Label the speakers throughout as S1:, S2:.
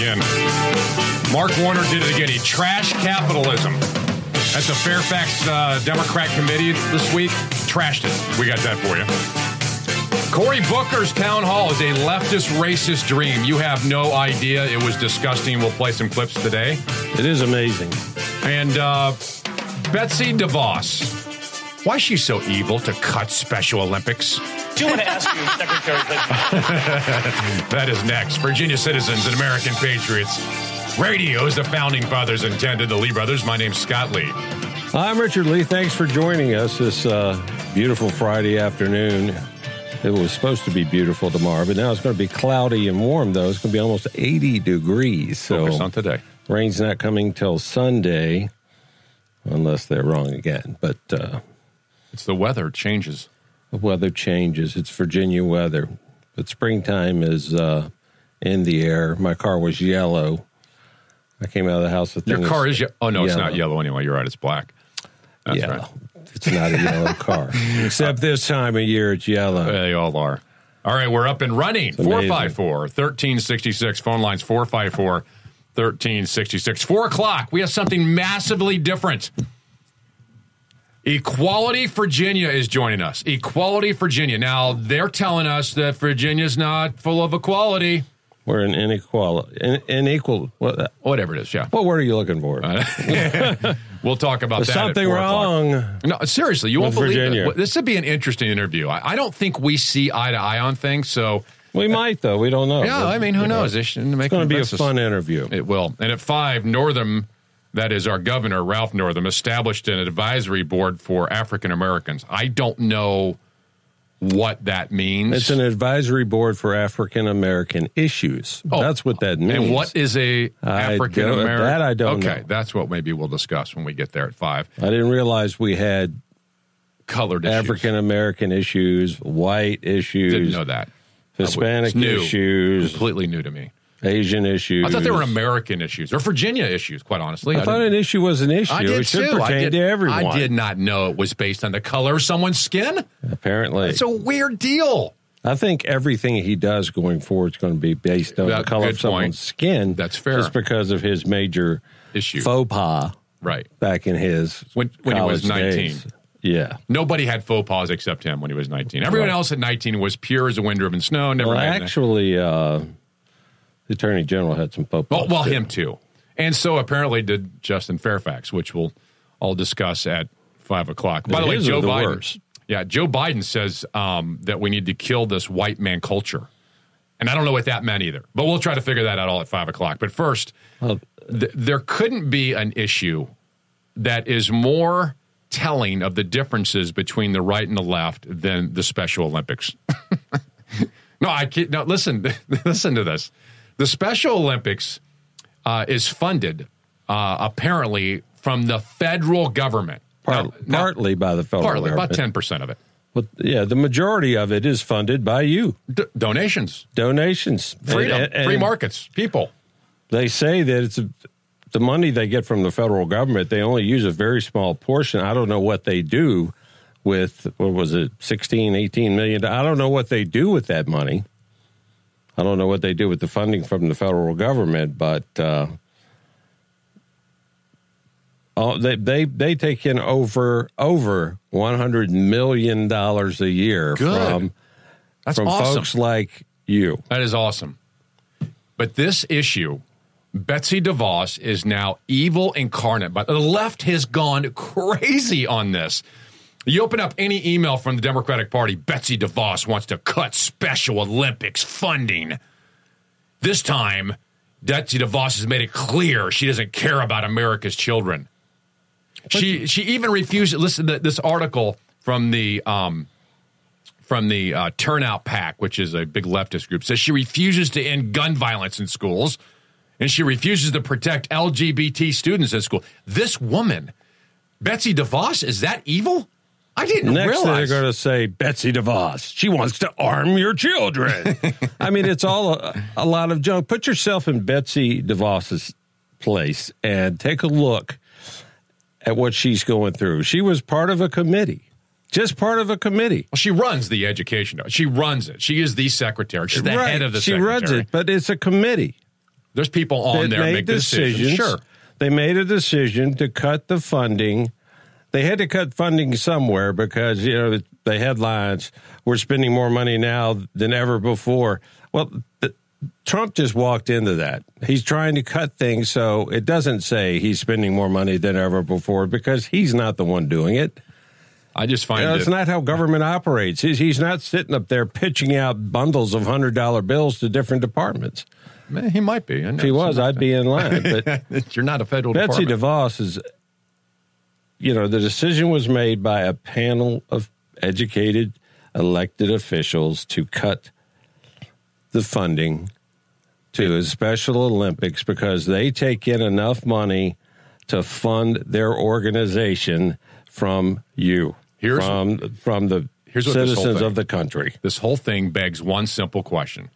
S1: again. Mark Warner did it again. He trashed capitalism. At the Fairfax uh, Democrat Committee this week, trashed it. We got that for you. Cory Booker's town hall is a leftist racist dream. You have no idea. It was disgusting. We'll play some clips today.
S2: It is amazing.
S1: And uh, Betsy DeVos. Why is she so evil to cut Special Olympics?
S3: do you want to ask you, Secretary
S1: that is next. Virginia citizens and American patriots. Radio is the founding fathers intended, the Lee brothers. My name's Scott Lee.
S2: I'm Richard Lee. Thanks for joining us this uh, beautiful Friday afternoon. It was supposed to be beautiful tomorrow, but now it's going to be cloudy and warm, though. It's going to be almost 80 degrees. So
S1: Focus on today.
S2: Rain's not coming till Sunday, unless they're wrong again. But uh,
S1: it's the weather it changes.
S2: The weather changes. It's Virginia weather, but springtime is uh, in the air. My car was yellow. I came out of the house. With the
S1: Your car is, ye- oh no,
S2: yellow.
S1: it's not yellow anyway. You're right, it's black. That's
S2: yeah,
S1: right.
S2: it's not a yellow car. Except this time of year, it's yellow.
S1: They all are. All right, we're up and running.
S2: amazing.
S1: 454 1366. Phone lines 454 1366. Four o'clock. We have something massively different. Equality Virginia is joining us. Equality Virginia. Now, they're telling us that Virginia's not full of equality.
S2: We're an inequality, in, unequal. What,
S1: Whatever it is, yeah.
S2: what word are you looking for?
S1: We'll talk about that. at
S2: something wrong.
S1: No, seriously, you won't believe
S2: Virginia.
S1: it. This would be an interesting interview. I, I don't think we see eye to eye on things, so
S2: We uh, might though. We don't know.
S1: yeah. I mean, who knows? Should
S2: It's going to be a fun interview.
S1: It will. And at five, Northam, that is our governor, Ralph Northam, established an advisory board for African Americans. I don't know what that means.
S2: It's an advisory board for African American issues.
S1: Oh,
S2: That's what that means.
S1: and what is a African American?
S2: that I don't
S1: Okay,
S2: know.
S1: that's what maybe we'll discuss when we get there at five.
S2: I didn't realize we had
S1: Colored.
S2: African American issues, white issues,
S1: Didn't know that.
S2: Hispanic issues,
S1: Completely new to me.
S2: Asian issues.
S1: I thought they were American issues or Virginia issues. Quite honestly,
S2: I thought an issue was an issue.
S1: I did
S2: it should
S1: too. I
S2: pertain
S1: did,
S2: to everyone.
S1: I did not know it was based on the color of someone's skin.
S2: Apparently,
S1: It's a weird deal.
S2: I think everything he does going forward is going to be based on
S1: That-
S2: the color of someone's
S1: point.
S2: skin.
S1: That's fair.
S2: Just because of his major
S1: Issue.
S2: faux pas
S1: Right.
S2: back in his
S1: When- when he was 19.
S2: days. Yeah.
S1: Nobody had faux pas except him when he was 19. Everyone
S2: Right.
S1: else at 19 was pure as a wind-driven snow. Never
S2: Well, actually, uh, the attorney general had some faux
S1: well, well, him too. And so apparently did Justin Fairfax, which we'll all discuss at five o'clock. By the way, Joe
S2: the
S1: Biden.
S2: worst.
S1: Yeah, Joe Biden says um, that we need to kill this white man culture. And I don't know what that meant either, but we'll try to figure that out all at five o'clock. But first,
S2: Well,
S1: th- there couldn't be an issue that is more telling of the differences between the right and the left than the Special Olympics. no, I can't. No, listen, listen to this. The Special Olympics uh, is funded uh, apparently from the federal government.
S2: part,
S1: Now-
S2: partly by the federal
S1: government. about ten percent of it.
S2: But yeah, the majority of it is funded by you.
S1: D- donations,
S2: Donations.
S1: freedom,
S2: And- and
S1: free markets, people.
S2: They say that it's a, the money they get from the federal government, they only use a very small portion. I don't know what they do with, what was it, 16, 18 million. I don't know what they do with that money. I don't know what they do with the funding from the federal government, but uh, oh, they, they they take in over over one hundred million dollars a year
S1: Good.
S2: from
S1: That's
S2: from
S1: awesome.
S2: folks like you.
S1: That is awesome. But this issue, Betsy DeVos is now evil incarnate. But the left has gone crazy on this. You open up any email from the Democratic Party, Betsy DeVos wants to cut Special Olympics funding. This time, Betsy DeVos has made it clear she doesn't care about America's children. She she even refused. Listen to this article from the um, from the uh, Turnout PAC, which is a big leftist group, says she refuses to end gun violence in schools, and she refuses to protect LGBT students in school. This woman, Betsy DeVos, is that evil? I didn't
S2: Next thing they're going to say Betsy DeVos. She wants to arm your children. I mean, it's all a, a lot of junk. Put yourself in Betsy DeVos's place and take a look at what she's going through. She was part of a committee, just part of a committee.
S1: Well, she runs the education. She runs it. She is the secretary. She's the
S2: Right.
S1: head of the
S2: she
S1: secretary.
S2: runs it, but it's a committee.
S1: There's people on
S2: that
S1: there
S2: made
S1: make the decisions.
S2: decisions.
S1: Sure.
S2: They made a decision to cut the funding. They had to cut funding somewhere because, you know, the headlines, we're spending more money now than ever before. Well, the, Trump just walked into that. He's trying to cut things so it doesn't say he's spending more money than ever before because he's not the one doing it.
S1: I just find
S2: You know,
S1: it.
S2: it's not how government operates. He's, he's not sitting up there pitching out bundles of $100 bills to different departments.
S1: Eh, he might be.
S2: If he was, I'd be in line. But
S1: You're not a federal
S2: Betsy
S1: department.
S2: DeVos is, you know, the decision was made by a panel of educated elected officials to cut the funding to the Special Olympics because they take in enough money to fund their organization from you,
S1: Here's-
S2: from from the citizens
S1: thing-
S2: of the country.
S1: This whole thing begs one simple question.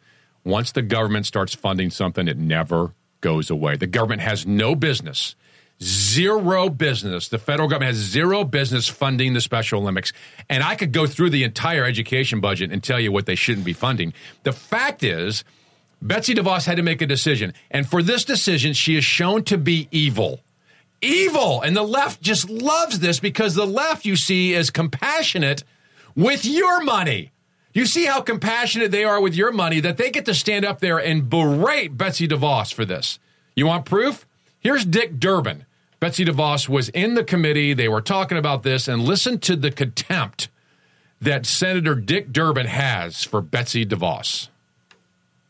S1: Once the government starts funding something, it never goes away. The government has no business, zero business. The federal government has zero business funding the Special Olympics. And I could go through the entire education budget and tell you what they shouldn't be funding. The fact is, Betsy DeVos had to make a decision. And for this decision, she is shown to be evil. Evil. And the left just loves this because the left, you see, is compassionate with your money. You see how compassionate they are with your money that they get to stand up there and berate Betsy DeVos for this. You want proof? Here's Dick Durbin. Betsy DeVos was in the committee. They were talking about this, and listen to the contempt that Senator Dick Durbin has for Betsy DeVos.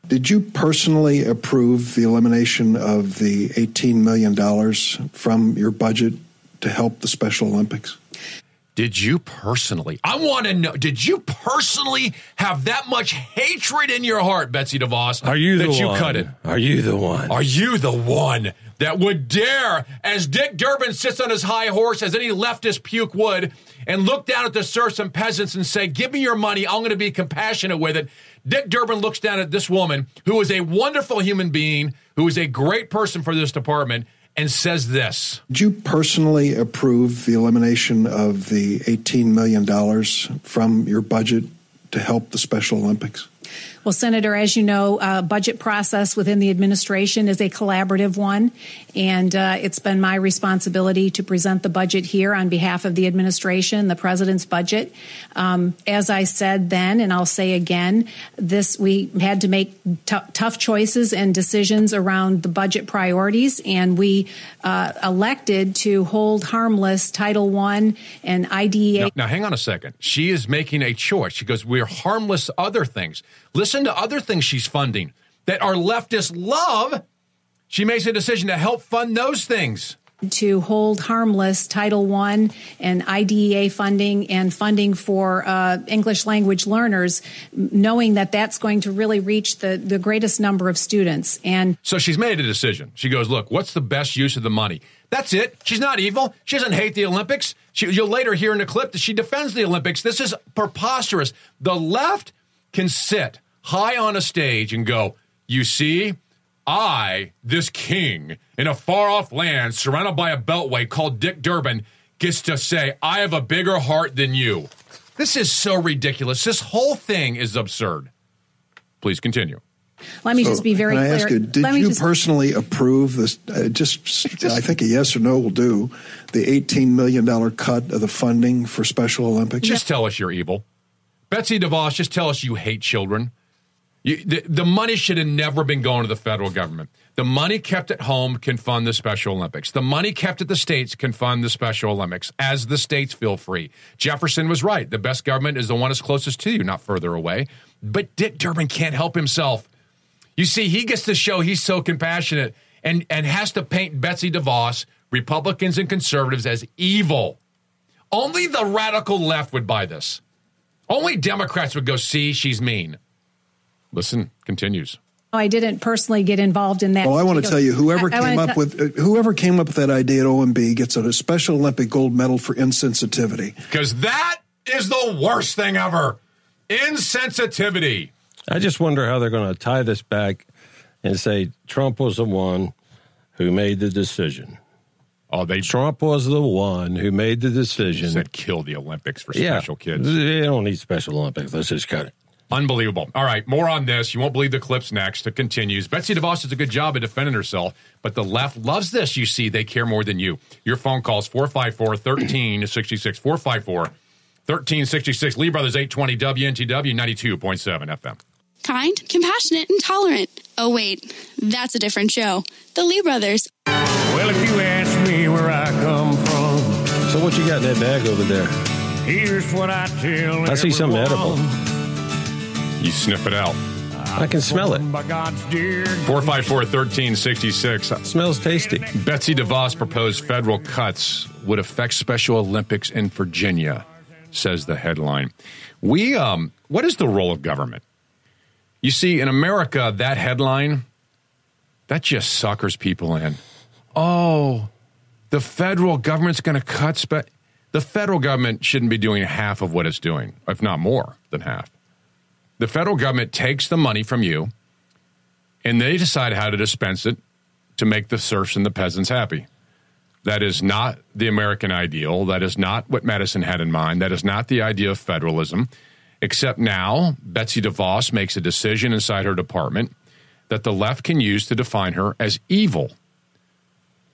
S4: Did you personally approve the elimination of the $18 million from your budget to help the Special Olympics?
S1: Did you personally? I want to know. Did you personally have that much hatred in your heart, Betsy DeVos?
S2: Are you
S1: that
S2: the
S1: you
S2: one?
S1: cut it?
S2: Are you the one?
S1: Are you the one that would dare, as Dick Durbin sits on his high horse, as any leftist puke would, and look down at the serfs and peasants and say, Give me your money. I'm going to be compassionate with it. Dick Durbin looks down at this woman, who is a wonderful human being, who is a great person for this department, and says this.
S4: Did you personally approve the elimination of the $18 million from your budget to help the Special Olympics?
S5: Well, Senator, as you know, uh, budget process within the administration is a collaborative one, and uh, it's been my responsibility to present the budget here on behalf of the administration, the president's budget. Um, as I said then, and I'll say again, this we had to make t- tough choices and decisions around the budget priorities, and we uh, elected to hold harmless Title I and IDEA.
S1: Now, now, hang on a second. She is making a choice. She goes, We're harmless other things. Listen to other things she's funding that our leftists love. She makes a decision to help fund those things.
S5: to hold harmless Title I and IDEA funding and funding for uh, English language learners, knowing that that's going to really reach the, the greatest number of students. And
S1: So she's made a decision. She goes, Look, what's the best use of the money? That's it. She's not evil. She doesn't hate the Olympics. She, you'll later hear in the clip that she defends the Olympics. This is preposterous. The left can sit high on a stage and go, You see, I, this king in a far off land surrounded by a beltway called Dick Durbin, gets to say, I have a bigger heart than you. This is so ridiculous. This whole thing is absurd. Please continue.
S5: let me
S4: So,
S5: just be very
S4: can I
S5: clear.
S4: ask you, did
S5: let
S4: you
S5: just,
S4: personally approve this? Uh, just, I think a yes or no will do. The $18 million cut of the funding for Special Olympics?
S1: Just tell us you're evil. Betsy DeVos, just tell us you hate children. You, the, the money should have never been going to the federal government. The money kept at home can fund the Special Olympics. The money kept at the states can fund the Special Olympics as the states feel free. Jefferson was right. The best government is the one that's closest to you, not further away. But Dick Durbin can't help himself. You see, he gets to show he's so compassionate and, and has to paint Betsy DeVos, Republicans and conservatives, as evil. Only the radical left would buy this. Only Democrats would go, see, she's mean. Listen, continues.
S5: I didn't personally get involved in that.
S4: Well, I want to tell you, whoever
S5: I- I
S4: came
S5: wanna
S4: up
S5: t-
S4: with uh, whoever came up with that idea at OMB gets a Special Olympic gold medal for insensitivity.
S1: Because that is the worst thing ever. Insensitivity.
S2: I just wonder how they're going to tie this back and say Trump was the one who made the decision.
S1: Oh, they
S2: Trump was the one who made the decision.
S1: said kill the Olympics for
S2: yeah,
S1: special kids.
S2: They don't need Special Olympics. Let's just cut it.
S1: Unbelievable. All right, more on this. You won't believe the clips next. It continues. Betsy DeVos does a good job of defending herself, but the left loves this. You see, they care more than you. Your phone calls 454 1366 454 1366. Lee Brothers 820 WNTW 92.7 FM.
S6: Kind, compassionate, and tolerant. Oh, wait, that's a different show. The Lee Brothers.
S7: Well, if you ask me where I come from,
S2: So what you got in that bag over there?
S7: here's what I tell
S2: I see something edible.
S1: You sniff it out.
S2: I can smell it.
S7: By
S1: 454 1366.
S2: smells tasty.
S1: Betsy DeVos proposed federal cuts would affect Special Olympics in Virginia, says the headline. We, um, what is the role of government? You see, in America, that headline, that just suckers people in. Oh, the federal government's going to cut. Spe- the federal government shouldn't be doing half of what it's doing, if not more than half. The federal government takes the money from you and they decide how to dispense it to make the serfs and the peasants happy. That is not the American ideal. That is not what Madison had in mind. That is not the idea of federalism. Except now, Betsy DeVos makes a decision inside her department that the left can use to define her as evil.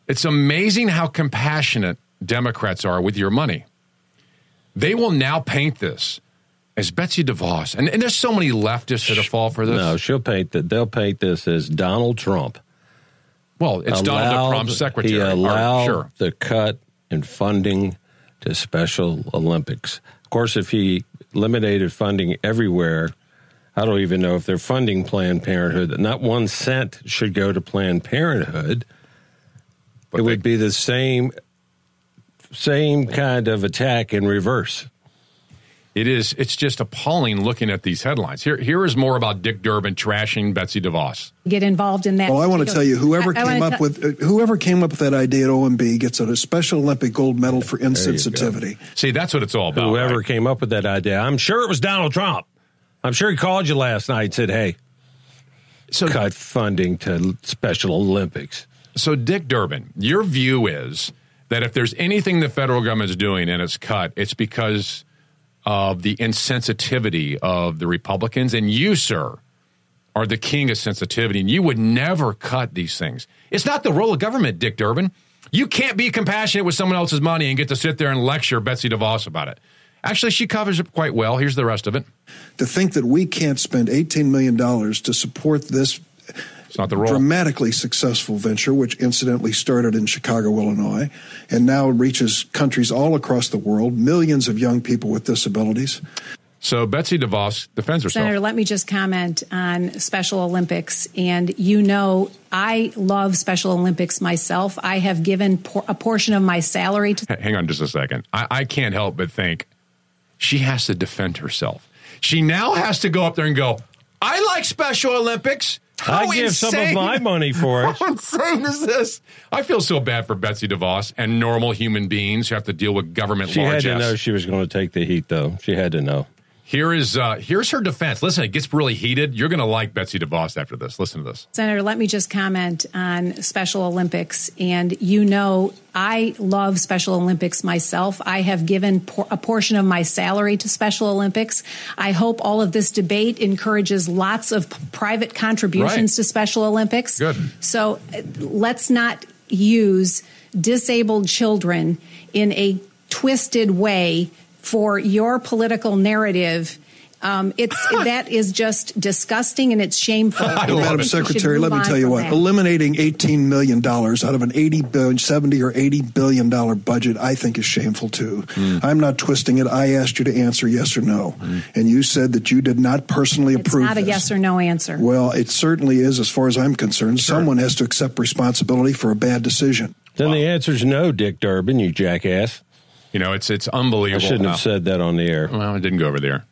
S1: It's amazing how compassionate Democrats are with your money. They will now paint this as Betsy DeVos. And, and there's so many leftists that fall for this.
S2: No, she'll paint that. They'll paint this as Donald Trump.
S1: well, it's Donald
S2: allowed-
S1: Trump's secretary.
S2: He
S1: or-
S2: allowed
S1: sure.
S2: the cut in funding to Special Olympics. Of course, if he eliminated funding everywhere, I don't even know if they're funding Planned Parenthood. Not one cent should go to Planned Parenthood.
S1: But
S2: it
S1: they-
S2: would be the same same kind of attack in reverse.
S1: It is. It's just appalling looking at these headlines. Here, here is more about Dick Durbin trashing Betsy DeVos.
S5: Get involved in that.
S4: Well, I want to tell you, whoever
S5: I- I
S4: came
S5: wanna
S4: up
S5: tell-
S4: with uh, whoever came up with that idea at OMB gets a Special Olympic gold medal for insensitivity.
S1: See, that's what it's all about.
S2: Whoever
S1: right?
S2: came up with that idea, I'm sure it was Donald Trump. I'm sure he called you last night and said, "Hey,
S1: So,
S2: cut funding to Special Olympics."
S1: so Dick Durbin, your view is that if there's anything the federal government is doing and it's cut, it's because of the insensitivity of the Republicans, and you, sir, are the king of sensitivity, and you would never cut these things. It's not the role of government, Dick Durbin. You can't be compassionate with someone else's money and get to sit there and lecture Betsy DeVos about it. Actually, she covers it quite well. Here's the rest of it.
S4: To think that we can't spend $18 million to support this
S1: It's not the role.
S4: dramatically successful venture, which incidentally started in Chicago, Illinois, and now reaches countries all across the world, millions of young people with disabilities.
S1: So Betsy DeVos defends herself.
S5: Senator, let me just comment on Special Olympics. And you know, I love Special Olympics myself. I have given por- a portion of my salary to
S1: Hang on just a second. I, I can't help but think she has to defend herself. She now has to go up there and go, I like Special Olympics. How
S2: I give some of my money for it.
S1: How insane is this? I feel so bad for Betsy DeVos and normal human beings who have to deal with government
S2: She had to know she was going to take the heat, though. She had to know.
S1: Here is uh, here's her defense. Listen, it gets really heated. You're going to like Betsy DeVos after this. Listen to this.
S5: Senator, let me just comment on Special Olympics. And you know, I love Special Olympics myself. I have given por- a portion of my salary to Special Olympics. I hope all of this debate encourages lots of p- private contributions
S1: Right.
S5: to Special Olympics.
S1: Good.
S5: So uh, let's not use disabled children in a twisted way for your political narrative. Um, it's that is just disgusting and it's shameful.
S1: I love
S4: Madam
S1: it.
S4: Secretary, let me tell you what,
S5: that.
S4: eliminating $18 million out of an 80 billion, 70 or 80 billion dollar budget, I think is shameful too.
S1: Hmm.
S4: I'm not twisting it. I asked you to answer yes or no. And you said that you did not personally
S5: It's
S4: approve
S5: not a
S4: this.
S5: yes or no answer.
S4: Well, it certainly is as far as I'm concerned. Someone has to accept responsibility for a bad decision.
S2: Then the answer's no, Dick Durbin, you jackass.
S1: You know, it's it's unbelievable.
S2: I
S1: shouldn't
S2: have said that on the air.
S1: Well, it didn't go over there.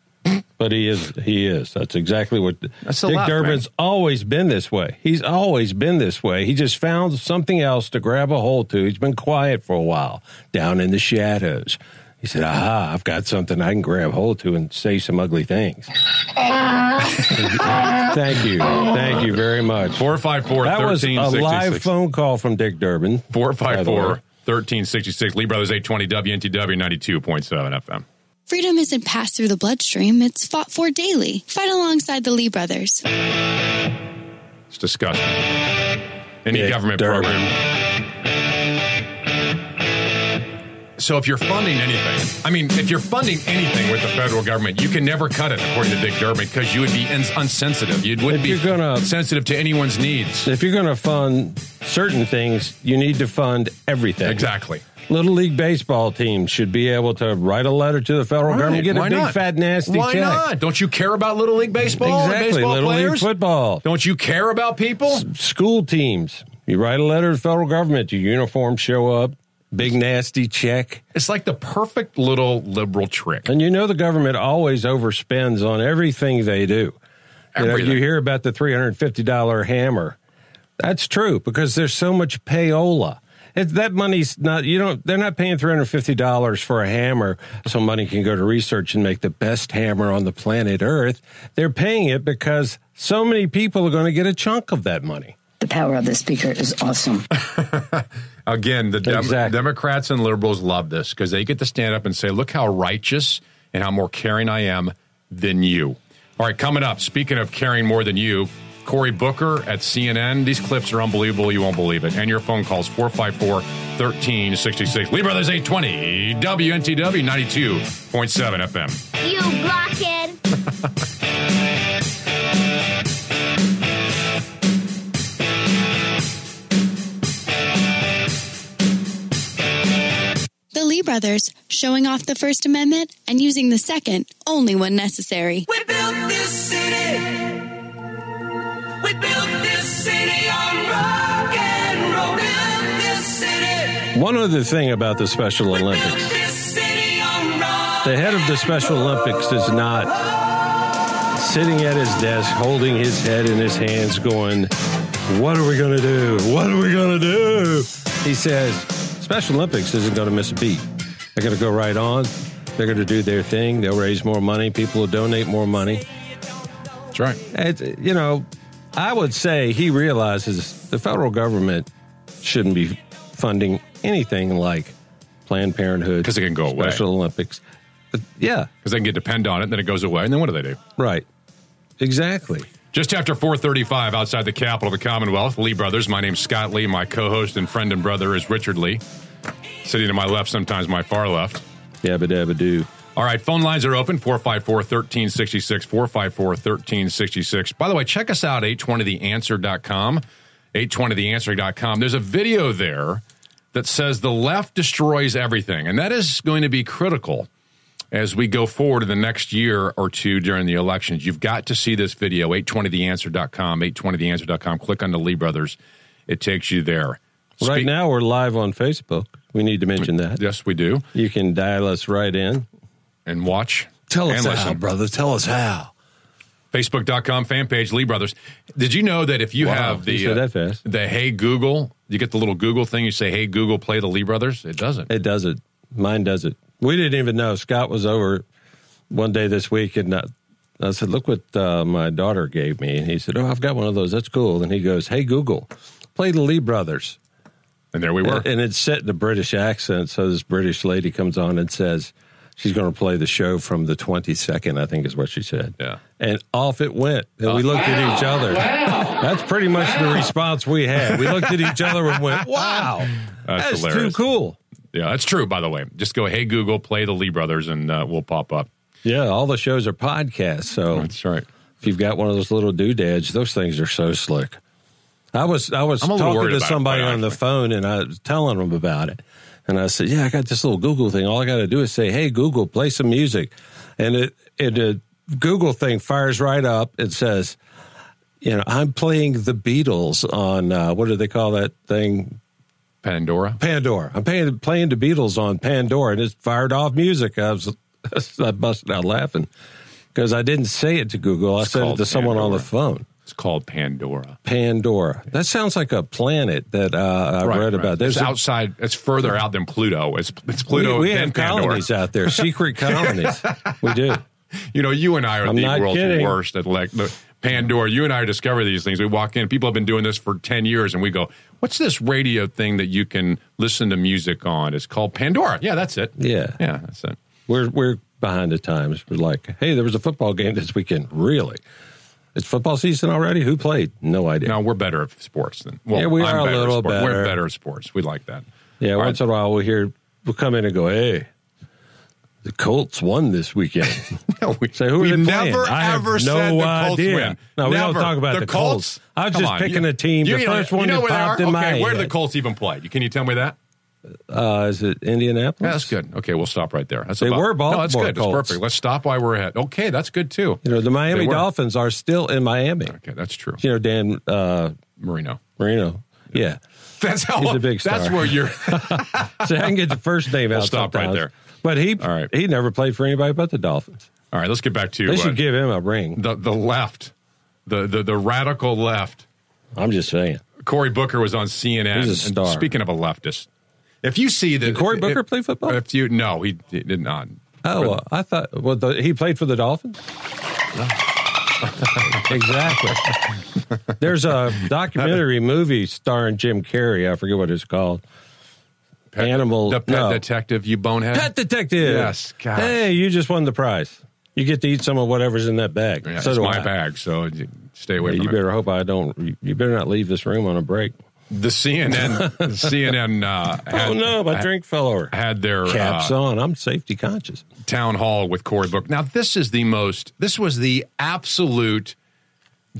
S2: But he is. He is. That's exactly what.
S1: That's the
S2: Dick
S1: left,
S2: Durbin's
S1: man.
S2: always been this way. He's always been this way. He just found something else to grab a hold to. He's been quiet for a while, down in the shadows. He said, "Aha! I've got something I can grab hold to and say some ugly things." Thank you. Thank you very much.
S1: 454
S2: That was a live phone call from Dick Durbin. by
S1: 454
S2: way.
S1: 1366. Lee Brothers 820 WNTW 92.7 FM.
S6: Freedom isn't passed through the bloodstream, it's fought for daily. Fight alongside the Lee brothers.
S1: It's disgusting. Any
S2: Yeah,
S1: government
S2: Durbin.
S1: program. So if you're funding anything, I mean, if you're funding anything with the federal government, you can never cut it, according to Dick Durbin, because you would be ins- unsensitive. You wouldn't be
S2: you're gonna-
S1: sensitive to anyone's needs.
S2: If you're going to fund certain things, you need to fund everything.
S1: Exactly.
S2: Little League baseball teams should be able to write a letter to the federal government, get a
S1: Why
S2: big
S1: not?
S2: fat nasty
S1: Why
S2: check.
S1: not? Don't you care about Little League baseball?
S2: Exactly.
S1: baseball
S2: Little
S1: players?
S2: League football,
S1: Don't you care about people?
S2: school teams. You write a letter to the federal government. Your uniforms show up. Big nasty check.
S1: It's like the perfect little liberal trick.
S2: And you know the government always overspends on everything they do. You, know, you hear about the $350 hammer. That's true because there's so much payola. It, that money's not, you don't, they're not paying $350 for a hammer so money can go to research and make the best hammer on the planet Earth. They're paying it because so many people are going to get a chunk of that money.
S8: The power of the speaker is awesome.
S1: Again, the Dem-
S2: Exactly.
S1: Democrats and liberals love this because they get to stand up and say, look how righteous and how more caring I am than you. All right, coming up, speaking of caring more than you, Cory Booker at CNN. These clips are unbelievable. You won't believe it. And your phone calls 454 1366. Lee Brothers 820, WNTW 92.7 FM.
S9: You blockhead.
S6: Lee brothers, showing off the First Amendment and using the Second only when necessary.
S10: We built this city. We built this city on rock and roll. Built this city.
S2: One other thing about the Special
S10: Built
S2: Olympics
S10: this city on rock.
S2: the head of the Special Olympics is not sitting at his desk holding his head in his hands going, What are we going to do? What are we going to do? He says, Special Olympics isn't going to miss a beat. They're going to go right on. They're going to do their thing. They'll raise more money. People will donate more money.
S1: That's right.
S2: You know, I would say he realizes the federal government shouldn't be funding anything like Planned Parenthood
S1: because it can go away.
S2: Special Olympics. But yeah,
S1: Because they can get depend on it, and then it goes away. And then what do they do?
S2: right. Exactly.
S1: Just after 435 outside the capital of the Commonwealth, Lee Brothers. My name's Scott Lee. My co-host and friend and brother is Richard Lee. Sitting to my left, sometimes my far left.
S2: Yabba dabba doo.
S1: All right, phone lines are open 454 1366, 454 1366. By the way, check us out, 820theanswer.com. 820theanswer.com. There's a video there that says the left destroys everything, and that is going to be critical as we go forward in the next year or two during the elections. You've got to see this video, 820theanswer.com, 820theanswer.com. Click on the Lee Brothers. It takes you there.
S2: Right now, we're live on Facebook. We need to mention that.
S1: Yes, we do.
S2: You can dial us right in.
S1: And watch.
S2: Tell
S1: and
S2: us how,
S1: listen.
S2: brother. Tell us how.
S1: Facebook.com fan page, Lee Brothers. Did you know that if you
S2: Wow,
S1: have the
S2: you
S1: uh,
S2: that fast.
S1: the Hey Google, you get the little Google thing, you say, Hey Google, play the Lee Brothers? It doesn't.
S2: It does it. Mine does it. We didn't even know. Scott was over one day this week, and I, I said, "Look what uh, my daughter gave me." And he said, "Oh, I've got one of those. That's cool." And he goes, "Hey Google, play the Lee Brothers."
S1: And there we were.
S2: And, and it's set in a British accent. So this British lady comes on and says she's going to play the show from the 22nd, I think is what she said.
S1: Yeah.
S2: And off it went. And we looked at each other. That's pretty much the response we had. We looked at each other and went, wow,
S1: That's
S2: that's, too cool.
S1: Yeah, that's true, by the way. Just go, Hey Google, play the Lee Brothers, and uh, we'll pop up.
S2: Yeah, all the shows are podcasts. So
S1: That's right.
S2: if you've got one of those little doodads, those things are so slick. I was I was
S1: I'm a little
S2: talking to
S1: about it,
S2: somebody on the phone and I was telling them about it. And I said, "Yeah, I got this little Google thing. All I got to do is say, "Hey Google, play some music." And it it a Google thing fires right up. It says, "You know, I'm playing the Beatles on uh, what do they call that thing?
S1: Pandora.
S2: Pandora. I'm playing playing the Beatles on Pandora, and it fired off music. I was I busted out laughing because I didn't say it to Google. I
S1: It's
S2: said it to someone on the phone.
S1: It's called Pandora.
S2: Pandora. That sounds like a planet that uh, I
S1: Right,
S2: read
S1: right.
S2: about. There's
S1: it's
S2: a-
S1: outside. It's further out than Pluto. It's it's Pluto.
S2: we
S1: then
S2: have
S1: Pandora.
S2: colonies out there, secret colonies. we do.
S1: You know, you and I are
S2: I'm
S1: the world's
S2: kidding.
S1: worst at like Pandora. You and I discover these things. We walk in, people have been doing this for ten years, and we go, "What's this radio thing that you can listen to music on?" It's called Pandora. Yeah, that's it.
S2: Yeah.
S1: yeah, that's it.
S2: We're we're behind the times. We're like, hey, there was a football game this weekend. Really? It's football season already? Who played? No idea.
S1: No, we're better at sports than. Well,
S2: Yeah, we
S1: I'm
S2: are a
S1: better at
S2: little
S1: sports. We're
S2: better.
S1: better at sports. We like that.
S2: Yeah,
S1: All
S2: once
S1: right.
S2: in a while we'll hear, we'll come in and go, hey, the Colts won this weekend.
S1: No, we,
S2: Say, who are
S1: we never
S2: I have
S1: ever
S2: no
S1: the Colts
S2: idea.
S1: win.
S2: No, we don't talk about the Colts. I was
S1: Come
S2: just
S1: on.
S2: picking
S1: You-
S2: a team,
S1: You,
S2: the
S1: you know-
S2: first one
S1: know
S2: that
S1: where
S2: popped in my
S1: okay, where do the. Colts even play? Can you tell me that?
S2: Uh, is it Indianapolis?
S1: Yeah, that's good. Okay, we'll stop right there. That's
S2: They
S1: about,
S2: were
S1: No, that's
S2: Baltimore
S1: good. That's perfect. Let's stop while we're ahead. Okay, that's good too.
S2: You know, the Miami Dolphins are still in Miami.
S1: Okay, that's true.
S2: You know, Dan uh,
S1: Marino.
S2: Marino. Yeah.
S1: That's how.
S2: He's a big
S1: That's where you're.
S2: So I can get the first name
S1: We'll
S2: out.
S1: stop right there.
S2: But he
S1: All right.
S2: he never played for anybody but the Dolphins.
S1: All right, let's get back to
S2: They
S1: uh,
S2: should give him a ring.
S1: the the left, the the the radical left.
S2: I'm just saying.
S1: Cory Booker was on CNN.
S2: He's a
S1: And
S2: star.
S1: speaking of a leftist, if you see that
S2: Did Cory Booker
S1: if-
S2: play football?
S1: If you no, he, he did not.
S2: Oh, well, I thought well, the, he played for the Dolphins. exactly. There's a documentary movie starring Jim Carrey. I forget what it's called.
S1: Pet-
S2: Animal-
S1: the pet
S2: no.
S1: detective, you bonehead.
S2: Pet Detective.
S1: Yes, God.
S2: Hey, you just won the prize. You get to eat some of whatever's in that bag.
S1: Yeah,
S2: so
S1: it's my
S2: I.
S1: bag, so stay away
S2: Yeah, you
S1: it.
S2: better hope I don't. you- better not leave this room on a break.
S1: The CNN, CNN uh, had,
S2: oh no, my drink fell over.
S1: had their
S2: Caps
S1: uh,
S2: on. I'm safety conscious.
S1: town hall with Cory Booker. Now, this is the most, this was the absolute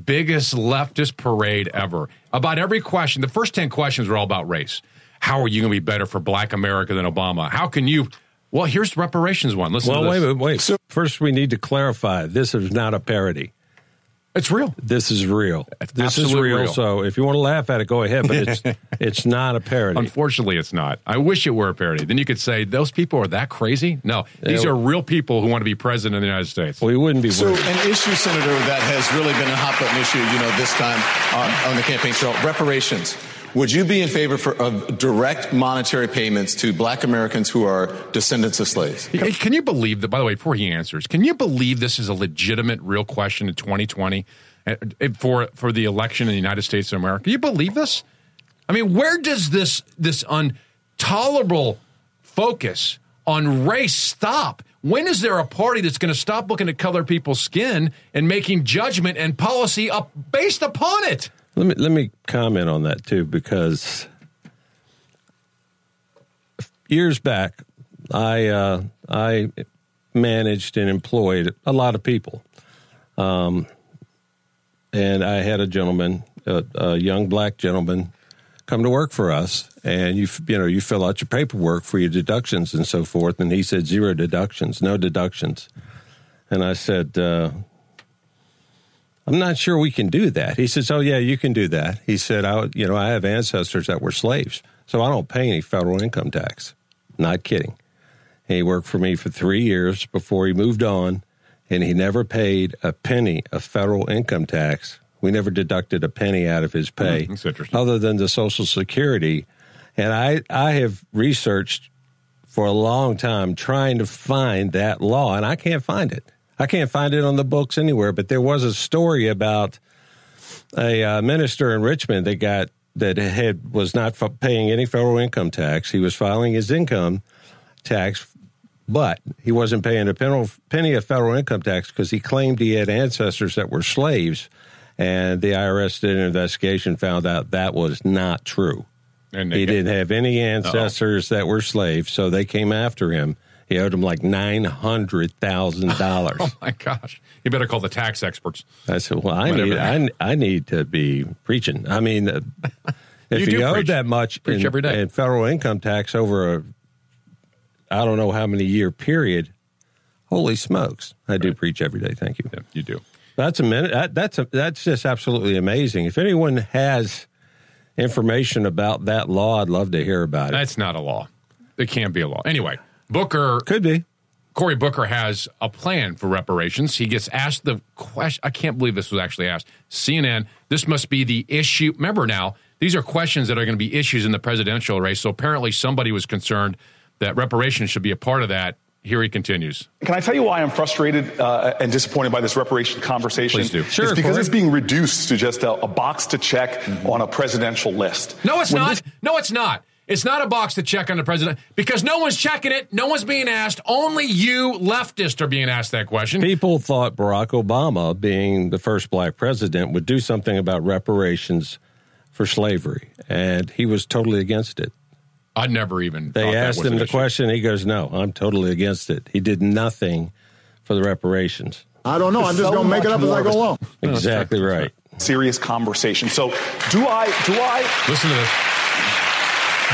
S1: biggest leftist parade ever. About every question, the first 10 questions were all about race. How are you going to be better for black America than Obama? How can you? Well, here's the reparations one. Listen
S2: Well,
S1: to
S2: wait,
S1: this.
S2: wait, wait. First, we need to clarify. This is not a parody.
S1: It's real.
S2: This is real. This is real,
S1: real.
S2: So if you want to laugh at it, go ahead. But it's it's not a parody.
S1: Unfortunately, it's not. I wish it were a parody. Then you could say those people are that crazy. No, these
S2: Yeah.
S1: are real people who want to be president of the United States.
S2: Well, We wouldn't be.
S11: So,
S2: worried.
S11: an issue, Senator, that has really been a hot button issue, you know, this time on, on the campaign trail reparations. Would you be in favor for, of direct monetary payments to black Americans who are descendants of slaves?
S1: Hey, Can you believe that? By the way, before he answers, can you believe this is a legitimate, real question in 2020 uh, for for the election in the United States of America? Can you believe this? I mean, where does this this intolerable focus on race stop? When is there a party that's going to stop looking at color people's skin and making judgment and policy up based upon it?
S2: Let me let me comment on that too, because years back, I uh, I managed and employed a lot of people, um, and I had a gentleman, a, a young black gentleman, come to work for us, and you you know you fill out your paperwork for your deductions and so forth, and he said zero deductions, no deductions, and I said. Uh, I'm not sure we can do that. He says, "Oh yeah, you can do that." He said, "I, you know, I have ancestors that were slaves, so I don't pay any federal income tax." Not kidding. He worked for me for three years before he moved on, and he never paid a penny of federal income tax. We never deducted a penny out of his pay,
S1: that's interesting.
S2: other than the Social Security. And I, I have researched for a long time trying to find that law, and I can't find it. I can't find it on the books anywhere. But there was a story about a uh, minister in Richmond that got that had was not f- paying any federal income tax. He was filing his income tax, but he wasn't paying a penal, penny of federal income tax because he claimed he had ancestors that were slaves. And the IRS did an investigation, found out that was not true.
S1: And
S2: He didn't have any ancestors that were slaves, so they came after him. He owed him like nine hundred thousand dollars.
S1: Oh my gosh! You better call the tax experts.
S2: I said, "Well, I
S1: Whatever.
S2: need, I, I need to be preaching. I mean, uh, if
S1: You do
S2: owed
S1: preach.
S2: that much
S1: Preach
S2: in,
S1: every day.
S2: in federal income tax over a, I don't know how many year period, holy smokes! I do preach every day. Thank you.
S1: Yeah, you do.
S2: That's a minute. That, that's a, that's just absolutely amazing. If anyone has information about that law, I'd love to hear about it.
S1: That's not a law. It can't be a law. Anyway, Booker
S2: Could be.
S1: Cory Booker has a plan for reparations. He gets asked the question. I can't believe this was actually asked. CNN, this must be the issue. Remember now, these are questions that are going to be issues in the presidential race. So apparently somebody was concerned that reparations should be a part of that. Here he continues.
S12: Can I tell you why I'm frustrated uh, and disappointed by this reparation conversation?
S1: Please do.
S2: Sure,
S12: It's because
S2: Cory.
S12: it's being reduced to just a, a box to check on a presidential list.
S1: No, it's
S12: When
S1: not.
S12: this-
S1: no, it's not. It's not a box to check on the president because no one's checking it. No one's being asked. Only you leftists are being asked that question.
S2: People thought Barack Obama, being the first black president, would do something about reparations for slavery, and he was totally against it.
S1: I never even.
S2: They
S1: thought that
S2: asked
S1: was
S2: him
S1: an
S2: the
S1: issue.
S2: question. He goes, "No, I'm totally against it." He did nothing for the reparations.
S13: I don't know. I'm just
S12: So
S13: going to make it up as I go along.
S2: Exactly right.
S12: Serious conversation. So, do I do I
S1: Listen to this.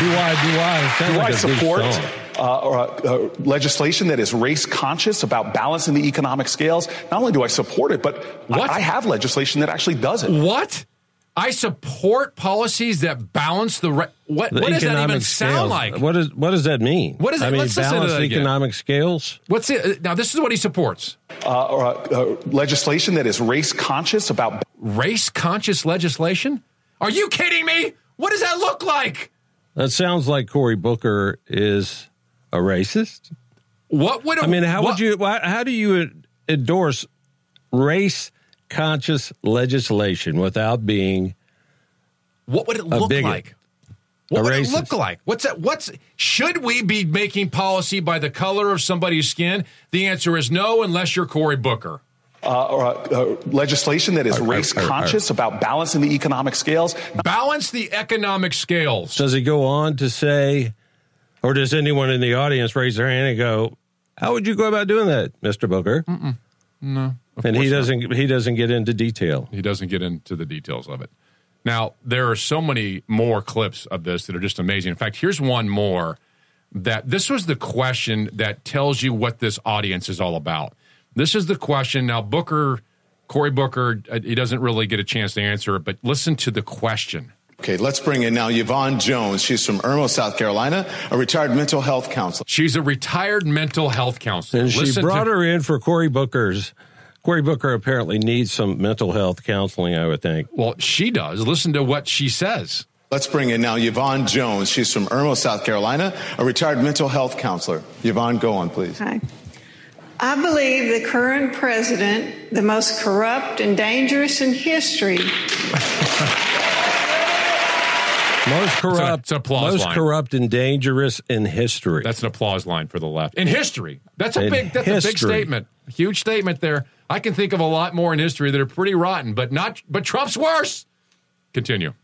S2: Do I? Do I?
S12: Do
S2: like
S12: I
S2: a big
S12: support uh, or, uh, legislation that is race conscious about balancing the economic scales? Not only do I support it, but I-
S1: What?
S12: I, have legislation that actually does it.
S1: What? I support policies that balance the. Re- what?
S2: The
S1: what does that even
S2: economic
S1: sound
S2: scales.
S1: like?
S2: What is? What does that mean?
S1: What is it?
S2: I mean,
S1: Let's
S2: balance
S1: that again.
S2: economic scales.
S1: What's it? Now, this is what he supports:
S12: Uh, or, uh, legislation that is race conscious about
S1: race conscious legislation. Are you kidding me? What does that look like?
S2: That sounds like Cory Booker is a racist.
S1: What would?
S2: I mean, how
S1: what-
S2: would you? How do you endorse race conscious legislation without being
S1: What would it
S2: a
S1: look
S2: bigot?
S1: like? What
S2: A
S1: would it look like? What's that? What's should we be making policy by the color of somebody's skin? The answer is no, unless you're Cory Booker.
S12: Uh, or, uh, legislation that is race conscious about balancing the economic scales.
S1: Balance the economic scales.
S2: Does he go on to say, or does anyone in the audience raise their hand and go, "How would you go about doing that, Mister Booker?"
S1: No, of
S2: And he
S1: course not.
S2: doesn't. He doesn't get into detail.
S1: He doesn't get into the details of it. Now, there are so many more clips of this that are just amazing. In fact, here's one more that this was the question that tells you what this audience is all about. This is the question. Now, Booker, Cory Booker, uh, he doesn't really get a chance to answer it, but listen to the question.
S11: Okay, let's bring in now Yvonne Jones. She's from Irmo, South Carolina, a retired mental health counselor.
S1: She's a retired mental health counselor.
S2: And she
S1: Listen
S2: brought
S1: to-
S2: her in for Cory Booker's. Cory Booker apparently needs some mental health counseling. I would think.
S1: Well, she does. Listen to what she says.
S11: Let's bring in now Yvonne Jones. She's from Irmo, South Carolina, a retired mental health counselor. Yvonne, go on, please.
S14: Hi. I believe the current president, the most corrupt and dangerous in history,
S2: Most corrupt,
S1: it's an applause
S2: most
S1: line.
S2: corrupt and dangerous in history.
S1: That's an applause line for the left. In history. That's a
S2: In
S1: big that's a big
S2: history.
S1: statement. Huge statement there. I can think of a lot more in history that are pretty rotten, but not but Trump's worse. Continue.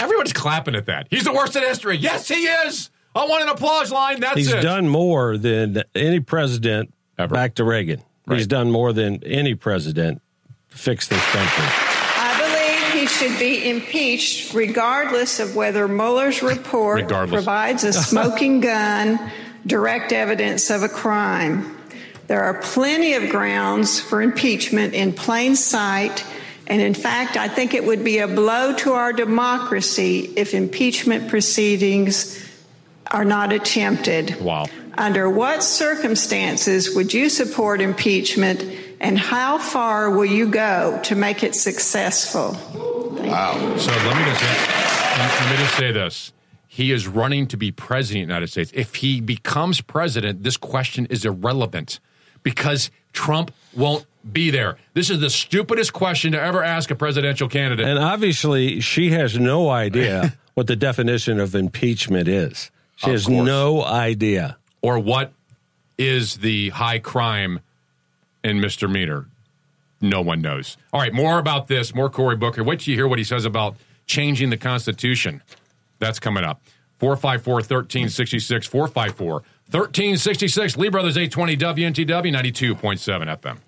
S1: Everyone's clapping at that. He's the worst in history. Yes, he is. I want an applause line. That's
S2: He's
S1: it.
S2: done more than any president
S1: Ever.
S2: back to Reagan.
S1: Right.
S2: He's done more than any president to fix this country.
S14: I believe he should be impeached regardless of whether Mueller's report
S1: Regardless.
S14: provides a smoking gun, direct evidence of a crime. There are plenty of grounds for impeachment in plain sight. And in fact, I think it would be a blow to our democracy if impeachment proceedings are not attempted.
S1: Wow.
S14: Under what circumstances would you support impeachment and how far will you go to make it successful?
S11: Wow.
S1: So let me just let let me just say this. He is running to be president of the United States. If he becomes president, this question is irrelevant because Trump won't be there. This is the stupidest question to ever ask a presidential candidate.
S2: And obviously, she has no idea what the definition of impeachment is. She has
S1: course.
S2: no idea.
S1: or what is the high crime and misdemeanor? No one knows. All right, more about this, more Cory Booker. Wait till you hear what he says about changing the Constitution. That's coming up. 454 1366, 454 1366, Lee Brothers 820 WNTW 92.7 FM.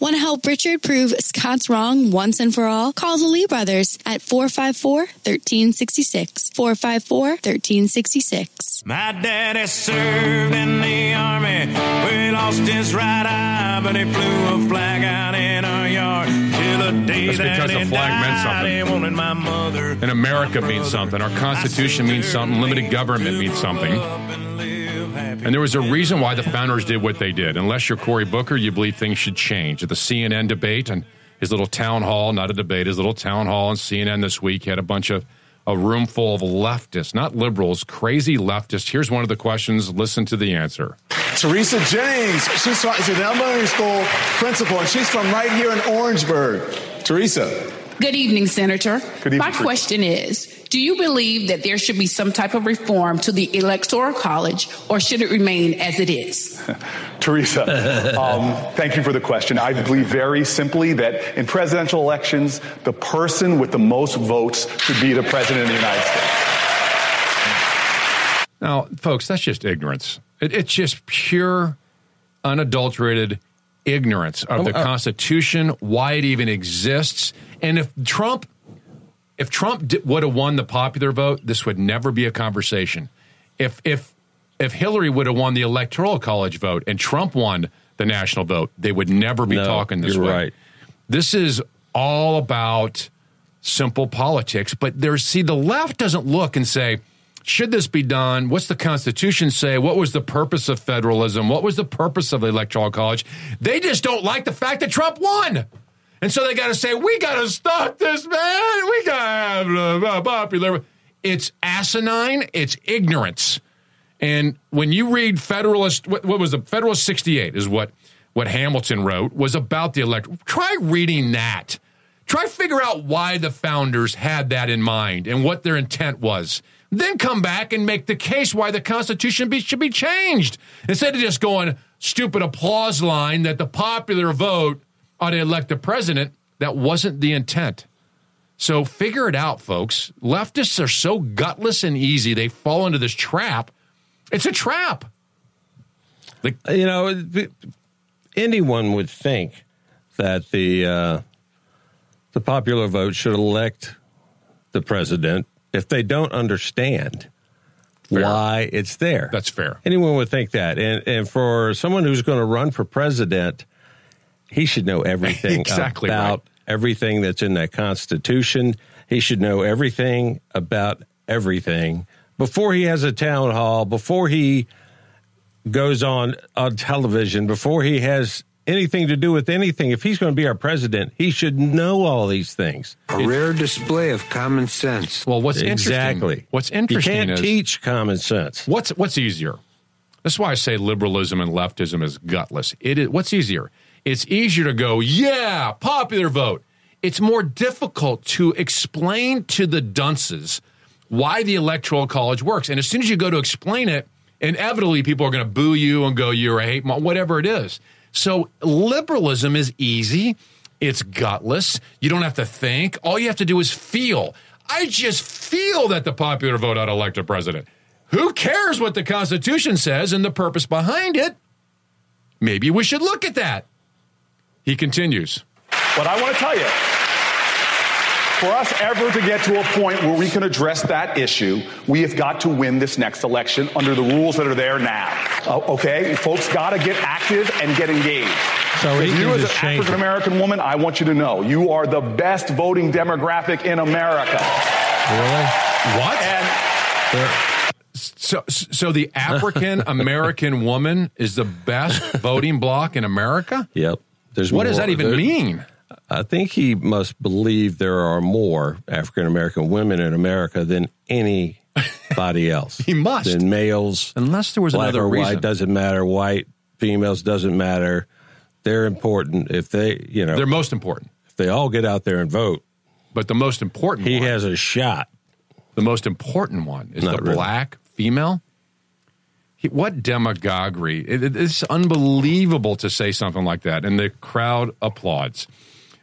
S6: Want to help Richard prove Scott's wrong once and for all? Call the Lee brothers at 454 1366. 454 1366.
S7: My daddy served in the army. We lost his right eye, but he flew a flag out in our yard. Till the day
S1: That's
S7: that
S1: because
S7: he
S1: the flag meant
S7: died,
S1: something.
S7: He wanted my mother.
S1: And America means something. Our Constitution means something. Limited government means something. And there was a reason why the founders did what they did. Unless you're Cory Booker, you believe things should change. At the CNN debate and his little town hall, not a debate, his little town hall on CNN this week he had a bunch of a room full of leftists, not liberals, crazy leftists. Here's one of the questions. Listen to the answer.
S11: Teresa Jennings. She's, from, she's an elementary school principal, and she's from right here in Orangeburg. Teresa,
S13: Good evening, Senator.
S12: Good evening,
S13: My
S12: Teresa.
S13: question is Do you believe that there should be some type of reform to the Electoral College, or should it remain as it is?
S12: Teresa, um, thank you for the question. I believe very simply that in presidential elections, the person with the most votes should be the president of the United States.
S1: Now, folks, that's just ignorance. It, it's just pure, unadulterated ignorance of the
S2: uh,
S1: Constitution, why it even exists, and if Trump, if Trump would have won the popular vote, this would never be a conversation. If if if Hillary would have won the electoral college vote and Trump won the national vote, they would never be
S2: No,
S1: talking this
S2: you're
S1: way.
S2: right.
S1: This is all about simple politics. But there's see the left doesn't look and say, should this be done? What's the Constitution say? What was the purpose of federalism? What was the purpose of the electoral college? They just don't like the fact that Trump won. And so they got to say, we got to stop this, man. We got to have a uh, popular. It's asinine. It's ignorance. And when you read Federalist, what, what was the Federalist 68 is what, what Hamilton wrote was about the elect. Try reading that. Try figure out why the founders had that in mind and what their intent was. Then come back and make the case why the Constitution be, should be changed instead of just going stupid applause line that the popular vote ought to elect a president. That wasn't the intent. So figure it out, folks. Leftists are so gutless and easy; they fall into this trap. It's a trap.
S2: you know, anyone would think that the uh, the popular vote should elect the president if they don't understand why it's there.
S1: That's fair.
S2: Anyone would think that, and and for someone who's going to run for president, he should know everything
S1: Exactly
S2: about
S1: right.
S2: everything that's in that Constitution. He should know everything about everything before he has a town hall, before he goes on on television, before he has anything to do with anything. If he's going to be our president, he should know all these things.
S15: A rare display of common sense.
S1: Well, what's
S2: exactly
S1: interesting? What's interesting
S2: You can't
S1: is
S2: teach common sense.
S1: What's what's easier? That's why I say liberalism and leftism is gutless. It is what's easier. It's easier to go, yeah, popular vote. It's more difficult to explain to the dunces why the electoral college works. And as soon as you go to explain it, inevitably people are going to boo you and go, you're a hate mob, whatever it is. So liberalism is easy. It's gutless. You don't have to think. All you have to do is feel. I just feel that the popular vote ought to elect a president. Who cares what the Constitution says and the purpose behind it? Maybe we should look at that. He continues.
S12: But I want to tell you, for us ever to get to a point where we can address that issue, we have got to win this next election under the rules that are there now. Uh, okay? Folks got to get active and get engaged.
S2: So
S12: if you, as an
S2: just change it.
S12: African American woman, I want you to know you are the best voting demographic in America.
S2: Really?
S1: What?
S12: And
S1: So, so the African American woman is the best voting bloc in America?
S2: Yep. There's
S1: What does that even
S2: There-
S1: mean?
S2: I think he must believe there are more African American women in America than anybody else.
S1: He must.
S2: Than males.
S1: Unless there was
S2: black
S1: another
S2: or
S1: reason.
S2: white doesn't matter. White females doesn't matter. They're important if they, you know,
S1: They're most important.
S2: if they all get out there and vote.
S1: But the most important
S2: He
S1: one,
S2: has a shot.
S1: the most important one is
S2: Not
S1: the
S2: really.
S1: black female. He, what demagoguery. It- it- it's unbelievable to say something like that. And the crowd applauds.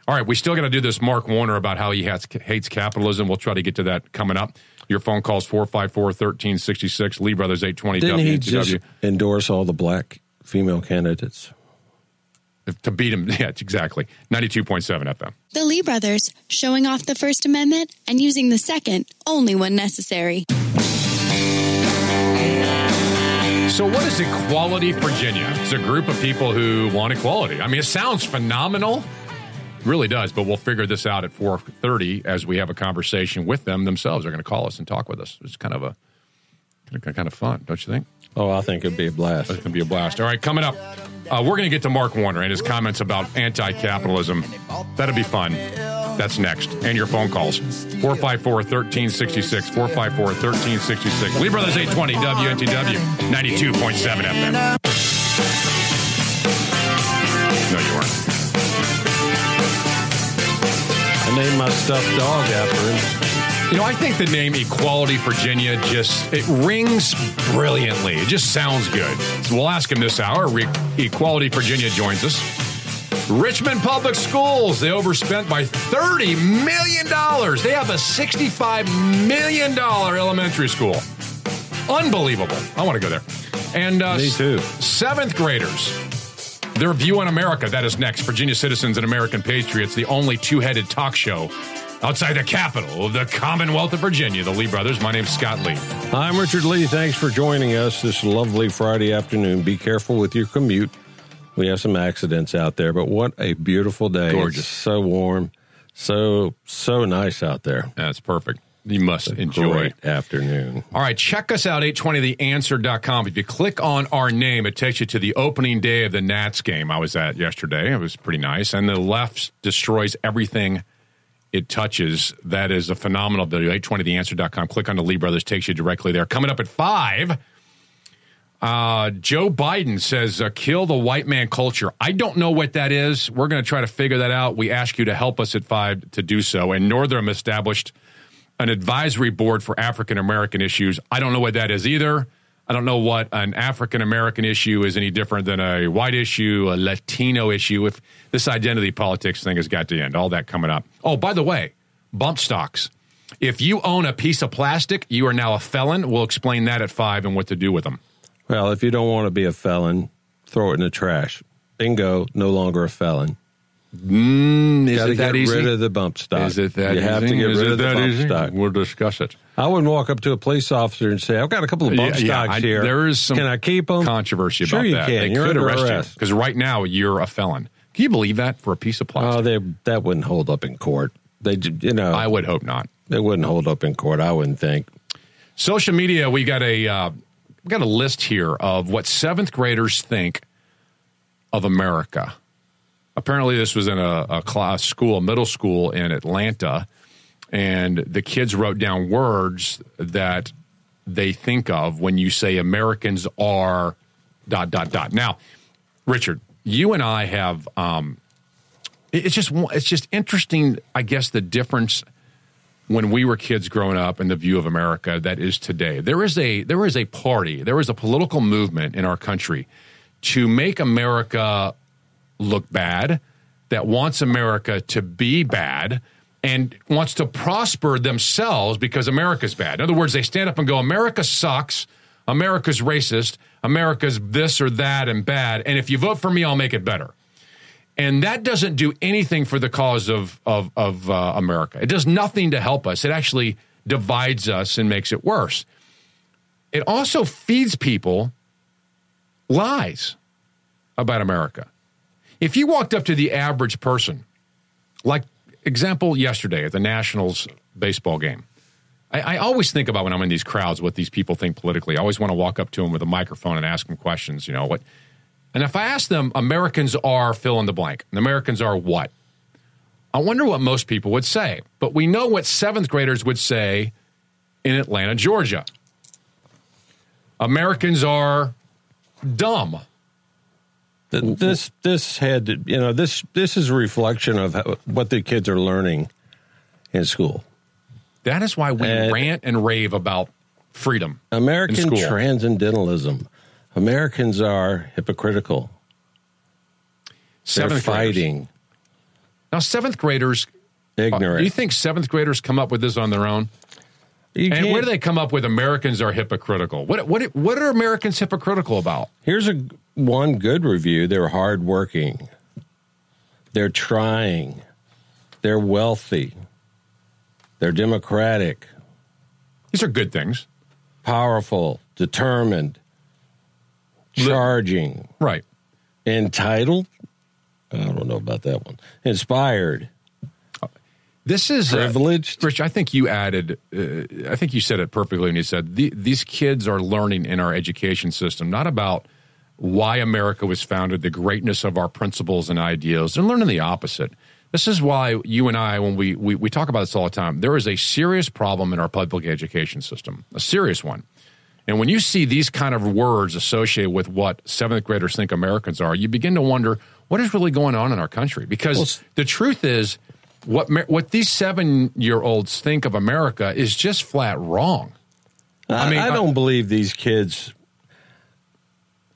S1: All right, we still got to do this Mark Warner about how he hates, hates capitalism. We'll try to get to that coming up. Your phone calls 454 1366, Lee Brothers 820
S2: Didn't he
S1: WNTW.
S2: just endorse all the black female candidates?
S1: to beat him. Yeah, exactly. 92.7 FM.
S6: The Lee brothers, showing off the First Amendment and using the Second only when necessary.
S1: So, what is Equality Virginia? It's a group of people who want equality. I mean, it sounds phenomenal. Really does, but we'll figure this out at 4:30 as we have a conversation with them themselves. They're going to call us and talk with us. It's kind of a kind of fun, don't you think?
S2: Oh, I think it'd be a blast.
S1: It's going to be a blast. All right, coming up, uh, we're going to get to Mark Warner and his comments about anti-capitalism. That'll be fun. That's next. And your phone calls. 454-1366, 454-1366. Lee Brothers 820, WNTW, 92.7 FM. No, you weren't.
S2: I name my stuffed dog after him.
S1: You know, I think the name Equality Virginia just it rings brilliantly. It just sounds good. So we'll ask him this hour. Re- Equality Virginia joins us. Richmond Public Schools, they overspent by $30 million. They have a $65 million elementary school. Unbelievable. I want to go there. And uh,
S2: Me too.
S1: seventh graders, their view on America. That is next. Virginia Citizens and American Patriots, the only two headed talk show outside the capital of the Commonwealth of Virginia. The Lee Brothers. My name's Scott Lee.
S2: I'm Richard Lee. Thanks for joining us this lovely Friday afternoon. Be careful with your commute. We have some accidents out there, but what a beautiful day.
S1: Gorgeous.
S2: It's so warm. So, so nice out there.
S1: That's perfect. You must enjoy.
S2: Afternoon.
S1: All right, check us out, 820theanswer.com. If you click on our name, it takes you to the opening day of the Nats game I was at yesterday. It was pretty nice. And the left destroys everything it touches. That is a phenomenal video. 820theanswer.com. Click on the Lee Brothers, takes you directly there. Coming up at 5, uh, Joe Biden says, uh, kill the white man culture. I don't know what that is. We're going to try to figure that out. We ask you to help us at 5 to do so. And Northam established an advisory board for African American issues. I don't know what that is either. I don't know what an African American issue is any different than a white issue, a Latino issue. If this identity politics thing has got to end, all that coming up. Oh, by the way, bump stocks. If you own a piece of plastic, you are now a felon. We'll explain that at five and what to do with them.
S2: Well, if you don't want to be a felon, throw it in the trash. Bingo, no longer a felon.
S1: Mm, is
S2: Gotta
S1: it that
S2: get
S1: easy?
S2: rid of the bump stock.
S1: Is it that
S2: You have
S1: easy?
S2: to get
S1: Is
S2: rid of the bump
S1: easy?
S2: stock.
S1: We'll discuss it.
S2: I wouldn't walk up to a police officer and say, "I've got a couple of bump
S1: Yeah, yeah,
S2: stocks
S1: I-
S2: here.
S1: There is some
S2: Can I keep them?"
S1: controversy
S2: Sure
S1: about
S2: you
S1: that.
S2: can.
S1: They
S2: You're
S1: could
S2: under
S1: arrest, you because right now you're a felon. Can you believe that for a piece of plastic?
S2: Oh, they that wouldn't hold up in court. They, you know,
S1: I would hope not.
S2: They wouldn't hold up in court. I wouldn't think.
S1: Social media, we got a uh, we got a list here of what seventh graders think of America. Apparently, this was in a, a class school, a middle school in Atlanta, and the kids wrote down words that they think of when you say Americans are dot dot dot. Now, Richard, you and I have um, it's just it's just interesting. I guess the difference when we were kids growing up and the view of America that is today. There is a there is a party, there is a political movement in our country to make America look bad, that wants America to be bad and wants to prosper themselves because America's bad. In other words, they stand up and go, America sucks, America's racist, America's this or that and bad, and if you vote for me, I'll make it better and that doesn't do anything for the cause of of, of uh, America. It does nothing to help us. It actually divides us and makes it worse. It also feeds people lies about America. If you walked up to the average person, like example yesterday at the Nationals baseball game, I, I always think about when I'm in these crowds what these people think politically. I always want to walk up to them with a microphone and ask them questions. You know what? And if I ask them, Americans are fill in the blank, and Americans are what? I wonder what most people would say. But we know what seventh graders would say in Atlanta, Georgia. Americans are dumb.
S2: Th- mm-hmm. This this had to- you know this this is a reflection of how, what the kids are learning in school.
S1: That is why we
S2: And-
S1: rant and rave about freedom.
S2: American transcendentalism. Americans are hypocritical. They're
S1: Seventh graders.
S2: fighting.
S1: Now, seventh graders.
S2: Uh, Ignorant.
S1: do you think seventh graders come up with this on their own?
S2: You
S1: and where do they come up with Americans are hypocritical? What what what are Americans hypocritical about?
S2: Here's a one good review. They're hardworking. They're trying. They're wealthy. They're democratic.
S1: These are good things.
S2: Powerful, determined, charging.
S1: Right.
S2: Entitled? I don't know about that one. Inspired.
S1: This is
S2: privileged.
S1: Rich, I think you added. Uh, I think you said it perfectly when you said the, these kids are learning in our education system not about why America was founded, the greatness of our principles and ideals. They're learning the opposite. This is why you and I, when we, we, we talk about this all the time, there is a serious problem in our public education system, a serious one. And when you see these kind of words associated with what seventh graders think Americans are, you begin to wonder what is really going on in our country. Because the truth is, what what these seven year olds think of America is just flat wrong.
S2: I,
S1: mean,
S2: I don't believe these kids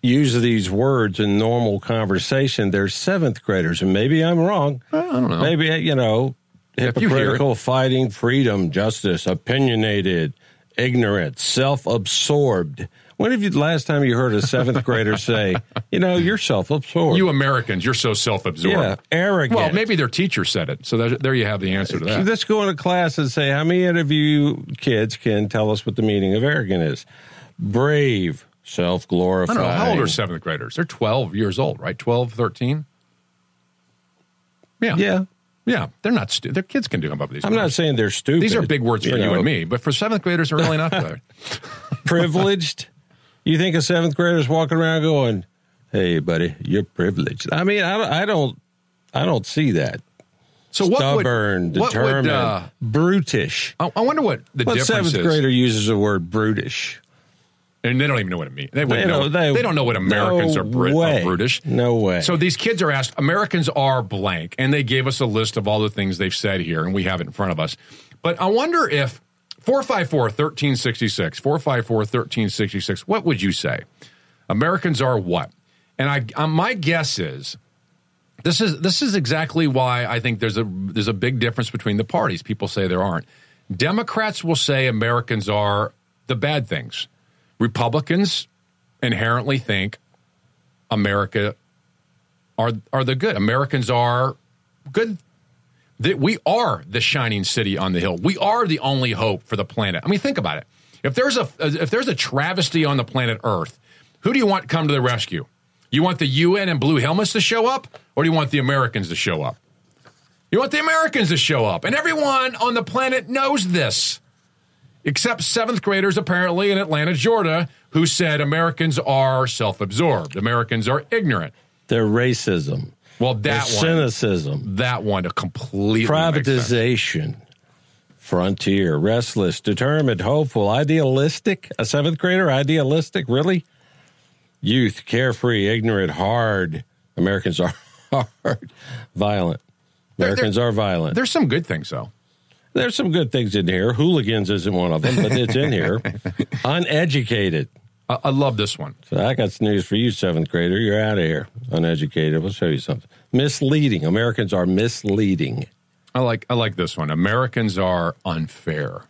S2: use these words in normal conversation. They're seventh graders, and maybe I'm wrong.
S1: I don't know.
S2: Maybe you know,
S1: If you
S2: hypocritical, fighting freedom, justice, opinionated, ignorant, self-absorbed. When have you last time you heard a seventh grader say, "You know, you're self-absorbed"?
S1: You Americans, you're so self absorbed.
S2: Yeah, arrogant.
S1: Well, maybe their teacher said it. So there, there you have the answer to that.
S2: Let's go into class and say, how many of you kids can tell us what the meaning of arrogant is? Brave, self
S1: I don't know. How old are seventh graders? They're 12 years old, right? 12, 13? Yeah.
S2: Yeah.
S1: Yeah. They're not stupid. Their kids can do them up with these
S2: I'm not saying they're stupid.
S1: These are big words for you,
S2: know.
S1: and me, but for seventh graders, they're really not good.
S2: Privileged. You think a seventh grader's walking around going, "Hey, buddy, you're privileged." I mean, I don't, I don't, I don't see that.
S1: So what would-
S2: stubborn,
S1: what would,
S2: determined,
S1: uh,
S2: brutish.
S1: I, I wonder what the
S2: what
S1: difference
S2: seventh
S1: is.
S2: grader uses the word brutish?
S1: And they don't even know what it means. They,
S2: They
S1: wouldn't know,
S2: don't-
S1: they,
S2: they-
S1: don't know what Americans
S2: no
S1: are, Brit, are brutish.
S2: No way.
S1: So these kids are asked, Americans are blank, and they gave us a list of all the things they've said here, and we have it in front of us. But I wonder if 454 1366, 454 1366, what would you say? Americans are what? And I, uh, my guess is this is this is exactly why I think there's a there's a big difference between the parties. People say there aren't. Democrats will say Americans are the bad things. Republicans inherently think America are are the good. Americans are good. That we are the shining city on the hill. We are the only hope for the planet. I mean, think about it. If there's a if there's a travesty on the planet Earth, who do you want to come to the rescue? You want the UN and blue helmets to show up, or do you want the Americans to show up? You want the Americans to show up, and everyone on the planet knows this except seventh graders apparently in Atlanta, Georgia, who said Americans are self absorbed. Americans are ignorant.
S2: Their racism.
S1: Well,
S2: Their
S1: that one,
S2: cynicism.
S1: that one a sense.
S2: privatization, frontier, restless, determined, hopeful, idealistic. A seventh grader, idealistic, really? Youth, carefree, ignorant, hard. Americans are hard, violent. Americans are violent.
S1: There's some good things though.
S2: There's some good things in here. Hooligans isn't one of them, but it's in here. Uneducated.
S1: I, I love this one.
S2: So I got some news for you, seventh grader. You're out of here. Uneducated. We'll show you something. Misleading. Americans are misleading.
S1: I like I like this one. Americans are unfair.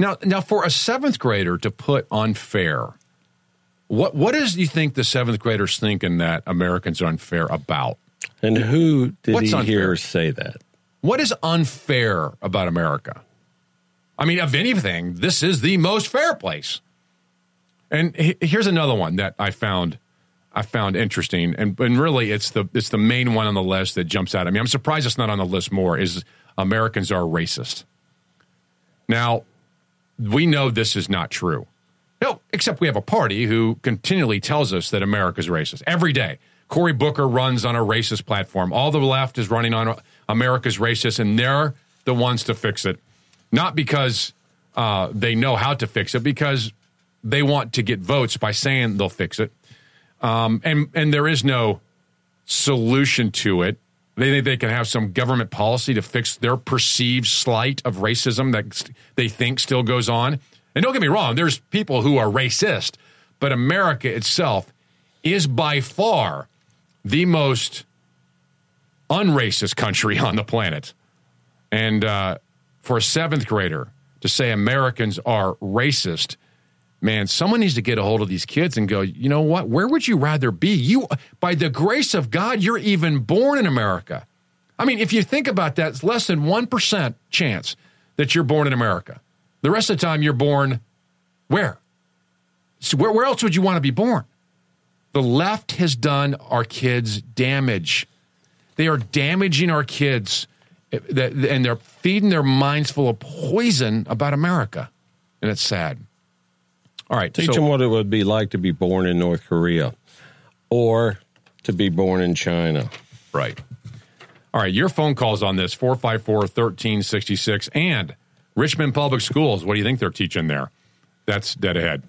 S1: Now now for a seventh grader to put unfair, what what is you think the seventh grader's thinking that Americans are unfair about?
S2: And who did
S1: What's
S2: he
S1: unfair?
S2: hear say that?
S1: What is unfair about America? I mean, of anything, this is the most fair place. And here's another one that I found I found interesting, and, and really, it's the it's the main one on the list that jumps out at me. I'm surprised it's not on the list more. Is Americans are racist? Now, we know this is not true. No, except we have a party who continually tells us that America's racist every day. Cory Booker runs on a racist platform. All the left is running on America's racist, and they're the ones to fix it. Not because uh, they know how to fix it, because they want to get votes by saying they'll fix it. Um, and and there is no solution to it. They think they can have some government policy to fix their perceived slight of racism that they think still goes on. And don't get me wrong, there's people who are racist, but America itself is by far the most unracist country on the planet. And uh, for a seventh grader to say Americans are racist, man, someone needs to get a hold of these kids and go, you know what? Where would you rather be? You, by the grace of God, you're even born in America. I mean, if you think about that, it's less than 1% chance that you're born in America. The rest of the time, you're born where? So where, where else would you want to be born? The left has done our kids damage. They are damaging our kids, eh, and they're feeding their minds full of poison about America. And it's sad. All right.
S2: Teach
S1: so-
S2: them what it would be like to be born in North Korea or to be born in China.
S1: Right. All right, your phone calls on this 454 1366 and Richmond Public Schools. What do you think they're teaching there? That's dead ahead.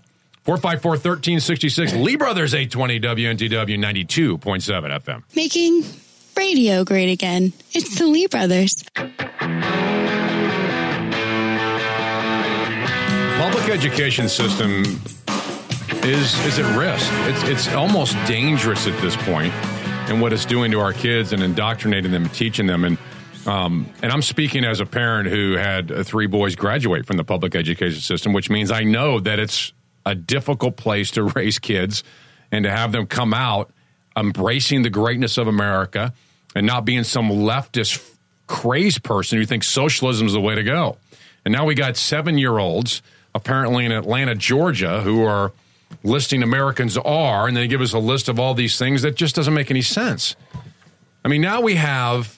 S1: 454 1366 Lee Brothers 820 WNTW 92.7 FM.
S6: Making Radio great again. It's the Lee Brothers.
S1: public education system is is at risk. It's it's almost dangerous at this point, and what it's doing to our kids and indoctrinating them, and teaching them, and um, and I'm speaking as a parent who had uh, three boys graduate from the public education system, which means I know that it's a difficult place to raise kids and to have them come out embracing the greatness of America and not being some leftist crazed person who thinks socialism is the way to go. And now we got seven year olds apparently in Atlanta, Georgia, who are listing Americans are, and they give us a list of all these things that just doesn't make any sense. I mean, now we have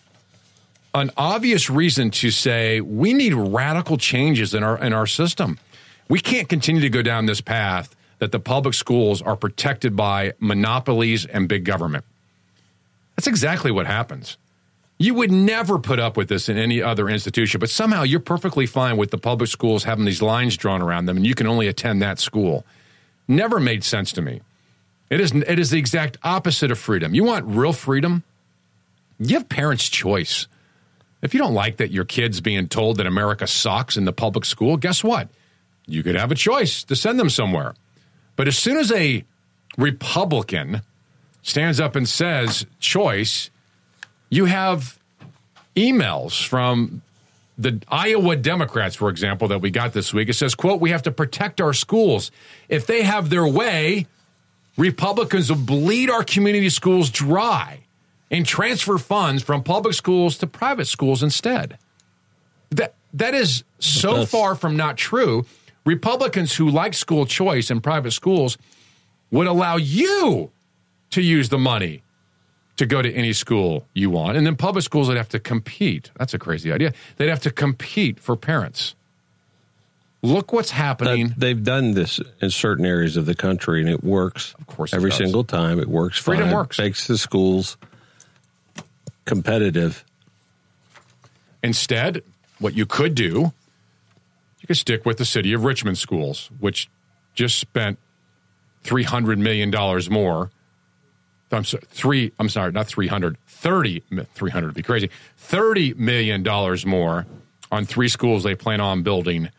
S1: an obvious reason to say we need radical changes in our in our system. We can't continue to go down this path that the public schools are protected by monopolies and big government. That's exactly what happens. You would never put up with this in any other institution, but somehow you're perfectly fine with the public schools having these lines drawn around them and you can only attend that school. Never made sense to me. It is it is the exact opposite of freedom. You want real freedom? Give parents choice. If you don't like that your kid's being told that America sucks in the public school, guess what? You could have a choice to send them somewhere. But as soon as a Republican stands up and says choice, you have emails from the Iowa Democrats, for example, that we got this week. It says, quote, we have to protect our schools. If they have their way, Republicans will bleed our community schools dry and transfer funds from public schools to private schools instead. That that is so far from not true. Republicans who like school choice and private schools would allow you to use the money to go to any school you want. And then public schools would have to compete. That's a crazy idea. They'd have to compete for parents. Look what's happening.
S2: That- they've done this in certain areas of the country, and it works. Of
S1: course,
S2: every
S1: does.
S2: single time it works.
S1: Freedom
S2: fine.
S1: works.
S2: Makes the schools competitive.
S1: Instead, what you could do, you could stick with the city of Richmond schools, which just spent $300 million more. I'm sorry, three, I'm sorry, not 300, 30, 300 would be crazy, $30 million more on three schools they plan on building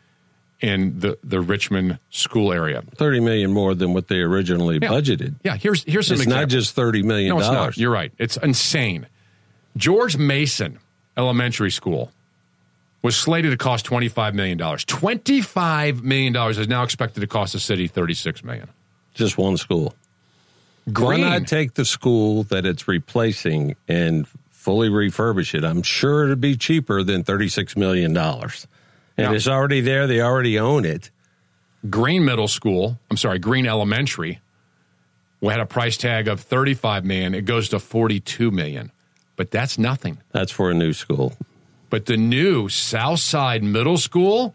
S1: in the, the Richmond school area.
S2: Thirty million more than what they originally
S1: Yeah.
S2: budgeted.
S1: Yeah, here's here's some
S2: It's not just thirty million dollars.
S1: You're right. It's insane. George Mason Elementary School was slated to cost $25 million. $25 million is now expected to cost the city 36 million.
S2: Just one school.
S1: Green.
S2: Why not take the school that it's replacing and fully refurbish it? I'm sure it'd be cheaper than $36 million. And
S1: Yeah.
S2: it's already there. They already own it.
S1: Green Middle School, I'm sorry, Green Elementary, we had a price tag of 35 million. It goes to 42 million. But that's nothing.
S2: That's for a new school.
S1: But the new Southside Middle School,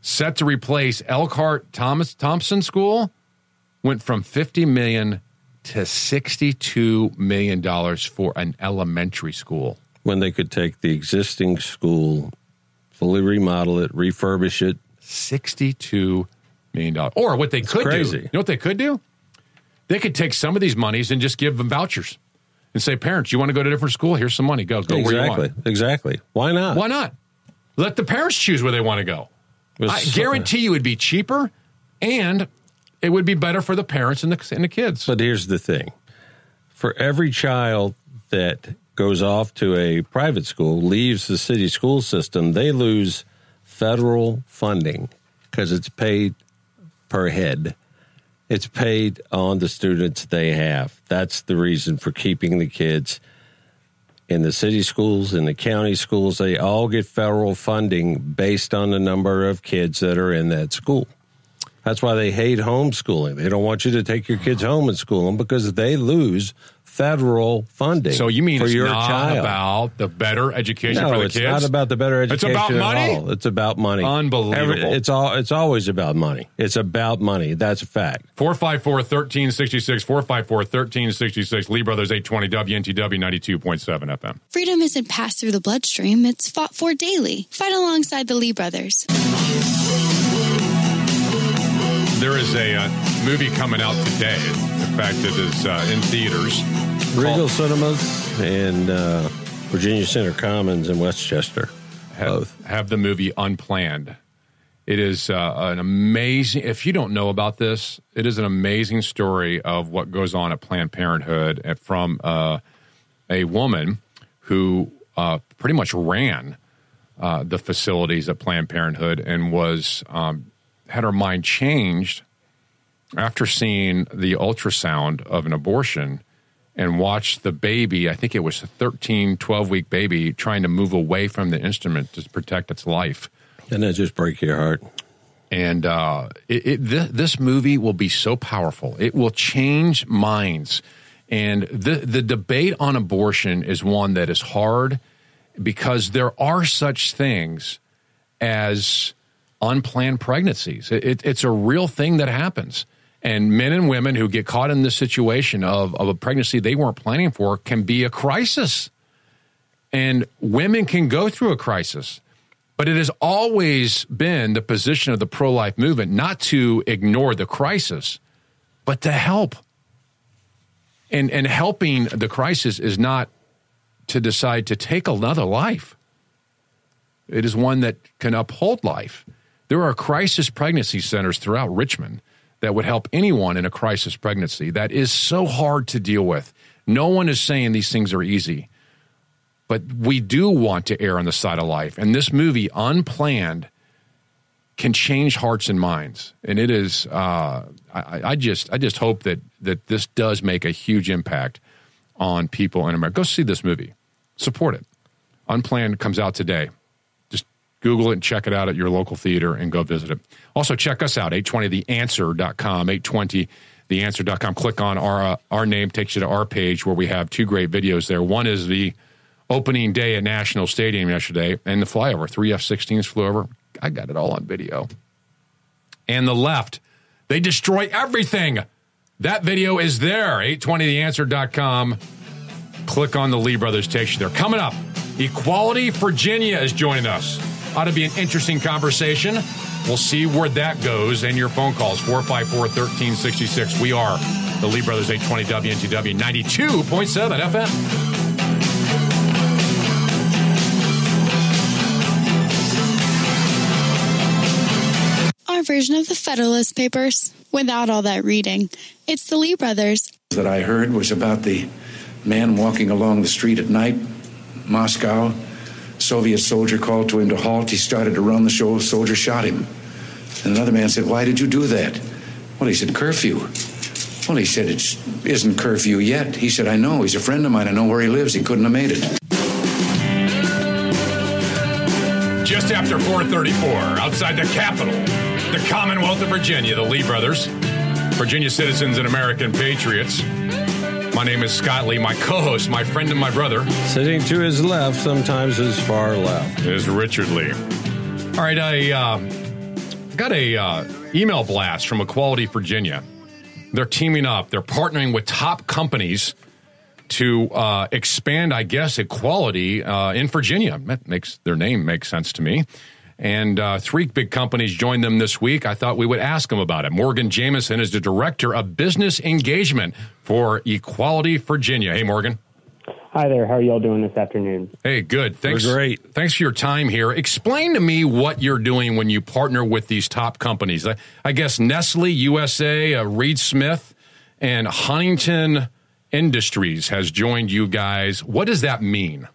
S1: set to replace Elkhardt Thomas Thompson School, went from 50 million to 62 million dollars for an elementary school.
S2: When they could take the existing school, fully remodel it, refurbish it.
S1: 62 million dollars. Or what they could
S2: crazy.
S1: do. You know what they could do? They could take some of these monies and just give them vouchers and say, parents, you want to go to a different school? Here's some money. Go, go where you
S2: exactly.
S1: want.
S2: Exactly. Why not?
S1: Why not? Let the parents choose where they want to go. I
S2: so-
S1: guarantee you it'd be cheaper and it would be better for the parents and the, and the kids.
S2: But here's the thing for every child that goes off to a private school, leaves the city school system, they lose federal funding because it's paid per head. It's paid on the students they have. That's the reason for keeping the kids in the city schools, in the county schools. They all get federal funding based on the number of kids that are in that school. That's why they hate homeschooling. They don't want you to take your kids home and school them because they lose federal funding.
S1: so you mean
S2: for
S1: it's
S2: your
S1: not
S2: child.
S1: about the better education
S2: no,
S1: for the
S2: it's
S1: kids?
S2: It's not about the better education.
S1: It's
S2: education.
S1: about
S2: at
S1: money?
S2: all. It's about money.
S1: Unbelievable.
S2: it's all. It's always about money. It's about money. That's a fact.
S1: 454 1366, 454 1366, Lee Brothers 820 WNTW 92.7 FM.
S6: Freedom isn't passed through the bloodstream, it's fought for daily. Fight alongside the Lee brothers.
S1: There is a uh, movie coming out today. In fact, it is uh, in theaters.
S2: Regal Cinemas and uh, Virginia Center Commons in Westchester.
S1: have, have the movie Unplanned. It is uh, an amazing. If you don't know about this, it is an amazing story of what goes on at Planned Parenthood and from uh, a woman who uh, pretty much ran uh, the facilities at Planned Parenthood and was um, had her mind changed after seeing the ultrasound of an abortion and watched the baby. I think it was a 13, 12 week baby trying to move away from the instrument to protect its life.
S2: And that just break your heart.
S1: And uh, it, it, th- this movie will be so powerful. It will change minds. And the, the debate on abortion is one that is hard because there are such things as unplanned pregnancies. It, it, it's a real thing that happens. And men and women who get caught in this situation of, of a pregnancy they weren't planning for can be a crisis. And women can go through a crisis. But it has always been the position of the pro life movement not to ignore the crisis, but to help. And, and helping the crisis is not to decide to take another life, it is one that can uphold life. There are crisis pregnancy centers throughout Richmond that would help anyone in a crisis pregnancy. That is so hard to deal with. No one is saying these things are easy but we do want to err on the side of life. And this movie, Unplanned, can change hearts and minds. And it is, uh, I, I, just, I just hope that that this does make a huge impact on people in America. Go see this movie, support it. Unplanned comes out today. Google it and check it out at your local theater and go visit it. Also, check us out, 820theanswer.com, 820theanswer.com. Click on our, uh, our name, takes you to our page where we have two great videos there. One is the opening day at National Stadium yesterday and the flyover. Three F 16s flew over. I got it all on video. And the left, they destroy everything. That video is there, 820theanswer.com. Click on the Lee Brothers takes you there. Coming up, Equality Virginia is joining us. Ought to be an interesting conversation. We'll see where that goes and your phone calls 454 1366. We are the Lee Brothers 820 WNTW 92.7 FM.
S6: Our version of the Federalist Papers, without all that reading. It's the Lee brothers.
S16: That I heard was about the man walking along the street at night, Moscow. Soviet soldier called to him to halt. He started to run. The show soldier shot him. And another man said, "Why did you do that?" Well, he said, "Curfew." Well, he said, "It isn't curfew yet." He said, "I know. He's a friend of mine. I know where he lives. He couldn't have made it."
S1: Just after 434, outside the Capitol, the Commonwealth of Virginia, the Lee brothers, Virginia citizens and American patriots. My name is Scott Lee. My co-host, my friend and my brother,
S2: Sitting to his left, sometimes his far left.
S1: is Richard Lee. All right, I uh, got a uh, email blast from Equality Virginia. They're teaming up. They're partnering with top companies to uh, expand, I guess, equality uh, in Virginia. That makes their name make sense to me. And uh, three big companies joined them this week. I thought we would ask them about it. Morgan Jameson is the director of business engagement for Equality Virginia. Hey, Morgan.
S17: Hi there. How are y'all doing this afternoon?
S1: Hey, good. Thanks.
S2: We're great.
S1: Thanks for your time here. Explain to me what you're doing when you partner with these top companies. I, I guess Nestle, USA, uh, Reed Smith, and Huntington Industries has joined you guys. What does that mean?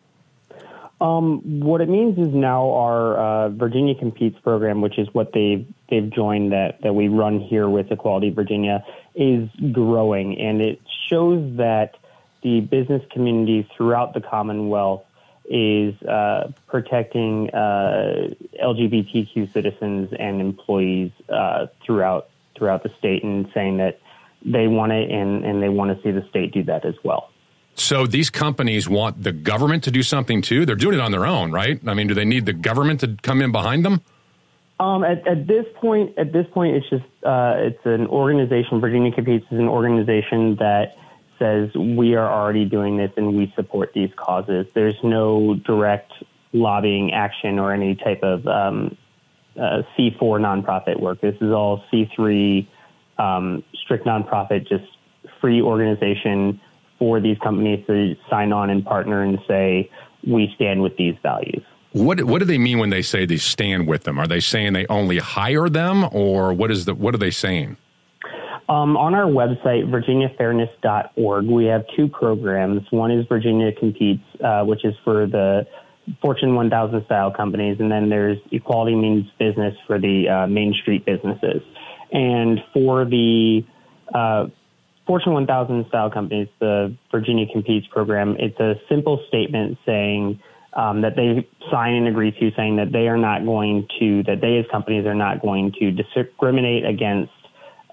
S17: Um, what it means is now our uh, Virginia Competes program, which is what they've they've joined that that we run here with Equality Virginia, is growing, and it shows that the business community throughout the Commonwealth is uh, protecting uh, LGBTQ citizens and employees uh, throughout throughout the state, and saying that they want it and, and they want to see the state do that as well.
S1: So these companies want the government to do something too. They're doing it on their own, right? I mean, do they need the government to come in behind them?
S17: Um, at, at this point, at this point, it's just uh, it's an organization. Virginia Competes is an organization that says we are already doing this and we support these causes. There's no direct lobbying action or any type of um, uh, C4 nonprofit work. This is all C3 um, strict nonprofit, just free organization for these companies to sign on and partner and say we stand with these values.
S1: What what do they mean when they say they stand with them? Are they saying they only hire them, or what is the what are they saying?
S17: Um, on our website, virginiafairness.org, we have two programs. One is Virginia Competes, uh, which is for the Fortune 1000 style companies, and then there's Equality Means Business for the uh, Main Street businesses. And for the uh, Fortune 1000 style companies, the Virginia Competes program, it's a simple statement saying um, that they sign and agree to, saying that they are not going to, that they as companies are not going to discriminate against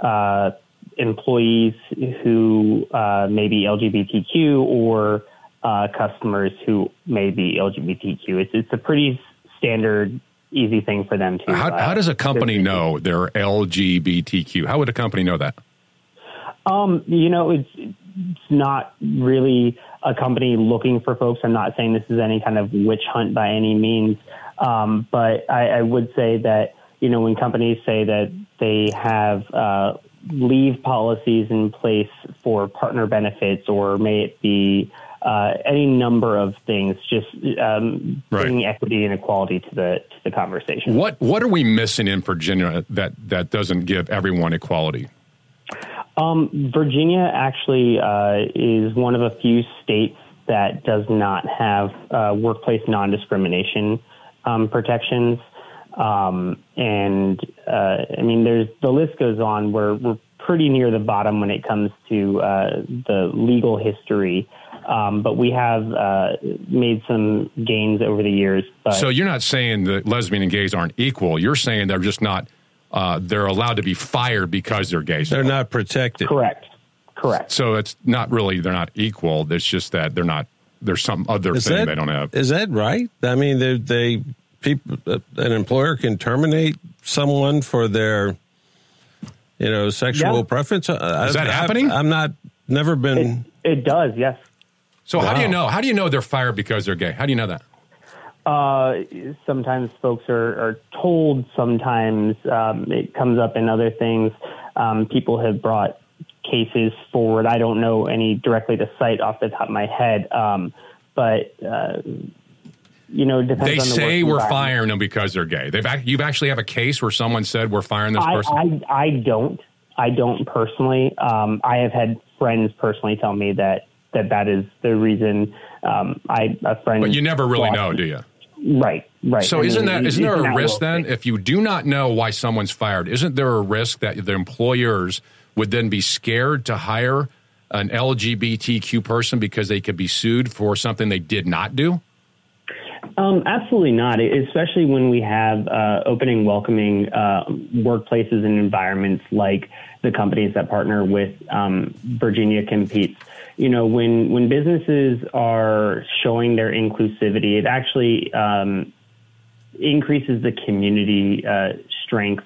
S17: uh, employees who uh, may be LGBTQ or uh, customers who may be LGBTQ. It's, it's a pretty standard, easy thing for them to.
S1: How,
S17: uh,
S1: how does a company know they're LGBTQ? How would a company know that?
S17: Um, you know, it's, it's not really a company looking for folks. I'm not saying this is any kind of witch hunt by any means, um, but I, I would say that you know when companies say that they have uh, leave policies in place for partner benefits, or may it be uh, any number of things, just um, bringing equity and equality to the to the conversation.
S1: What what are we missing in Virginia that that doesn't give everyone equality?
S17: Um, Virginia actually uh, is one of a few states that does not have uh, workplace non discrimination um, protections. Um, and uh, I mean, there's the list goes on. We're we're pretty near the bottom when it comes to uh, the legal history, um, but we have uh, made some gains over the years.
S1: So you're not saying that lesbian and gays aren't equal. You're saying they're just not. Uh, they're allowed to be fired because they're gays.
S2: They're not protected.
S17: Correct. Correct.
S1: So it's not really they're not equal. It's just that they're not. There's some other
S2: Is
S1: thing
S2: that-
S1: they don't have.
S2: Is that right? I mean, they, they people, uh, an employer can terminate someone for their, you know, sexual
S17: Yeah.
S2: preference. Uh,
S1: Is that
S2: I've-
S1: happening?
S2: I'm not. Never been.
S17: It does. Yes.
S1: So how do you know? How do you know they're fired because they're gay? How do you know that?
S17: Uh, sometimes folks are, are told. Sometimes um, it comes up in other things. Um, people have brought cases forward. I don't know any directly to cite off the top of my head, um, but uh, you know, it depends
S1: They
S17: on the
S1: say we're firing them because they're gay. They've you've actually have a case where someone said we're firing this person.
S17: I, I, I don't. I don't personally. Um, I have had friends personally tell me that that, that is the reason. Um, I a friend,
S1: but you never really know, do you?
S17: Right, right.
S1: So
S17: I
S1: isn't
S17: mean,
S1: that isn't there a risk then
S17: estate.
S1: if you do not know why someone's fired? Isn't there a risk that the employers would then be scared to hire an LGBTQ person because they could be sued for something they did not do?
S17: Um, absolutely not, especially when we have uh, opening, welcoming uh, workplaces and environments like the companies that partner with um, Virginia Competes. You know, when, when businesses are showing their inclusivity, it actually um, increases the community uh, strength,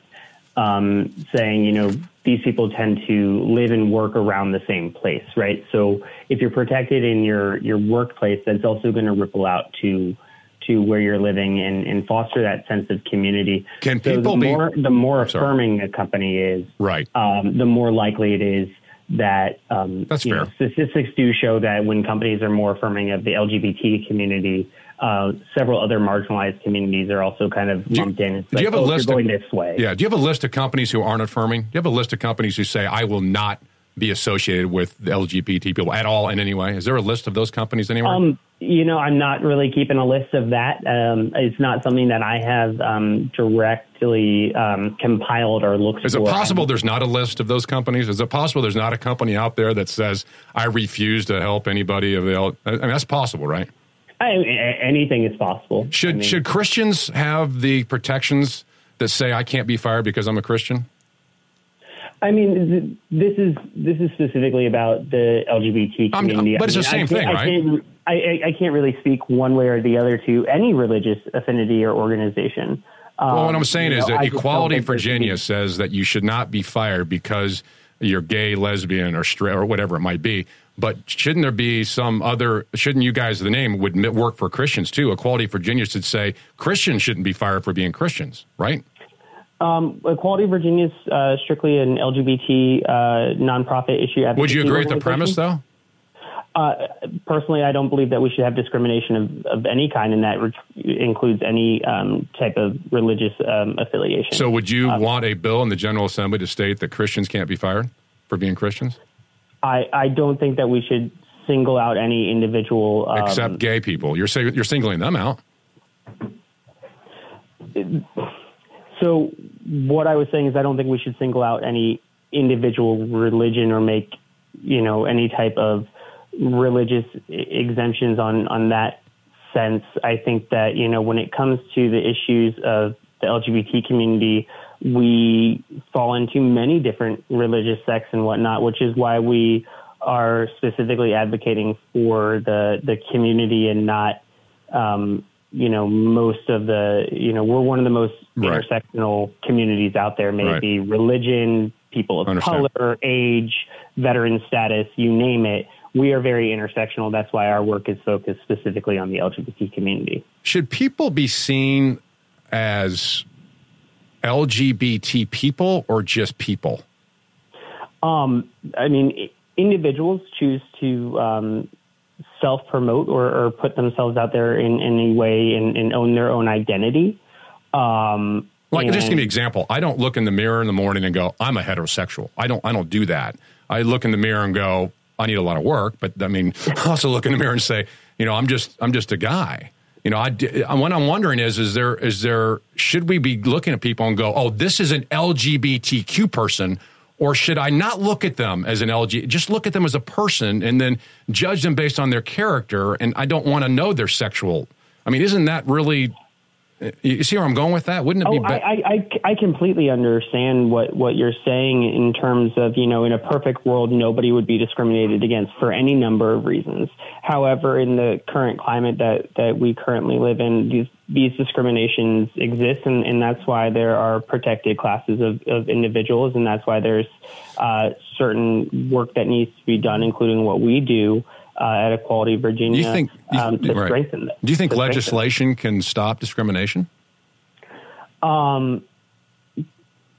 S17: um, saying, you know, these people tend to live and work around the same place, right? So if you're protected in your, your workplace, that's also going to ripple out to to where you're living and, and foster that sense of community.
S1: Can
S17: so
S1: people
S17: the
S1: be-
S17: more the more
S1: Sorry.
S17: affirming a company is,
S1: Right.
S17: um, the more likely it is that um, know, statistics do show that when companies are more affirming of the LGBT community, uh, several other marginalized communities are also kind of lumped in. It's
S1: Do
S17: like,
S1: you have a
S17: oh,
S1: list of-
S17: going this way?
S1: Yeah. Do you have a list of companies who aren't affirming? Do you have a list of companies who say I will not be associated with the LGBT people at all in any way? Is there a list of those companies anywhere?
S17: Um, you know, I'm not really keeping a list of that. Um, it's not something that I have um, directly um, compiled or looked
S1: Is it
S17: for.
S1: possible there's not a list of those companies? Is it possible there's not a company out there that says I refuse to help anybody of the? L-" I mean, that's possible, right?
S17: I, anything is possible.
S1: Should
S17: I mean-
S1: should Christians have the protections that say I can't be fired because I'm a Christian?
S17: I mean, this is this is specifically about the LGBT community.
S1: but it's
S17: I
S1: the
S17: mean,
S1: same
S17: I
S1: thing, right?
S17: I can't, I, I- can't really speak one way or the other to any religious affinity or organization.
S1: well, what
S17: Um,
S1: I'm saying is
S17: know,
S1: that Equality
S17: think there should
S1: Virginia says that you should not be fired because you're gay, lesbian, or straight, or whatever it might be. But shouldn't there be some other? Shouldn't you guys, the name would work for Christians too? Equality Virginia should say Christians shouldn't be fired for being Christians, right?
S17: Um, Equality Virginia is uh, strictly an LGBT uh, nonprofit issue.
S1: Would you agree with the premise though?
S17: Uh, personally, I don't believe that we should have discrimination of, of any kind, and that re- includes any um, type of religious um, affiliation.
S1: So, would you want a bill in the General Assembly to state that Christians can't be fired for being Christians?
S17: I, I don't think that we should single out any individual. Um,
S1: Except gay people. You're, you're singling them out.
S17: So, what I was saying is, I don't think we should single out any individual religion or make, you know, any type of religious exemptions on on that sense. I think that you know, when it comes to the issues of the LGBT community, we fall into many different religious sects and whatnot, which is why we are specifically advocating for the the community and not um, you know most of the you know we're one of the most
S1: Right.
S17: intersectional communities out there may
S1: Right.
S17: it be religion people of color age veteran status you name it we are very intersectional that's why our work is focused specifically on the lgbt community
S1: Should people be seen as LGBT people or just people?
S17: Um, I mean, individuals choose to um, self promote or, or put themselves out there in, in any way and, and own their own identity. Um,
S1: Like, just give me an example. I don't look in the mirror in the morning and go, "I'm a heterosexual." I don't. I don't do that. I look in the mirror and go, "I need a lot of work." But I mean, I also look in the mirror and say, "You know, I'm just. I'm just a guy." You know, I. d- What I'm wondering is, is there, is there, should we be looking at people and go, "Oh, this is an LGBTQ person," or should I not look at them as an LG? Just look at them as a person and then judge them based on their character. And I don't want to know their sexual. I mean, isn't that really? You see where I'm going with that? Wouldn't it be?
S17: Oh,
S1: be-
S17: I, I, I, completely understand what, what you're saying in terms of, you know, in a perfect world, nobody would be discriminated against for any number of reasons. However, in the current climate that, that we currently live in, these, these discriminations exist, and, and that's why there are protected classes of, of individuals, and that's why there's uh, certain work that needs to be done, including what we do uh, at Equality Virginia
S1: Do you think? you-
S17: um, to
S1: right.
S17: strengthen that.
S1: Do you think
S17: to strengthen it.
S1: legislation can stop discrimination?
S17: Um,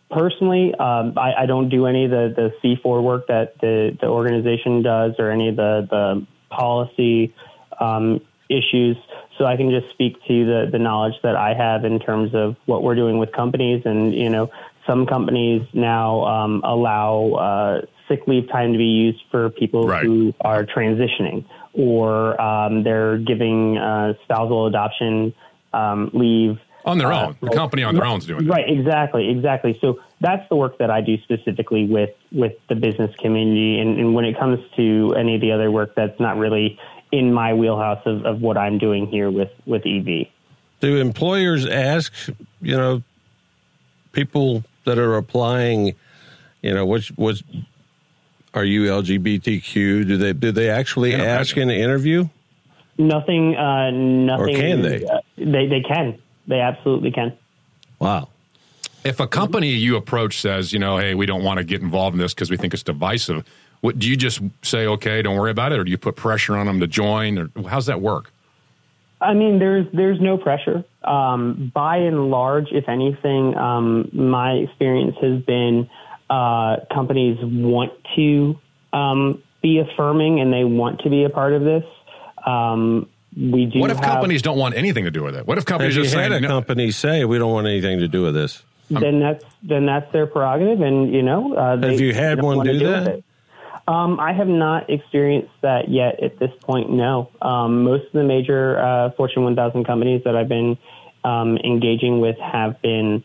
S17: personally, um, I, I don't do any of the, the C4 work that the, the organization does or any of the, the policy um, issues. So I can just speak to the, the knowledge that I have in terms of what we're doing with companies. And, you know, some companies now um, allow uh, sick leave time to be used for people who are transitioning or um, they're giving uh, spousal adoption um, leave
S1: On their
S17: uh,
S1: own. The company on their own is doing that.
S17: Right, exactly, exactly. So that's the work that I do specifically with with the business community, and, and when it comes to any of the other work, that's not really in my wheelhouse of, of what I'm doing here with with E EV.
S2: Do employers ask, you know, people that are applying, you know, which was are you LGBTQ? Do they do they actually ask in the interview?
S17: Nothing, uh, nothing.
S2: can they?
S17: Uh, they they can. They absolutely can.
S2: Wow.
S1: If a company you approach says, you know, hey, we don't want to get involved in this because we think it's divisive, what, do you just say, okay, don't worry about it, or do you put pressure on them to join, or how's that work?
S17: I mean, there's there's no pressure. Um, by and large, if anything, um, my experience has been uh, companies want to um, be affirming and they want to be a part of this. Um, we do.
S1: What if
S17: have-
S1: companies don't want anything to do with it? What if companies just
S2: had
S1: saying,
S2: a
S1: no,
S2: company say we don't want anything to do with this?
S17: Then that's then that's their prerogative, and you know. Uh, they,
S2: Have you had
S17: they don't
S2: one
S17: wanna
S2: do that?
S17: Um, I have not experienced that yet at this point. No, um, most of the major uh, Fortune 1000 companies that I've been um, engaging with have been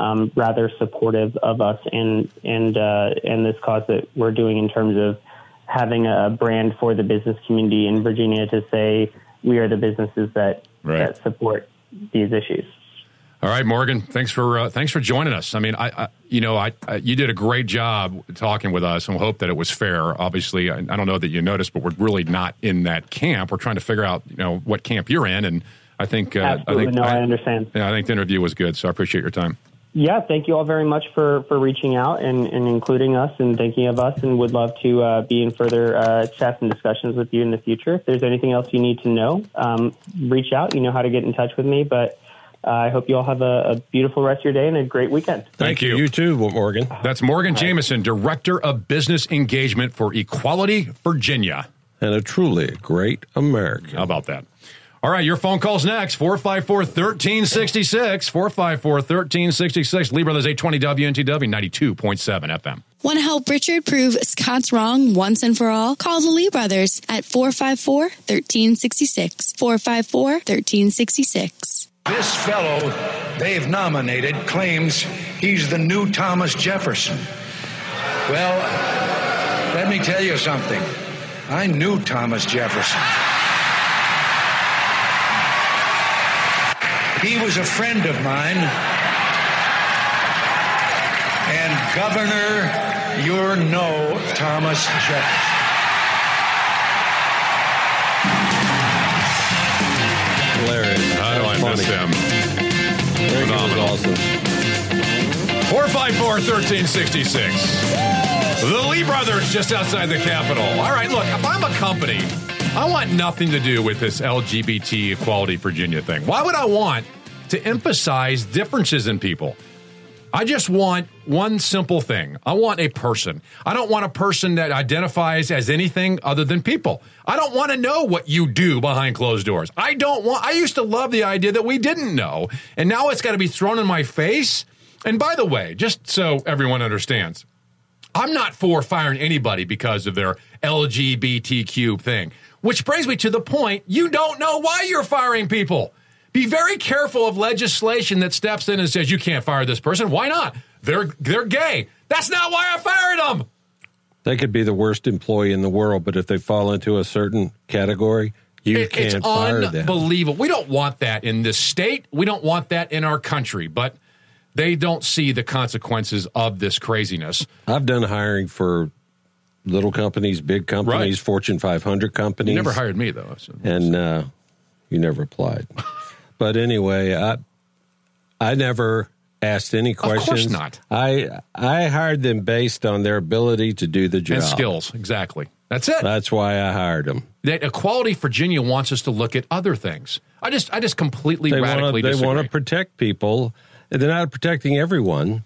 S17: um, rather supportive of us and and uh, and this cause that we're doing in terms of having a brand for the business community in Virginia to say we are the businesses that
S1: Right.
S17: that support these issues.
S1: All right, Morgan. Thanks for uh, thanks for joining us. I mean, I, I you know, I, I you did a great job talking with us, and we hope that it was fair. Obviously, I, I don't know that you noticed, but we're really not in that camp. We're trying to figure out, you know, what camp you're in, and I think uh, I think
S17: no, I understand.
S1: Yeah, I think the interview was good, so I appreciate your time.
S17: Yeah, thank you all very much for, for reaching out and, and including us and thinking of us, and would love to uh, be in further uh, chats and discussions with you in the future. If there's anything else you need to know, um, reach out. You know how to get in touch with me, but uh, I hope you all have a, a beautiful rest of your day and a great weekend.
S1: Thank you.
S2: You too, Morgan.
S1: That's Morgan Jameson, Director of Business Engagement for Equality Virginia.
S2: and a truly great American.
S1: How about that? All right, your phone calls next 454 1366. 454 1366. Lee Brothers 820 WNTW 92.7 FM.
S6: Want to help Richard prove Scott's wrong once and for all? Call the Lee brothers at 454 1366. 454 1366.
S18: This fellow they've nominated claims he's the new Thomas Jefferson. Well, let me tell you something. I knew Thomas Jefferson. He was a friend of mine. And Governor, you're no Thomas Jefferson.
S2: Hilarious.
S1: How do I miss him?
S2: Phenomenal. Awesome.
S1: 454 1366. The Lee Brothers just outside the Capitol. All right, look, if I'm a company, I want nothing to do with this LGBT Equality Virginia thing. Why would I want to emphasize differences in people? I just want one simple thing. I want a person. I don't want a person that identifies as anything other than people. I don't want to know what you do behind closed doors. I don't want, I used to love the idea that we didn't know, and now it's got to be thrown in my face. And by the way, just so everyone understands, I'm not for firing anybody because of their LGBTQ thing, which brings me to the point you don't know why you're firing people. Be very careful of legislation that steps in and says you can't fire this person. Why not? They're they're gay. That's not why I fired them.
S2: They could be the worst employee in the world, but if they fall into a certain category, you
S1: It-
S2: can't
S1: it's
S2: fire them.
S1: unbelievable. We don't want that in this state. We don't want that in our country. But they don't see the consequences of this craziness.
S2: I've done hiring for little companies, big companies, Fortune 500 companies.
S1: You never hired me though. so-
S2: and uh, you never applied. but anyway, I I never asked any
S1: course
S2: questions.
S1: not.
S2: I I hired them based on their ability to do the job
S1: And skills, exactly. That's it.
S2: That's why I hired them.
S1: that Equality Virginia wants us to look at other things. I just I just completely
S2: They
S1: radically
S2: want to they
S1: disagree.
S2: want to protect people. They're not protecting everyone.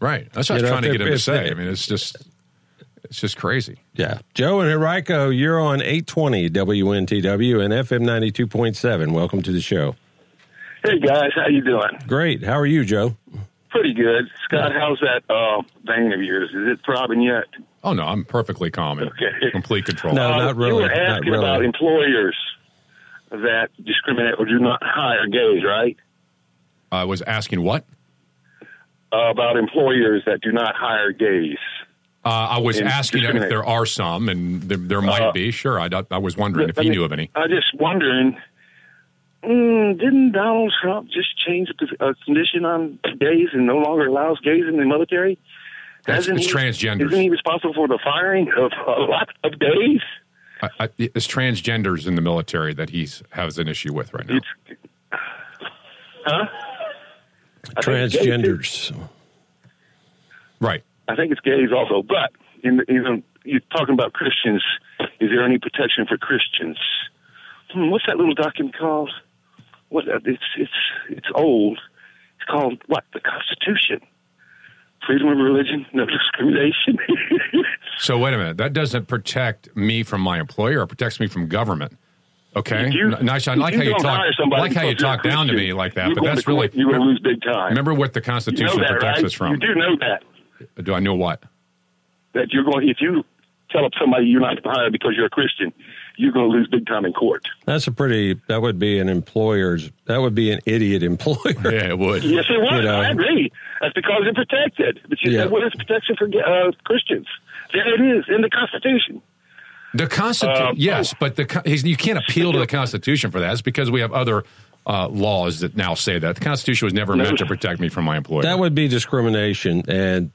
S1: right. That's what
S2: You
S1: I was
S2: know,
S1: trying to get him to say.
S2: if
S1: I mean, it's just it's just crazy.
S2: Yeah. Joe and Henrico, you're on 820 WNTW and FM 92.7. Welcome to the show.
S19: Hey guys, how you doing?
S2: Great. How are you, Joe?
S19: Pretty good. Scott, how's that uh, vein of yours? Is it throbbing yet?
S1: Oh no, I'm perfectly calm and complete control.
S19: No, Uh, You were asking about employers that discriminate or do not hire gays, right?
S1: I was asking what?
S19: Uh, about employers that do not hire gays.
S1: Uh, I was asking if there are some, and there, there might
S19: Uh,
S1: be. Sure, I, I was wondering if
S19: I
S1: you
S19: mean,
S1: knew of any.
S19: I just wondering. Mm, didn't Donald Trump just change the uh, condition on gays and no longer allows gays in the military?
S1: That's,
S19: Hasn't
S1: it's
S19: he-
S1: transgenders.
S19: Isn't he responsible for the firing of a lot of gays?
S1: I, I, it's transgenders in the military that he has an issue with right now.
S19: Huh? It's gays, too.
S2: Transgenders.
S1: Right.
S19: I think it's gays also. But in in, you're talking about Christians. Is there any protection for Christians? Hmm, what's that little document called? What? uh, It's it's it's old. It's called what? The Constitution. Freedom of religion, no discrimination.
S1: So wait a minute. That doesn't protect me from my employer. It protects me from government. Okay.
S19: You-
S1: nice. I like how you talk. like how you
S19: because you're a
S1: talk down to me like that. But that's
S19: to
S1: really
S19: you're going to lose big time.
S1: Remember what the
S19: you know
S1: Constitution
S19: that,
S1: protects
S19: right?
S1: us from.
S19: You do know that
S1: Do I know what?
S19: that you're going. If you tell up somebody you're not going to hire because you're a Christian, you're going to lose big time in court.
S2: That's a pretty, that would be an employer's, that would be an idiot employer.
S1: Yeah, it would.
S19: Yes, it would.
S2: You know.
S19: I agree. That's because it's protected. But you
S2: Yeah.
S19: said, what is protection for uh, Christians? There it is in the Constitution.
S1: The Constitution,
S19: Uh,
S1: yes, but the he's, you can't appeal to the Constitution for that. It's because we have other uh, laws that now say that the Constitution was never meant to protect me from my employer.
S2: That would be discrimination. And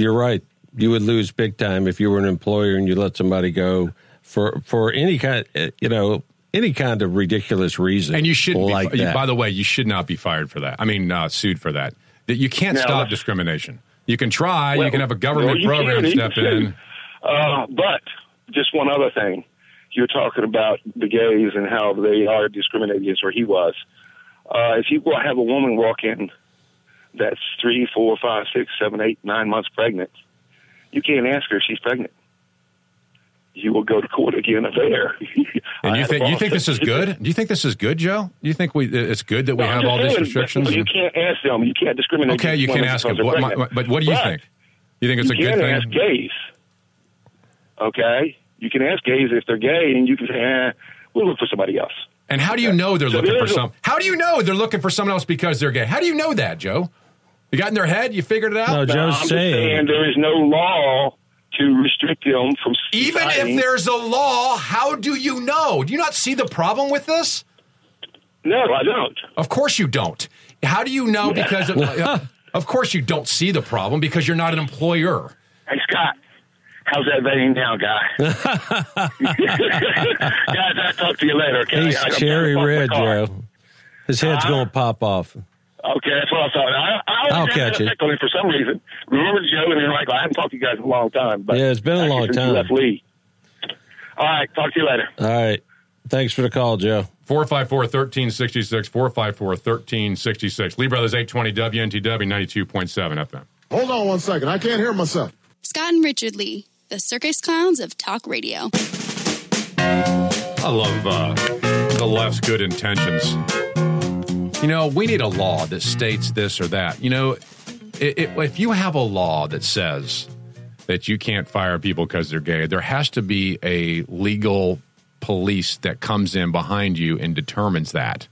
S2: you're right. You would lose big time if you were an employer and you let somebody go for, for any kind, uh, you know, any kind of ridiculous reason.
S1: and you shouldn't
S2: like
S1: be.
S2: that.
S1: By the way, you should not be fired for that. I mean, uh, sued for that. That you can't
S19: Now,
S1: stop discrimination. You can try. you can have a government
S19: well,
S1: program
S19: can,
S1: step in.
S19: Uh, but just one other thing. You're talking about the gays and how they are discriminated against, or he was. Uh, if you go have a woman walk in that's three, four, five, six, seven, eight, nine months pregnant, you can't ask her if she's pregnant. you will go to court again there.
S1: And you think you think this is good? Do you think this is good, Joe? Do you think we it's good that we
S19: No,
S1: have all these restrictions?
S19: You can't ask them. You can't discriminate.
S1: okay, you can
S19: women
S1: ask them.
S19: they're
S1: What, my- but what do you
S19: But
S1: think? You think it's a good thing?
S19: you can ask gays. Okay, you can ask gays if they're gay, and you can say, eh, "We'll look for somebody else."
S1: And how do you know they're
S19: So
S1: looking for some? How do you know they're looking for someone else because they're gay? How do you know that, Joe? You got in their head? You figured it out?
S2: No,
S19: No,
S2: Joe's
S19: I'm
S2: saying.
S19: saying there is no law to restrict them from.
S1: Even
S19: signing-
S1: if there's a law, how do you know? Do you not see the problem with this?
S19: no, I don't.
S1: Of course you don't. How do you know? Because of, uh, of course you don't see the problem because you're not an employer.
S19: Hey Scott, how's that vein now, guy? Guys, I'll talk to you later. Okay,
S2: He's
S19: I-
S2: cherry red,
S19: park my car.
S2: Joe. His head's
S19: Huh?
S2: going to pop off.
S19: Okay, that's what I thought. I, I always
S2: I'll
S19: had
S2: catch
S19: that
S2: it.
S19: effect on him for some reason. Remember Joe and Henrico? I haven't talked to you guys in a long time. But
S2: Yeah, it's been a long
S19: since
S2: time.
S19: You left Lee. All right, talk to you later.
S2: All right. Thanks for the call, Joe.
S1: 454 1366, 454 1366. Lee Brothers 820 WNTW 92.7 FM.
S20: Hold on one second. I can't hear myself.
S6: Scott and Richard Lee, the circus clowns of talk radio.
S1: I love uh, the left's good intentions. You know, we need a law that states this or that. You know, it, it, if you have a law that says that you can't fire people because they're gay, there has to be a legal police that comes in behind you and determines that.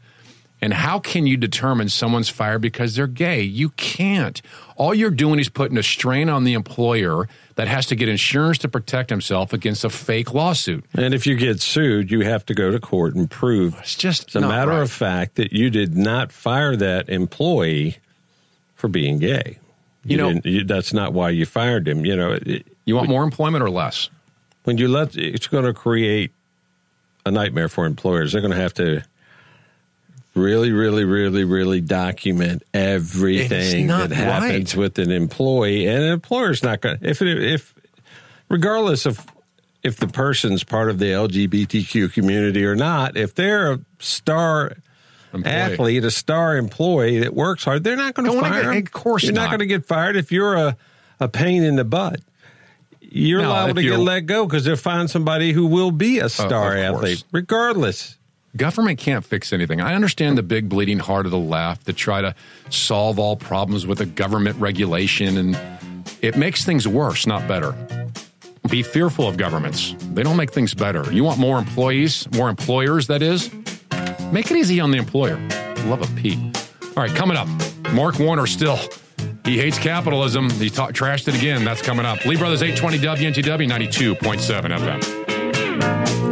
S1: And how can you determine someone's fired because they're gay? You can't. All you're doing is putting a strain on the employer that has to get insurance to protect himself against a fake lawsuit.
S2: And if you get sued, you have to go to court and prove
S1: It's just
S2: a matter
S1: right.
S2: of fact that you did not fire that employee for being gay.
S1: You know-
S2: you, that's not why you fired him. You know, it,
S1: You want more employment or less?
S2: when you let it's going to create a nightmare for employers. They're going to have to really, really, really, really document everything that happens
S1: right.
S2: with an employee, and an employer's not going to if it, if regardless of if the person's part of the LGBTQ community or not, if they're a star.
S1: Employee.
S2: Athlete, a star employee that works hard, they're not going to fire
S1: get-
S2: him.
S1: of course
S2: you're not,
S1: not.
S2: going to get fired if you're a, a pain in the butt you're
S1: No,
S2: allowed to get let go because they'll find somebody who will be a oh, star
S1: of course.
S2: athlete, regardless.
S1: Government can't fix anything. I understand the big bleeding heart of the left to try to solve all problems with a government regulation, and it makes things worse, not better. Be fearful of governments. They don't make things better. You want more employees, more employers, that is? Make it easy on the employer. Love a P. All right, coming up, Mark Warner still. He hates capitalism. He ta- trashed it again. That's coming up. Lee Brothers 820 WNTW 92.7 FM.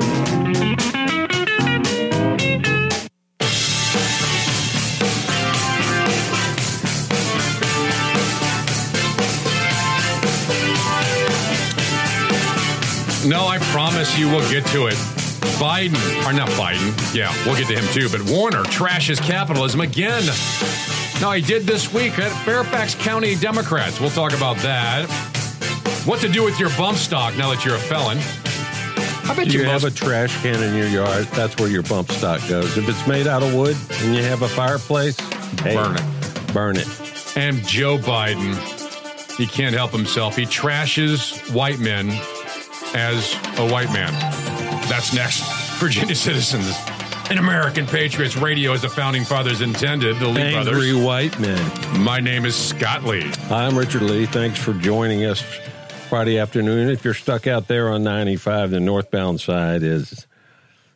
S1: Promise you we'll get to it. Biden, or not Biden, yeah, we'll get to him too, but Warner trashes capitalism again. No, he did this week at Fairfax County Democrats. We'll talk about that. What to do with your bump stock now that you're a felon. I bet
S2: You,
S1: you,
S2: have a trash can in your yard. That's where your bump stock goes. If it's made out of wood and you have a fireplace, hey,
S1: Burn it.
S2: Burn it.
S1: and Joe Biden, he can't help himself. He trashes white men as a white man. That's next. Virginia citizens and American patriots. Radio as the founding fathers intended. The Lee
S2: Angry
S1: brothers.
S2: white men.
S1: My name is Scott Lee.
S2: I'm Richard Lee. Thanks for joining us Friday afternoon. If you're stuck out there on 95, the northbound side is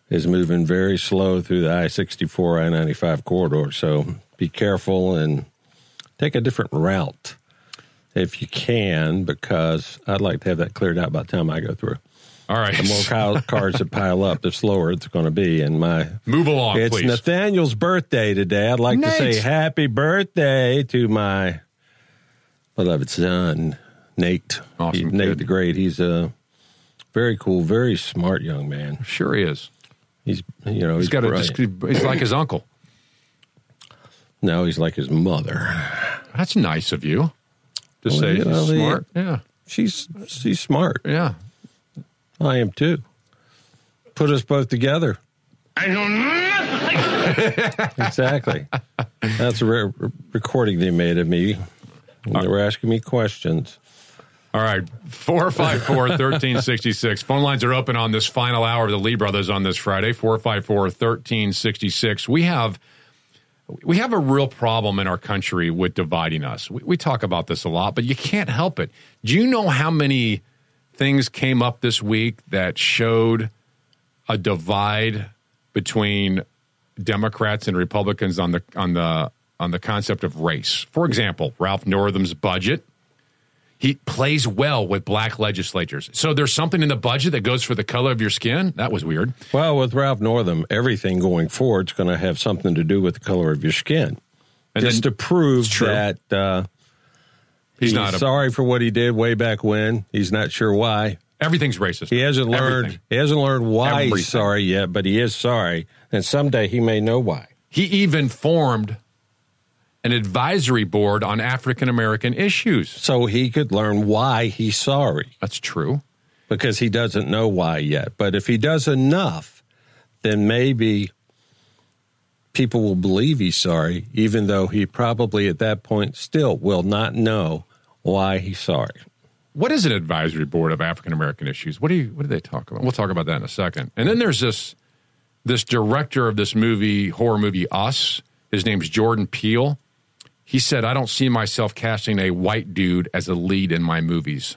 S2: is moving very slow through the I-64, I-95 corridor. So be careful and take a different route if you can, because I'd like to have that cleared out by the time I go through.
S1: All right.
S2: The more ca- cars that pile up, the slower it's going to be. And my
S1: Move along,
S2: it's
S1: please.
S2: Nathaniel's birthday today. I'd like to say happy birthday to my beloved son, Nate.
S1: Awesome
S2: He- Nate the Great. He's a very cool, very smart young man.
S1: Sure he is.
S2: He's you know
S1: He's
S2: he's,
S1: got a,
S2: brilliant.
S1: he's like his uncle.
S2: now he's like his mother.
S1: That's nice of you to
S2: Well,
S1: say
S2: you
S1: he's
S2: know, the-
S1: smart. Yeah.
S2: She's she's smart.
S1: Yeah.
S2: I am too. Put us both together.
S10: I know nothing.
S2: Exactly. That's a re- recording they made of me. And they were asking me questions.
S1: All right, 454 1366. Phone lines are open on this final hour of the Lee Brothers on this Friday, 454 1366. We have. We have a real problem in our country with dividing us. We, we talk about this a lot, but you can't help it. Do you know how many things came up this week that showed a divide between Democrats and Republicans on the on the on the concept of race? For example, Ralph Northam's budget he plays well with black legislatures. So there's something in the budget that goes for the color of your skin. That was weird.
S2: Well, with Ralph Northam, everything going forward is going to have something to do with the color of your skin,
S1: And
S2: just to prove that uh,
S1: He's
S2: he's,
S1: not a-
S2: sorry for what he did way back when. He's not sure why.
S1: Everything's racist.
S2: He hasn't learned.
S1: Everything.
S2: He hasn't learned why
S1: Everything.
S2: he's sorry yet, but he is sorry, and someday he may know why.
S1: He even formed an advisory board on African American issues.
S2: So he could learn why he's sorry.
S1: That's true.
S2: Because he doesn't know why yet. But if he does enough, then maybe people will believe he's sorry, even though he probably at that point still will not know why he's sorry.
S1: What is an advisory board of African American issues? What do you what do they talk about? We'll talk about that in a second. And then there's this this director of this movie horror movie Us. His name's Jordan Peele. He said, "I don't see myself casting a white dude as a lead in my movies."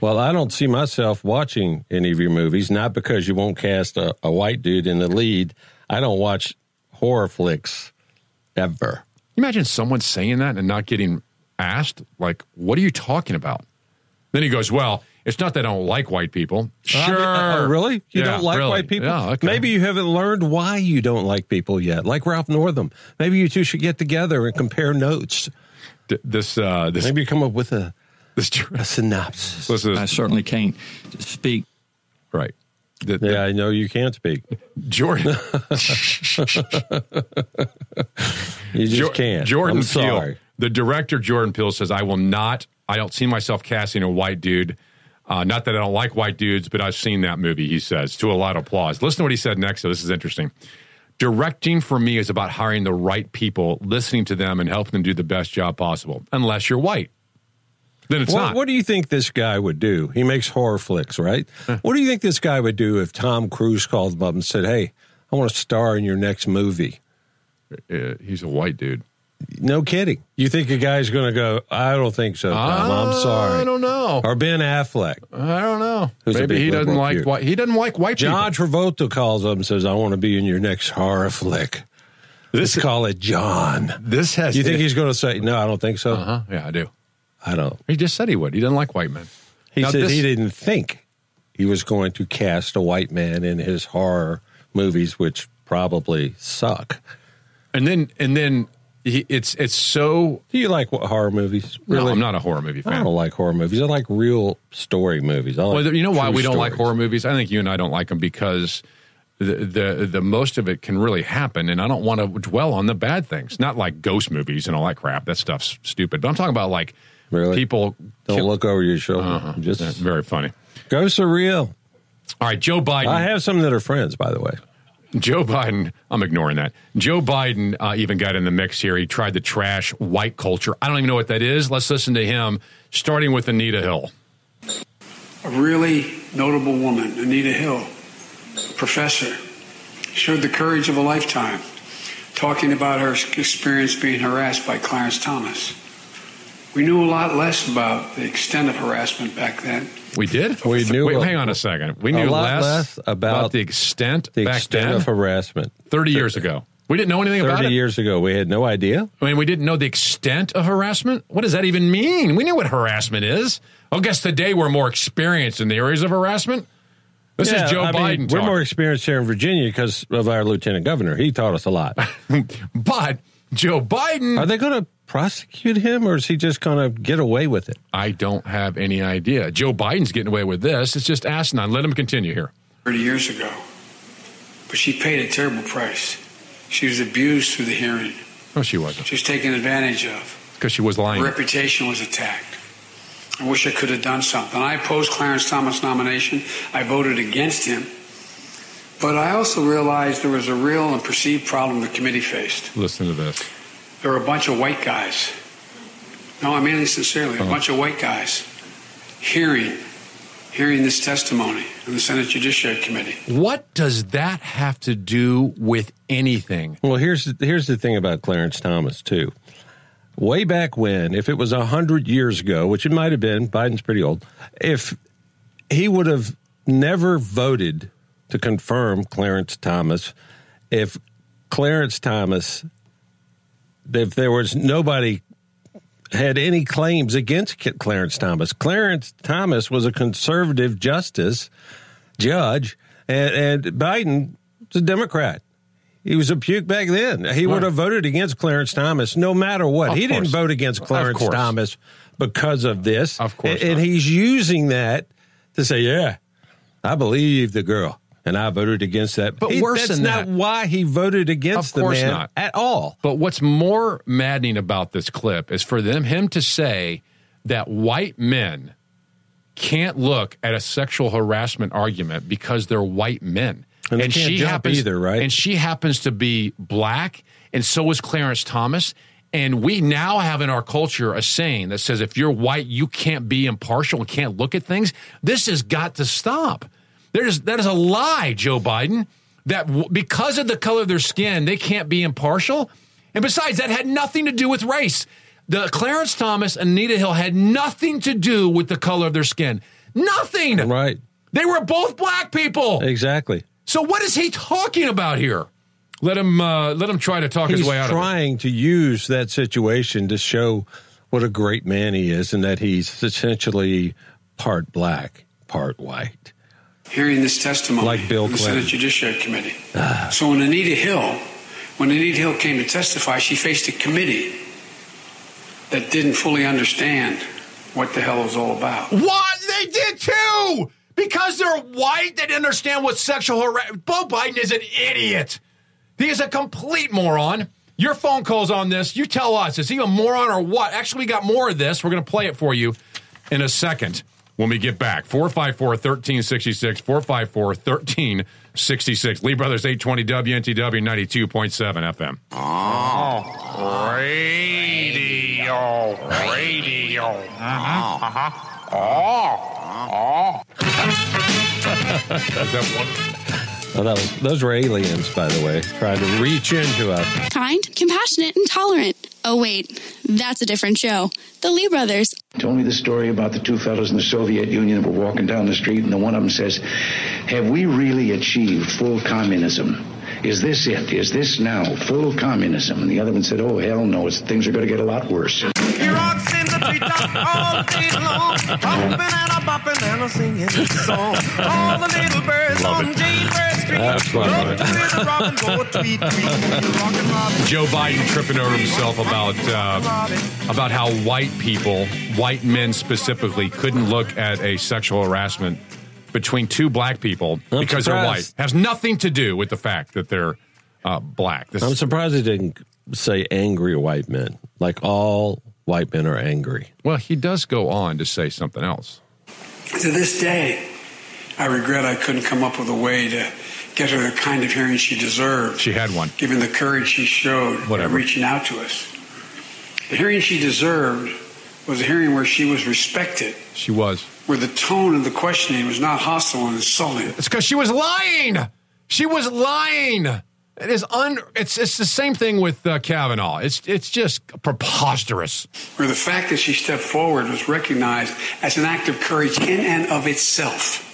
S2: Well, I don't see myself watching any of your movies, not because you won't cast a, a white dude in the lead. I don't watch horror flicks ever.
S1: Imagine someone saying that and not getting asked, like, what are you talking about? Then he goes, Well, it's not that I don't like white people. Sure.
S2: Oh, really? You
S1: Yeah,
S2: don't like
S1: really.
S2: white people?
S1: Yeah, okay.
S2: Maybe you haven't learned why you don't like people yet, like Ralph Northam. Maybe you two should get together and compare notes.
S1: D- this, uh, this,
S2: Maybe you come up with a,
S1: this,
S2: a synopsis.
S1: Listen to
S21: I certainly can't speak.
S1: Right. The-
S2: Yeah, I know you can't speak.
S1: Jordan.
S2: You just
S1: Jo-
S2: can't.
S1: Jordan
S2: I'm
S1: Peele,
S2: sorry.
S1: the director Jordan Peele says, "I will not. I don't see myself casting a white dude. Uh, not that I don't like white dudes, but I've seen that movie." He says to a lot of applause. Listen to what he said next. So this is interesting. Directing for me is about hiring the right people, listening to them, and helping them do the best job possible. Unless you're white, then it's
S2: what,
S1: not.
S2: what do you think this guy would do? He makes horror flicks, right? What do you think this guy would do if Tom Cruise called him up and said, "Hey, I want to star in your next movie"?
S1: Uh, he's a white dude.
S2: No kidding. You think a guy's going to go? I don't think so, Tom. I'm sorry.
S1: I don't know.
S2: Or Ben Affleck.
S1: I don't know. Maybe he doesn't like white. He doesn't like white
S2: John
S1: people.
S2: Travolta calls up and says, "I want to be in your next horror flick." Let's call it John.
S1: This has.
S2: You think he's going to say, "No, I don't think so"?
S1: Uh huh. Yeah, I do.
S2: I don't.
S1: He just said he would. He doesn't like white men.
S2: He
S1: Now,
S2: said
S1: this-
S2: he didn't think he was going to cast a white man in his horror movies, which probably suck.
S1: And then and then he, it's it's so.
S2: Do you like what, horror movies?
S1: No, I'm not a horror movie fan.
S2: I don't like horror movies. I like real story movies. I like
S1: Well, you know why we don't like horror movies? I think you and I don't like them because the, the the most of it can really happen, and I don't want to dwell on the bad things. Not like ghost movies and all that crap. That stuff's stupid. But I'm talking about like
S2: Really?
S1: people.
S2: Don't
S1: kill-
S2: look over your shoulder.
S1: Uh-huh.
S2: Just
S1: very funny.
S2: go real.
S1: All right, Joe Biden.
S2: I have some that are friends, by the way.
S1: Joe Biden, I'm ignoring that. Joe Biden uh, even got in the mix here. He tried to trash white culture. I don't even know what that is. Let's listen to him, starting with Anita Hill.
S22: a really notable woman, Anita Hill, professor, showed the courage of a lifetime, talking about her experience being harassed by Clarence Thomas. We knew a lot less about the extent of harassment back then.
S1: We did.
S2: We knew
S1: Wait,
S2: a-
S1: hang on a second. We knew less,
S2: less about
S1: the extent
S2: The
S1: back
S2: extent
S1: then.
S2: of harassment.
S1: Thirty years ago, we didn't know anything about it.
S2: Thirty years ago, we had no idea.
S1: I mean, we didn't know the extent of harassment. What does that even mean? We knew what harassment is. I guess today we're more experienced in the areas of harassment. This
S2: Yeah,
S1: is Joe
S2: I mean,
S1: Biden.
S2: we're more experienced here in Virginia because of our lieutenant governor. He taught us a lot.
S1: but Joe Biden.
S2: Are they going to prosecute him, or is he just going to get away with it?
S1: I don't have any idea. Joe Biden's getting away with this. It's just asinine. Let him continue here.
S22: 30 years ago. But she paid a terrible price. She was abused through the hearing.
S1: No, she wasn't.
S22: She was taken advantage of.
S1: Because she was
S22: Her
S1: lying.
S22: reputation was attacked. I wish I could have done something. I opposed Clarence Thomas' nomination. I voted against him. But I also realized there was a real and perceived problem the committee faced.
S1: Listen to this.
S22: There were a bunch of white guys No, I mean it sincerely. A oh. bunch of white guys hearing, hearing this testimony in the Senate Judiciary Committee.
S1: What does that have to do with anything?
S2: Well, here's the, here's the thing about Clarence Thomas too. Way back when, if it was a hundred years ago, which it might have been, Biden's pretty old. If he would have never voted to confirm Clarence Thomas, if Clarence Thomas, if there was nobody had any claims against Clarence Thomas. Clarence Thomas was a conservative justice judge, and, and Biden was a Democrat. He was a puke back then. He would have voted against Clarence Thomas no matter what.
S1: Of
S2: he didn't vote against Clarence. Thomas because of this. Of
S1: course
S2: And,
S1: not.
S2: he's using that to say, yeah, I believe the girl. And I voted against that.
S1: But
S2: He-
S1: worse
S2: that's
S1: than
S2: not
S1: that.
S2: why he voted against
S1: Of course
S2: the man
S1: not.
S2: at all.
S1: But what's more maddening about this clip is for them him to say that white men can't look at a sexual harassment argument because they're white men.
S2: And they can't
S1: happens
S2: either, right?
S1: And she happens to be black, and so is Clarence Thomas. And we now have in our culture a saying that says if you're white, you can't be impartial and can't look at things. This has got to stop. There's that is a lie, Joe Biden. That w- because of the color of their skin, they can't be impartial. And besides, that had nothing to do with race. The Clarence Thomas and Anita Hill had nothing to do with the color of their skin. Nothing.
S2: Right.
S1: They were both black people.
S2: Exactly.
S1: So what is he talking about here? Let him uh, let him try to talk
S2: He's
S1: his way out of it.
S2: trying to use that situation to show what a great man he is and that he's essentially part black, part white.
S22: Hearing this testimony
S2: Like Bill
S22: in the Senate Judiciary Committee. Ah. so when Anita Hill, when Anita Hill came to testify, she faced a committee that didn't fully understand what the hell it was all about.
S1: What they did too, because they're white. They didn't understand what sexual harassment. Bo Biden is an idiot. He is a complete moron. Your phone calls on this. You tell us is he a moron or what? Actually, we got more of this. We're going to play it for you in a second when we get back. 454 1366, 454 1366. Lee Brothers 820 WNTW 92.7 FM.
S10: Oh, radio, radio. Uh-huh, uh-huh. Oh, oh.
S1: Is that one?
S2: Oh, that was, those were aliens, by the way, trying to reach into us.
S6: Kind, compassionate, and tolerant. Oh, wait, that's a different show. The Lee Brothers.
S16: Told me the story about the two fellows in the Soviet Union that were walking down the street, and the one of them says, Have we really achieved full communism? Is this it? Is this now full communism? And the other one said, Oh, hell no, it's, things are going to get a lot worse.
S10: He rocks in the all day long, hopping and a bopping and a singing song. All the little birds
S2: Love
S10: on
S2: it.
S10: Jaybird Street,
S2: That's fun, right?
S10: to hear the robin go tweet tweet. Rockin' Robin.
S1: Joe Biden tripping over himself about uh, about how white people, white men specifically, couldn't look at a sexual harassment between two black people
S2: I'm
S1: because they're white. Has nothing to do with the fact that they're uh, black. This
S2: I'm surprised he didn't say angry white men. Like all white men are angry.
S1: well, he does go on to say something else.
S22: To this day, I regret I couldn't come up with a way to get her the kind of hearing she deserved,
S1: She had one.
S22: given the courage she showed by
S1: Whatever.
S22: reaching out to us. The hearing she deserved was a hearing where she was respected,
S1: She was.
S22: Where the tone of the questioning was not hostile and insulting.
S1: It's because she was lying. She was lying. It is un. It's it's the same thing with uh, Kavanaugh. It's it's just preposterous.
S22: where the fact that she stepped forward was recognized as an act of courage in and of itself.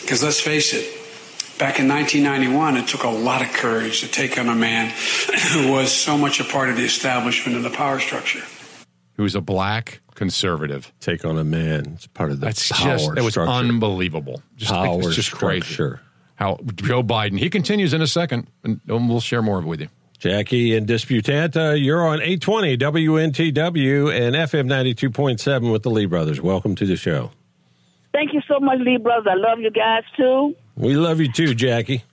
S22: Because let's face it, back in 1991, it took a lot of courage to take on a man who was so much a part of the establishment and the power structure.
S1: Who's a black conservative?
S2: Take on a man. It's part of the
S1: That's
S2: power
S1: just it was
S2: structure.
S1: unbelievable. Just,
S2: Power
S1: it's just crazy.
S2: structure.
S1: How Joe Biden? He continues in a second, and we'll share more with you.
S2: Jackie and Disputanta, you're on 820 WNTW and FM 92.7 with the Lee Brothers. Welcome to the show.
S23: Thank you so much, Lee brothers. I love you guys too.
S2: We love you too, Jackie.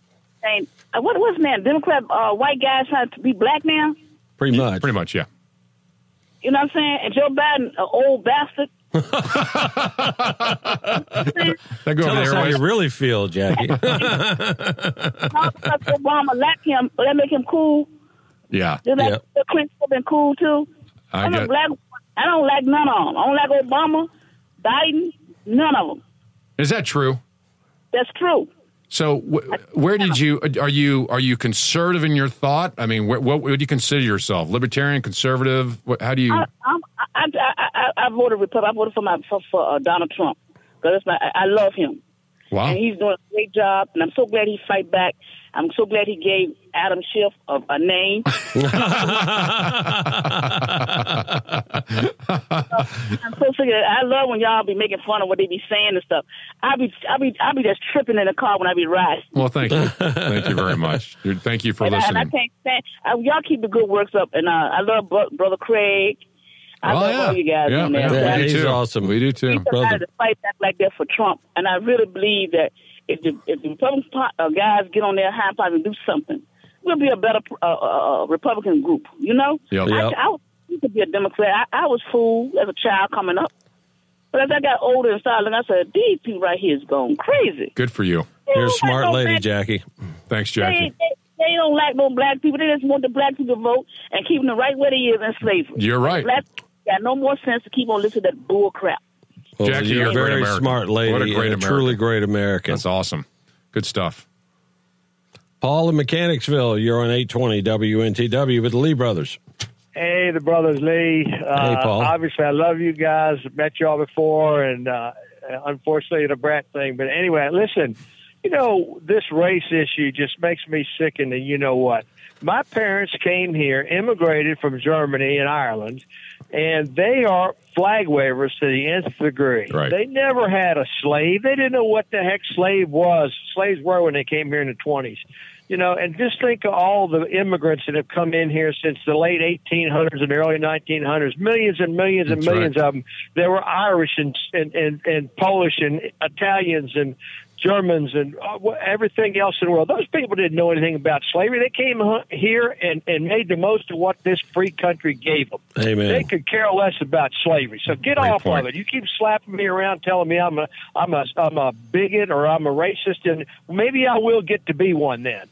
S23: And uh, what what's man? Democrat uh, white guys trying to be black now?
S2: Pretty much.
S1: Pretty much, yeah.
S23: You know what I'm saying? And Joe Biden, an old bastard.
S1: That go
S2: Tell
S1: over
S2: us how you really feel, Jackie.
S23: Obama let him, let make him cool.
S1: Yeah,
S23: Did that
S1: yeah.
S23: Bill Clinton have been cool too?
S1: I
S23: I'm a
S1: get-
S23: black I don't like none of them. I don't like Obama, Biden, none of them.
S1: Is that true?
S23: That's true.
S1: So, wh- where did you are you are you conservative in your thought? I mean, wh- what would you consider yourself? Libertarian, conservative? What, how do you?
S23: I, I'm, I, I, I, I voted Republican. I voted for my for, for uh, Donald Trump because my I, I love him.
S1: Wow.
S23: And he's doing a great job, and I'm so glad he fight back. I'm so glad he gave Adam Schiff of a name. I'm so sick of. I love when y'all be making fun of what they be saying and stuff. I be I be I be just tripping in the car when I be riding.
S1: Well, thank you, thank you very much. Thank you for
S23: and, I, and I
S1: listening.
S23: can't stand. I, y'all keep the good works up, and uh, I love bro- brother Craig. I
S1: Oh,
S23: love
S1: yeah.
S23: all you guys
S1: Yeah,
S23: on there.
S1: yeah,
S23: I-
S1: we do
S2: he's
S1: too.
S2: awesome.
S1: We do too,
S23: need somebody to fight back like that for Trump. And I really believe that if the if the Republican uh, guys get on their high pot and do something, we'll be a better uh, uh, Republican group. You know,
S1: Yep.
S23: I,
S1: Yep.
S23: I, was used to be a Democrat. I, I was fooled as a child coming up, but as I got older and started looking, I said, "These people right here is going crazy."
S1: Good for you.
S2: You're a smart lady,
S23: black-
S2: Jackie.
S1: Thanks, Jackie.
S23: they, they don't like no black people. They just want the black people to vote and keep them right where they is in slavery.
S1: You're right.
S23: Black people got no more sense to keep on listening to that bull crap.
S2: Well,
S1: Jackie,
S2: you're
S1: you're
S2: a
S1: a
S2: very
S1: American.
S2: smart lady.
S1: What a great
S2: and
S1: American.
S2: truly great American.
S1: That's awesome. Good stuff.
S2: Paul in Mechanicsville, you're on 820 WNTW with the Lee Brothers.
S24: Hey, the brothers Lee. Uh,
S2: Hey, Paul.
S24: Obviously, I love you guys. Met y'all before, and uh, unfortunately, the brat thing. But anyway, listen. You know, this race issue just makes me sick. And you know what? My parents came here, immigrated from Germany and Ireland, and they are flag wavers to the nth degree.
S1: Right.
S24: They never had a slave. They didn't know what the heck slave was. Slaves were when they came here in the twenties. You know, and just think of all the immigrants that have come in here since the late 1800s and early 1900s. Millions and millions and
S1: That's
S24: millions
S1: right.
S24: of them. There were Irish and and and, and Polish and Italians and Germans and uh, everything else in the world. Those people didn't know anything about slavery. They came here and, and made the most of what this free country gave them.
S2: Amen.
S24: They could care less about slavery. So get
S1: Great
S24: off
S1: point.
S24: of it. You keep slapping me around, telling me I'm a I'm a I'm a bigot or I'm a racist, and maybe I will get to be one then.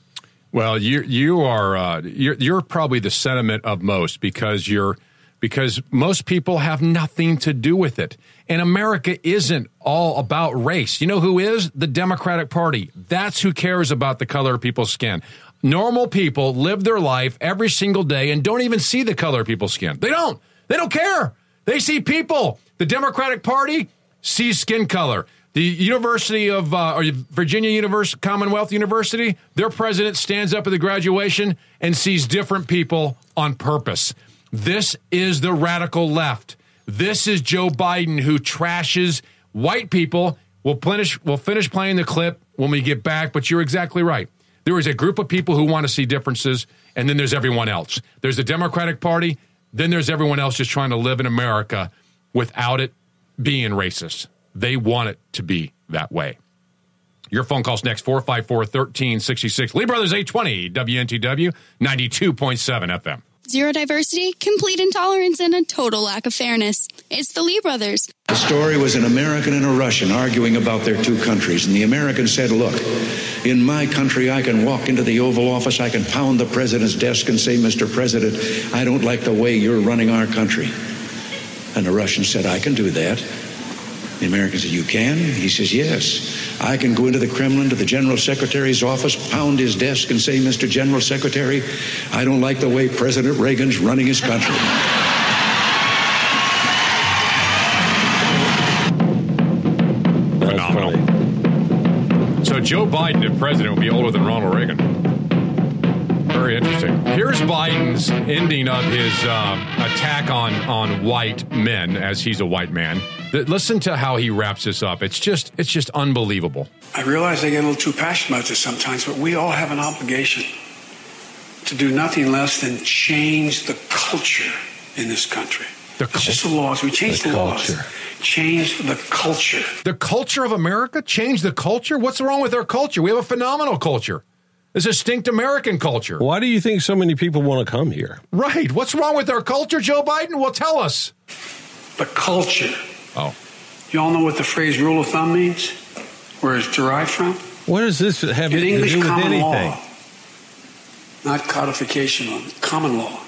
S1: Well, you you are uh, you're you're probably the sentiment of most because you're because most people have nothing to do with it. And America isn't all about race. You know who is? The Democratic Party. That's who cares about the color of people's skin. Normal people live their life every single day and don't even see the color of people's skin. They don't. They don't care. They see people. The Democratic Party sees skin color. The University of uh, Virginia University, Commonwealth University, their president stands up at the graduation and sees different people on purpose. This is the radical left. This is Joe Biden who trashes white people. We'll finish. We'll finish playing the clip when we get back. But you're exactly right. There is a group of people who want to see differences, and then there's everyone else. There's the Democratic Party. Then there's everyone else just trying to live in America without it being racist. They want it to be that way. Your phone calls next 454 1366. Lee Brothers 820 WNTW 92.7 FM.
S6: Zero diversity, complete intolerance, and a total lack of fairness. It's the Lee brothers.
S16: The story was an American and a Russian arguing about their two countries. And the American said, Look, in my country, I can walk into the Oval Office, I can pound the president's desk and say, Mr. President, I don't like the way you're running our country. And the Russian said, I can do that. The American said, You can? He says, Yes. I can go into the Kremlin to the General Secretary's office, pound his desk, and say, Mr. General Secretary, I don't like the way President Reagan's running his country.
S1: Phenomenal. So Joe Biden, if president, would be older than Ronald Reagan. Very interesting. Here's Biden's ending of his um, attack on on white men, as he's a white man. Listen to how he wraps this up. It's just it's just unbelievable.
S22: I realize I get a little too passionate about this sometimes, but we all have an obligation to do nothing less than change the culture in this country.
S1: The
S22: It's just the laws. We change the, laws. Change the culture.
S1: The culture of America? Change the culture? What's wrong with our culture? We have a phenomenal culture. It's a distinct American culture.
S2: Why do you think so many people want to come here?
S1: Right. What's wrong with our culture, Joe Biden? Well, tell us.
S22: The culture.
S1: Oh.
S22: You all know what the phrase rule of thumb means? Where it's derived from?
S2: What does this have
S22: In
S2: to do with
S22: common
S2: anything?
S22: law. Not codification law, common law.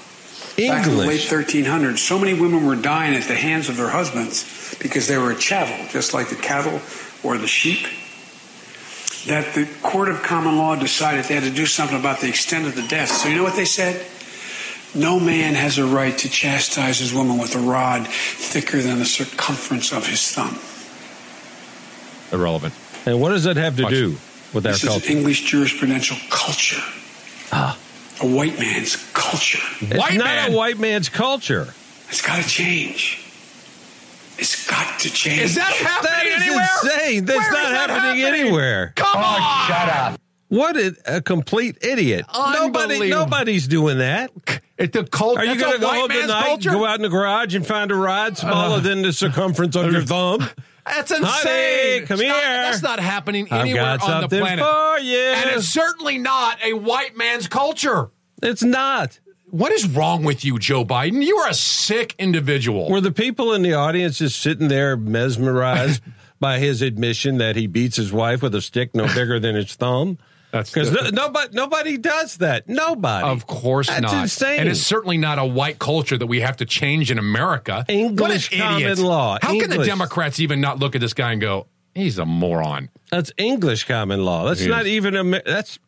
S22: Back in the late 1300s, so many women were dying at the hands of their husbands because they were a chattel, just like the cattle or the sheep, that the court of common law decided they had to do something about the extent of the death. So you know what they said? No man has a right to chastise his woman with a rod thicker than the circumference of his thumb.
S1: Irrelevant.
S2: And what does that have to do with our
S22: This is
S2: culture?
S22: English jurisprudential culture.
S2: Ah.
S22: A white man's culture.
S2: It's not a white man's culture.
S22: It's got to change. It's got to change.
S1: Is that happening
S2: That is
S1: anywhere?
S2: insane. That's
S1: Where
S2: not
S1: is that
S2: happening,
S1: happening?
S2: anywhere.
S1: Come on!
S2: shut up. What a, a complete idiot. Nobody, nobody's doing that.
S1: At the cult,
S2: Are you going to go
S1: white
S2: home
S1: man's
S2: tonight,
S1: culture?
S2: go out in the garage and find a rod smaller
S1: Uh,
S2: than the circumference of your thumb?
S1: That's
S2: Honey,
S1: insane.
S2: come
S1: It's not-
S2: here.
S1: that's not happening
S2: I've
S1: anywhere
S2: got
S1: on the planet.
S2: for you.
S1: And it's certainly not a white man's culture.
S2: It's not.
S1: What is wrong with you, Joe Biden? You are a sick individual.
S2: Were the people in the audience just sitting there mesmerized by his admission that he beats his wife with a stick no bigger than his thumb?
S1: That's
S2: because no, nobody nobody does that. Nobody.
S1: Of course
S2: That's
S1: not.
S2: insane.
S1: And it's certainly not a white culture that we have to change in America.
S2: English
S1: what an idiot.
S2: common law.
S1: How can the Democrats even not look at this guy and go, he's a moron?
S2: That's English common law. That's not even a. That's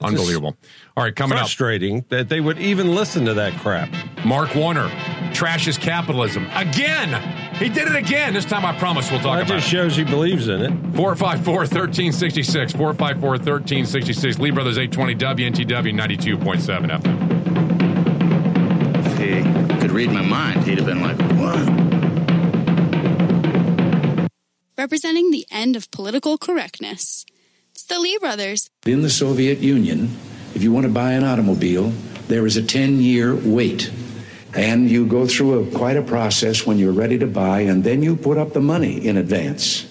S1: Unbelievable. All right, coming up.
S2: frustrating that they would even listen to that crap.
S1: Mark Warner trashes capitalism again. He did it again. This time, I promise we'll talk
S2: That
S1: about
S2: just
S1: it.
S2: shows he believes in it.
S1: 454 1366. 454 1366. Lee Brothers 820 WNTW 92.7 FM.
S25: If he could read my mind, he'd have been like, what?
S6: Representing the end of political correctness. It's the Lee brothers.
S16: In the Soviet Union, if you want to buy an automobile, there is a 10 year wait. And you go through a, quite a process when you're ready to buy, and then you put up the money in advance.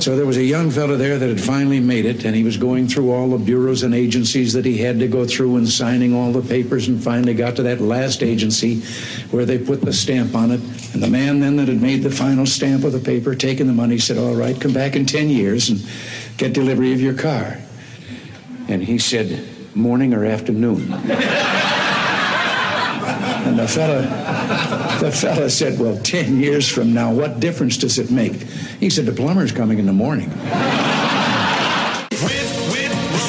S16: So there was a young fellow there that had finally made it, and he was going through all the bureaus and agencies that he had to go through and signing all the papers, and finally got to that last agency where they put the stamp on it. And the man then that had made the final stamp of the paper, taking the money, said, All right, come back in 10 years and get delivery of your car. And he said, Morning or afternoon? And the fella, the fella said, Well, 10 years from now, what difference does it make? He said, The plumber's coming in the morning.
S10: Run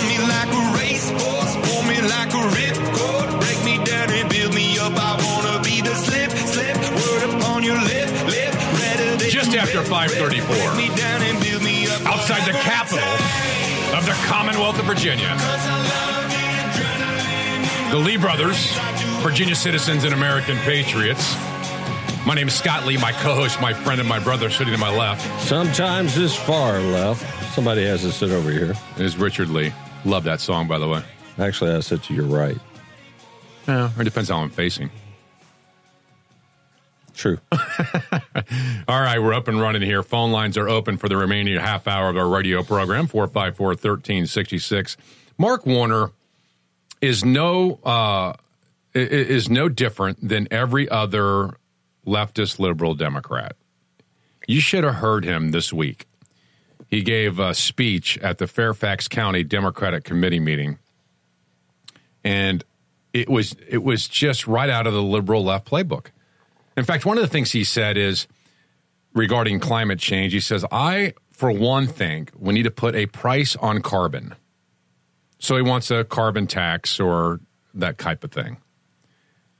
S10: me like a racehorse, pull me like a ripcord, break me down and build me up. I wanna be the slip, slip, word upon your lip, lip. Better than
S1: Just after 534. The Commonwealth of Virginia. The Lee brothers, Virginia citizens and American patriots. My name is Scott Lee, my co host, my friend, and my brother sitting to my left.
S2: Sometimes this far left. Somebody has to sit over here.
S1: Is Richard Lee. Love that song, by the way.
S2: Actually, I sit to your right.
S1: Yeah, it depends how I'm facing.
S2: True.
S1: All right, we're up and running here. Phone lines are open for the remaining half hour of our radio program, 454 1366. Mark Warner is no uh, is no different than every other leftist liberal Democrat. You should have heard him this week. He gave a speech at the Fairfax County Democratic Committee meeting, and it was it was just right out of the liberal left playbook. In fact, one of the things he said is regarding climate change. He says, I, for one, think we need to put a price on carbon. So he wants a carbon tax or that type of thing.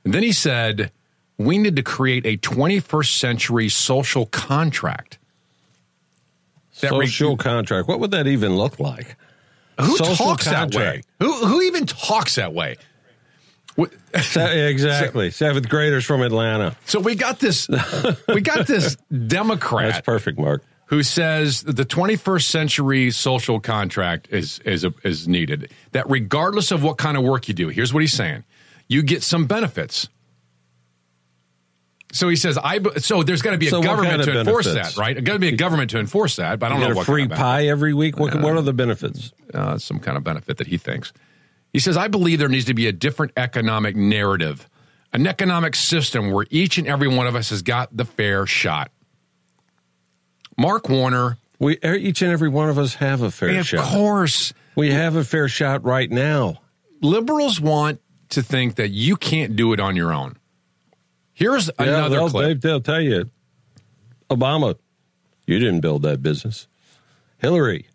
S1: And then he said, we need to create a 21st century social contract. That re-
S2: Social contract. What would that even look like?
S1: Who
S2: Social
S1: talks that way? Who, who even talks that way?
S2: Exactly. Seventh graders from Atlanta.
S1: So we got this. we got this Democrat.
S2: That's perfect, Mark.
S1: Who says that the 21st century social contract is is is needed? That regardless of what kind of work you do, here's what he's saying: you get some benefits. So he says, "I." So there's got to be a
S2: So
S1: government
S2: kind of
S1: to enforce
S2: benefits?
S1: that, right? Got to be a government to enforce that, but I don't
S2: You
S1: know
S2: get
S1: what
S2: a free
S1: kind of
S2: pie every week. What, what are the benefits?
S1: uh, some kind of benefit that he thinks. He says, I believe there needs to be a different economic narrative, an economic system where each and every one of us has got the fair shot. Mark Warner.
S2: We er, each and every one of us have a fair
S1: of
S2: shot.
S1: Of course.
S2: We have a fair shot right now.
S1: Liberals want to think that you can't do it on your own. Here's
S2: Yeah,
S1: another
S2: they'll,
S1: clip.
S2: they- they'll tell you, Obama, you didn't build that business. Hillary,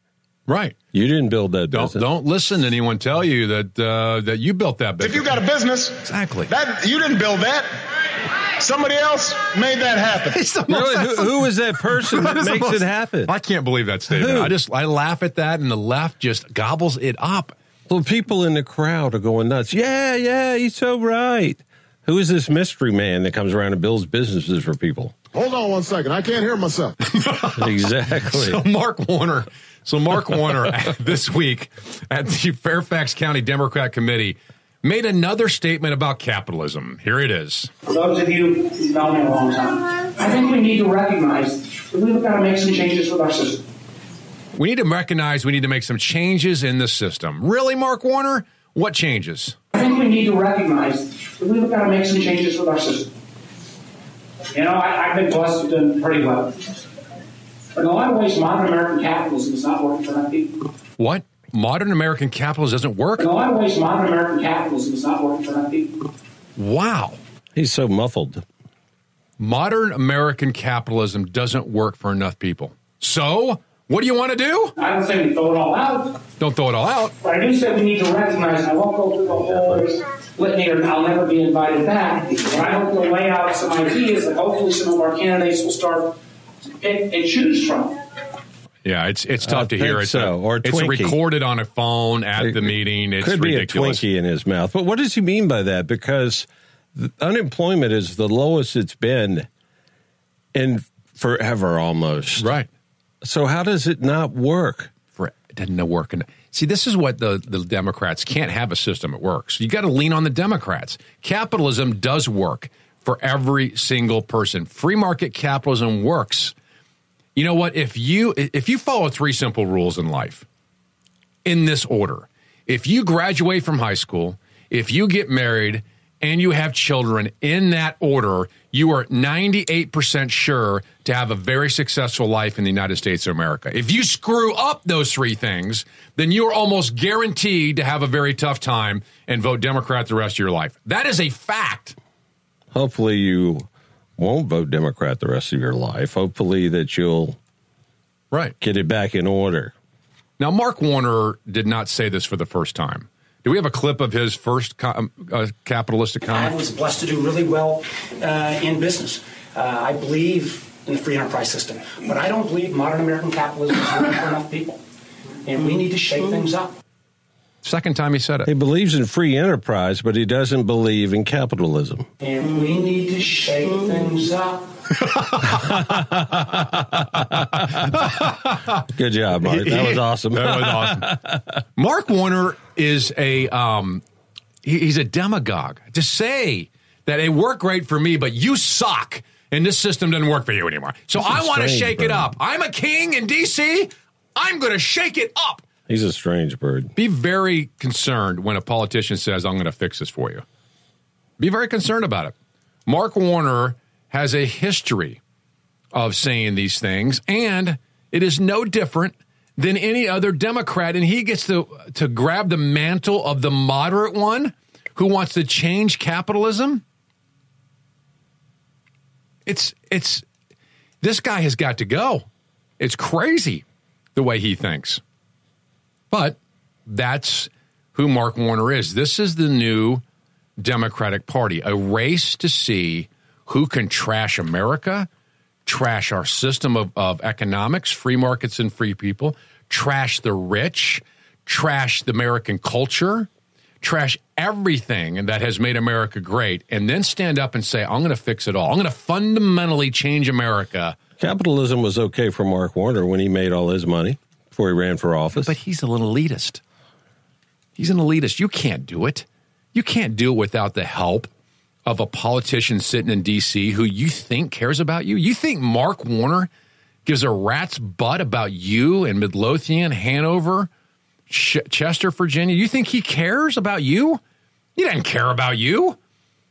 S1: right?
S2: You didn't build that
S1: Don't
S2: business.
S1: don't listen to anyone tell you that uh, that you built that business.
S20: If you got a business,
S1: exactly
S20: that you didn't build that. Somebody else made that happen.
S2: Really? Who- who is that person that
S1: is the
S2: makes
S1: most-
S2: it happen?
S1: I can't believe that statement.
S2: Who?
S1: I just I laugh at that, and the left just gobbles it up.
S2: Well, people in the crowd are going nuts. Yeah, yeah, he's so right. Who is this mystery man that comes around and builds businesses for people?
S20: Hold on one second. I can't hear myself.
S2: exactly.
S1: So Mark Warner, so Mark Warner this week at the Fairfax County Democrat Committee made another statement about capitalism. Here it is.
S26: For those of you who've known me a long time, I think we need to recognize that we've got to make some changes with our system.
S1: We need to recognize we need to make some changes in the system. Really, Mark Warner? What changes?
S26: I think we need to recognize that we've got to make some changes with our system. You know, I, I've been blessed to do pretty well. But in a lot of ways, modern American capitalism is not working for enough people.
S1: What? Modern American capitalism doesn't work?
S26: In a lot of ways, modern American capitalism is not working for enough people.
S1: Wow.
S2: He's so muffled.
S1: Modern American capitalism doesn't work for enough people. So, what do you want to do?
S26: I don't say we throw it all out,
S1: Don't throw it all out.
S26: but I do say we need to recognize, I won't go through the whole litany or I'll never be invited back, but I hope to lay out some ideas that hopefully some of our candidates will start to pick and choose from.
S1: Yeah, it's it's
S2: I
S1: tough to hear.
S2: think
S1: It's
S2: so.
S1: a-
S2: Or
S1: it's
S2: Twinkie.
S1: recorded on a phone at the meeting. It's
S2: Could be
S1: ridiculous.
S2: a Twinkie in his mouth. But what does he mean by that? Because the unemployment is the lowest it's been in forever almost.
S1: Right.
S2: So how does it not work?
S1: For it doesn't work. And see, this is what the the Democrats can't have a system that works. You got to lean on the Democrats. Capitalism does work for every single person. Free market capitalism works. You know what? If you if you follow three simple rules in life, in this order, if you graduate from high school, if you get married, and you have children in that order, you are 98% sure to have a very successful life in the United States of America. If you screw up those three things, then you are almost guaranteed to have a very tough time and vote Democrat the rest of your life. That is a fact.
S2: Hopefully you won't vote Democrat the rest of your life. Hopefully that you'll
S1: right
S2: get it back in order.
S1: Now, Mark Warner did not say this for the first time. Do we have a clip of his first com- uh, capitalistic
S26: I
S1: comment?
S26: was blessed to do really well uh, in business. Uh, I believe in the free enterprise system, but I don't believe modern American capitalism is working for enough people, and we need to shake things up.
S1: Second time he said it.
S2: He believes in free enterprise, but he doesn't believe in capitalism.
S26: And we need to shake things up.
S2: Good job, Mark. That was awesome.
S1: That was awesome. Mark Warner is a um, he- he's a demagogue. To say that it worked great for me, but you suck, and this system doesn't work for you anymore. So I want to shake it up. I'm a king in D.C. I'm going to shake it up.
S2: He's a strange bird.
S1: Be very concerned when a politician says, "I'm going to fix this for you." Be very concerned about it. Mark Warner has a history of saying these things, and it is no different than any other Democrat. And he gets to to grab the mantle of the moderate one who wants to change capitalism. It's it's this guy has got to go. It's crazy the way he thinks. But that's who Mark Warner is. This is the new Democratic Party, a race to see who can trash America, trash our system of, of economics, free markets and free people, trash the rich, trash the American culture, trash everything that has made America great, and then stand up and say, I'm going to fix it all. I'm going to fundamentally change America.
S2: Capitalism was okay for Mark Warner when he made all his money before he ran for office.
S1: But he's a little elitist. He's an elitist. You can't do it. You can't do it without the help of a politician sitting in D.C. who you think cares about you. You think Mark Warner gives a rat's butt about you and Midlothian, Hanover, Ch- Chester, Virginia? You think he cares about you? He doesn't care about you.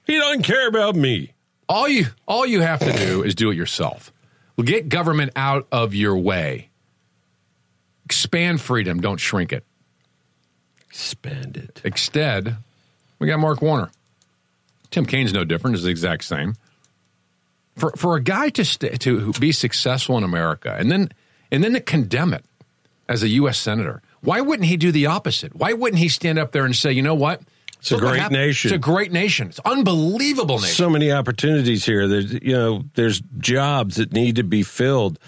S2: He doesn't care about me.
S1: All you all you have to do is do it yourself. Get government out of your way. Expand freedom, don't shrink it.
S2: Expand it.
S1: Instead, We got Mark Warner. Tim Kaine's no different; is the exact same. For for a guy to st- to be successful in America and then and then to condemn it as a U.S. senator, why wouldn't he do the opposite? Why wouldn't he stand up there and say, you know what?
S2: It's a
S1: Look what
S2: great nation.
S1: It's a great nation. It's unbelievable nation.
S2: So many opportunities here. There's you know there's jobs that need to be filled.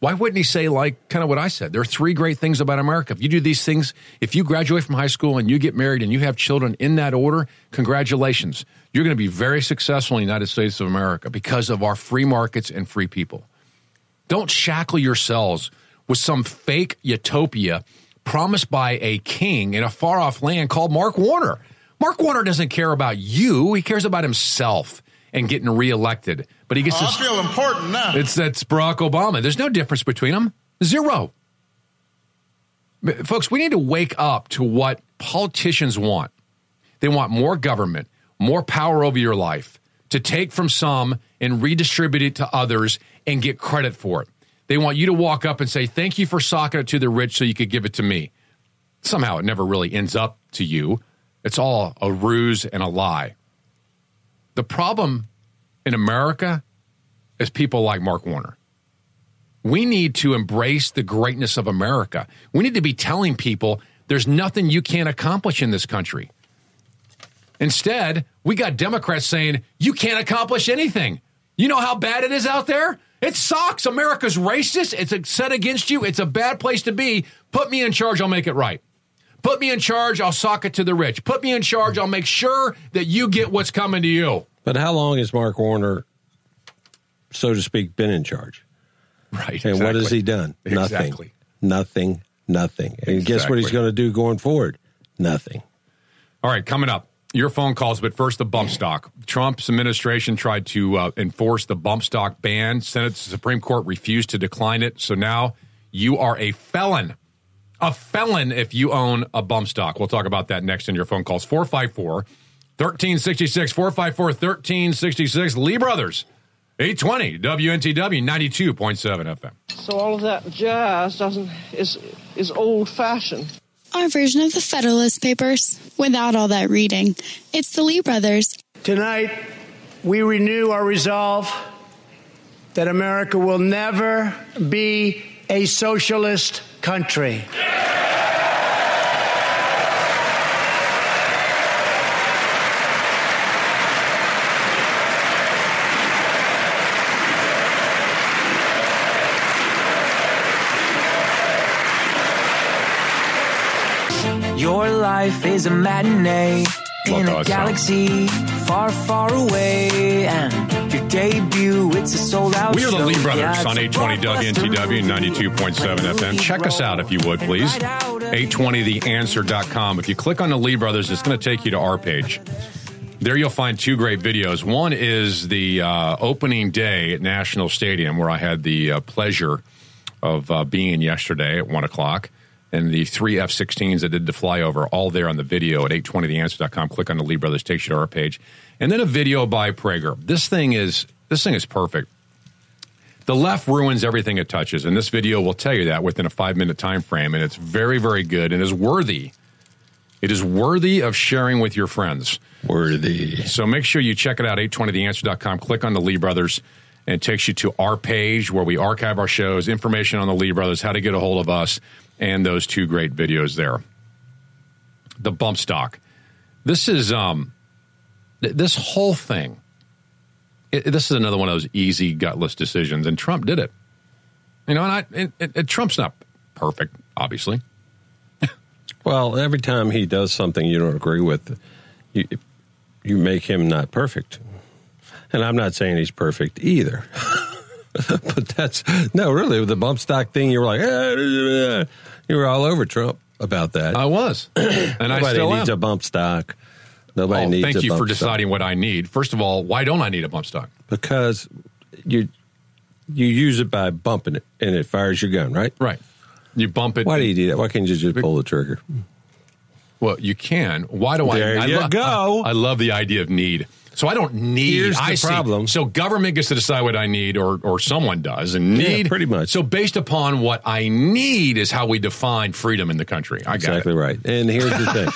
S1: Why wouldn't he say like kind of what I said? There are three great things about America. If you do these things, if you graduate from high school and you get married and you have children in that order, congratulations. You're going to be very successful in the United States of America because of our free markets and free people. Don't shackle yourselves with some fake utopia promised by a king in a far off land called Mark Warner. Mark Warner doesn't care about you, he cares about himself and getting reelected. But he gets
S20: Oh, I feel important now.
S1: it's that's Barack Obama. There's no difference between them. Zero. Folks, we need to wake up to what politicians want. They want more government, more power over your life, to take from some and redistribute it to others and get credit for it. They want you to walk up and say, Thank you for socking it to the rich so you could give it to me. Somehow it never really ends up to you. It's all a ruse and a lie. The problem in America is people like Mark Warner. We need to embrace the greatness of America. We need to be telling people there's nothing you can't accomplish in this country. Instead, we got Democrats saying you can't accomplish anything. You know how bad it is out there? It sucks. America's racist. It's set against you. It's a bad place to be. Put me in charge, I'll make it right. Put me in charge, I'll sock it to the rich. Put me in charge, I'll make sure that you get what's coming to you.
S2: But how long has Mark Warner, so to speak, been in charge?
S1: Right.
S2: And what has he done? Nothing.
S1: Exactly.
S2: Nothing. Nothing. And guess what he's going to do going forward? Nothing.
S1: All right, coming up, your phone calls, but first the bump stock. Trump's administration tried to uh, enforce the bump stock ban. Senate Supreme Court refused to decline it. So now you are a felon. A felon if you own a bump stock. We'll talk about that next in your phone calls. 454 1366. 454 1366. Lee Brothers, 820 WNTW 92.7 FM.
S27: So all of that jazz doesn't is is old fashioned.
S6: Our version of the Federalist Papers, without all that reading. It's the Lee brothers.
S28: Tonight, we renew our resolve that America will never be a socialist country.
S29: Your is a matinee in a galaxy far, far away, and your debut it's a sold out.
S1: We are the. Lee Brothers on 820
S29: blockbuster
S1: WNTW 92.7 FM. Check us out if you would, please. 820theanswer.com. If you click on the Lee Brothers, it's going to take you to our page. There you'll find two great videos. One is the uh, opening day at National Stadium, where I had the uh, pleasure of uh, being yesterday at 1 o'clock. And the three F 16s that did the flyover, all there on the video at 820theanswer.com. Click on the Lee Brothers, takes you to our page. And then a video by Prager. This thing is this thing is perfect. The left ruins everything it touches, and this video will tell you that within a five minute time frame, and it's very, very good and is worthy. It is worthy of sharing with your friends.
S2: Worthy.
S1: So make sure you check it out, 820theanswer.com. Click on the Lee Brothers, and it takes you to our page where we archive our shows, information on the Lee Brothers, how to get a hold of us, and those two great videos there. The bump stock. This is um th- this whole thing. It, this is another one of those easy, gutless decisions, and Trump did it. You know, and I Trump's not perfect, obviously.
S2: Well, every time he does something you don't agree with, you you make him not perfect. And I'm not saying he's perfect either. but that's no, really, with the bump stock thing, you were like, eh, you were all over Trump about that.
S1: I was, and I
S2: Nobody
S1: still
S2: needs
S1: am.
S2: a bump stock. Nobody
S1: Oh,
S2: needs.
S1: thank
S2: a
S1: you for
S2: stock.
S1: deciding what I need. First of all, why don't I need a bump stock?
S2: because you you use it by bumping it and it fires your gun, right?
S1: Right. You bump it.
S2: Why do you do that? Why can't you just pull the trigger?
S1: Well, you can. Why do I?
S2: There
S1: I
S2: you
S1: lo-
S2: go.
S1: I, I love the idea of need. So I don't need.
S2: Here's the
S1: I see.
S2: problem.
S1: So government gets to decide what I need, or or someone does, and
S2: Yeah,
S1: need
S2: pretty much.
S1: So based upon what I need is how we define freedom in the country. I got
S2: Exactly
S1: it.
S2: right. And here's the thing.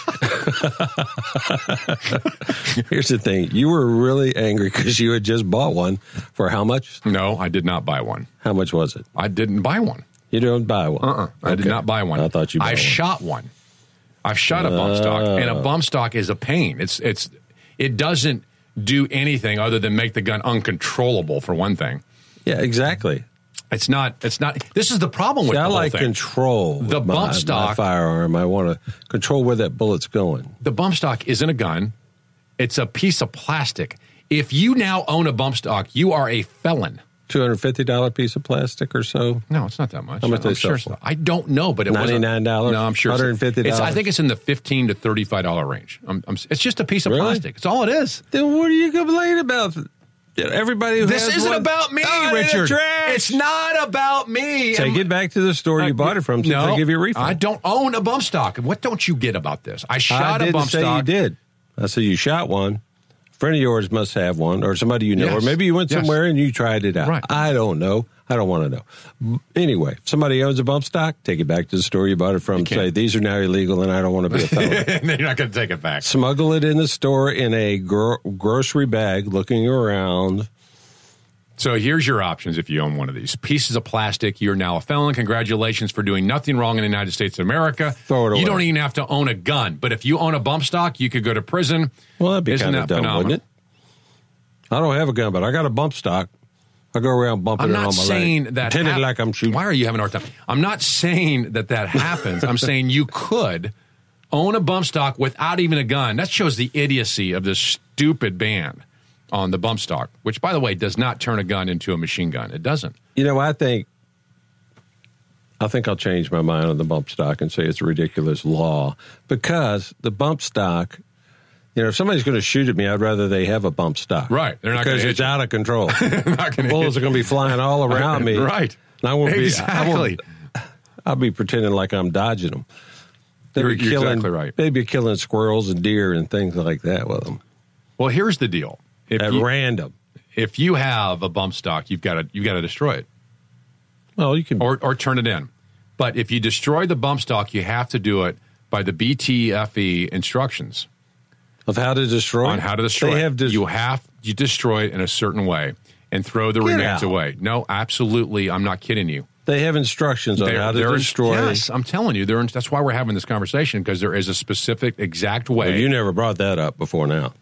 S2: here's the thing. You were really angry because you had just bought one for how much?
S1: No, I did not buy one.
S2: How much was it?
S1: I didn't buy one.
S2: You don't buy one.
S1: Uh-uh. I did not buy one.
S2: I thought you
S1: I
S2: one.
S1: shot one. I've shot a bump stock, and a
S2: Oh.
S1: bump stock is a pain. It's it's it doesn't do anything other than make the gun uncontrollable for one thing.
S2: Yeah, exactly.
S1: It's not. It's not. This is the problem with
S2: See, I
S1: the
S2: like
S1: thing.
S2: control.
S1: The
S2: my,
S1: bump
S2: my
S1: stock-
S2: firearm. I want to control where that bullet's going.
S1: the bump stock isn't a gun. It's a piece of plastic. If you now own a bump stock, you are a felon.
S2: Two hundred fifty dollar piece of plastic or so.
S1: No, it's not that much.
S2: How much
S1: I'm
S2: they
S1: sure
S2: sell
S1: I don't know, but it wasn't
S2: $99?
S1: No, I'm sure it's-
S2: $150?
S1: I think it's in the fifteen to thirty-five dollar range. I'm, I'm, it's just a piece of
S2: Really?
S1: plastic. It's all it is.
S2: Then what are you complaining about? Everybody who
S1: This isn't
S2: one-
S1: about me,
S2: Oh,
S1: Richard. It's not about me.
S2: Take it back to the store you uh, bought it from. So
S1: no,
S2: give you a refund.
S1: I don't own a bump stock. What don't you get about this? I shot
S2: I
S1: a
S2: didn't
S1: bump
S2: say
S1: stock.
S2: you did. I said you shot one. Friend of yours must have one, or somebody you know,
S1: Yes.
S2: or maybe you went
S1: Yes.
S2: somewhere and you tried it out.
S1: Right.
S2: I don't know. I don't want to know. Anyway, if somebody owns a bump stock, take it back to the store you bought it from. Say these are now illegal, and I don't want to be a felon.
S1: you're not going to take it back.
S2: Smuggle it in the store in a gro- grocery bag, looking around.
S1: So here's your options if you own one of these pieces of plastic. You're now a felon. Congratulations for doing nothing wrong in the United States of America.
S2: Throw it away.
S1: You don't even have to own a gun, but if you own a bump stock, you could go to prison.
S2: Well, that'd be
S1: Isn't
S2: kind of dumb,
S1: phenomenal?
S2: wouldn't it? I don't have a gun, but I got a bump stock. I go around bumping
S1: I'm
S2: it on
S1: not
S2: my
S1: saying
S2: leg,
S1: that hap-
S2: like I'm shooting.
S1: Why are you having a hard time? I'm not saying that that happens. I'm saying you could own a bump stock without even a gun. That shows the idiocy of this stupid ban on the bump stock, which, by the way, does not turn a gun into a machine gun. It doesn't.
S2: You know, I think I think I'll change my mind on the bump stock and say it's a ridiculous law because the bump stock. You know, if somebody's going to shoot at me, I'd rather they have a bump stock.
S1: Right. They're not
S2: because it's
S1: you.
S2: out of control. Bullets are going to be flying all around me.
S1: Right.
S2: And I won't be. I
S1: Exactly.
S2: won't, I'll be pretending like I'm dodging them. They'd
S1: You're-
S2: be killing,
S1: exactly right.
S2: They'd be killing squirrels and deer and things like that with them
S1: Well, here's the deal. If
S2: at
S1: you,
S2: random.
S1: if you have a bump stock, you've got to you got to destroy it
S2: Well, you can.
S1: or or turn it in. But if you destroy the bump stock, you have to do it by the BATFE instructions
S2: of how to destroy
S1: on how to destroy.
S2: They
S1: it.
S2: have dis-
S1: you have you destroy it in a certain way and throw the
S2: Get
S1: remains
S2: out.
S1: away. No, absolutely, I'm not kidding you.
S2: They have instructions on
S1: They're-
S2: how to destroy.
S1: Yes, I'm telling you. They're, that's why we're having this conversation because there is a specific, exact way.
S2: Well, you never brought that up before now.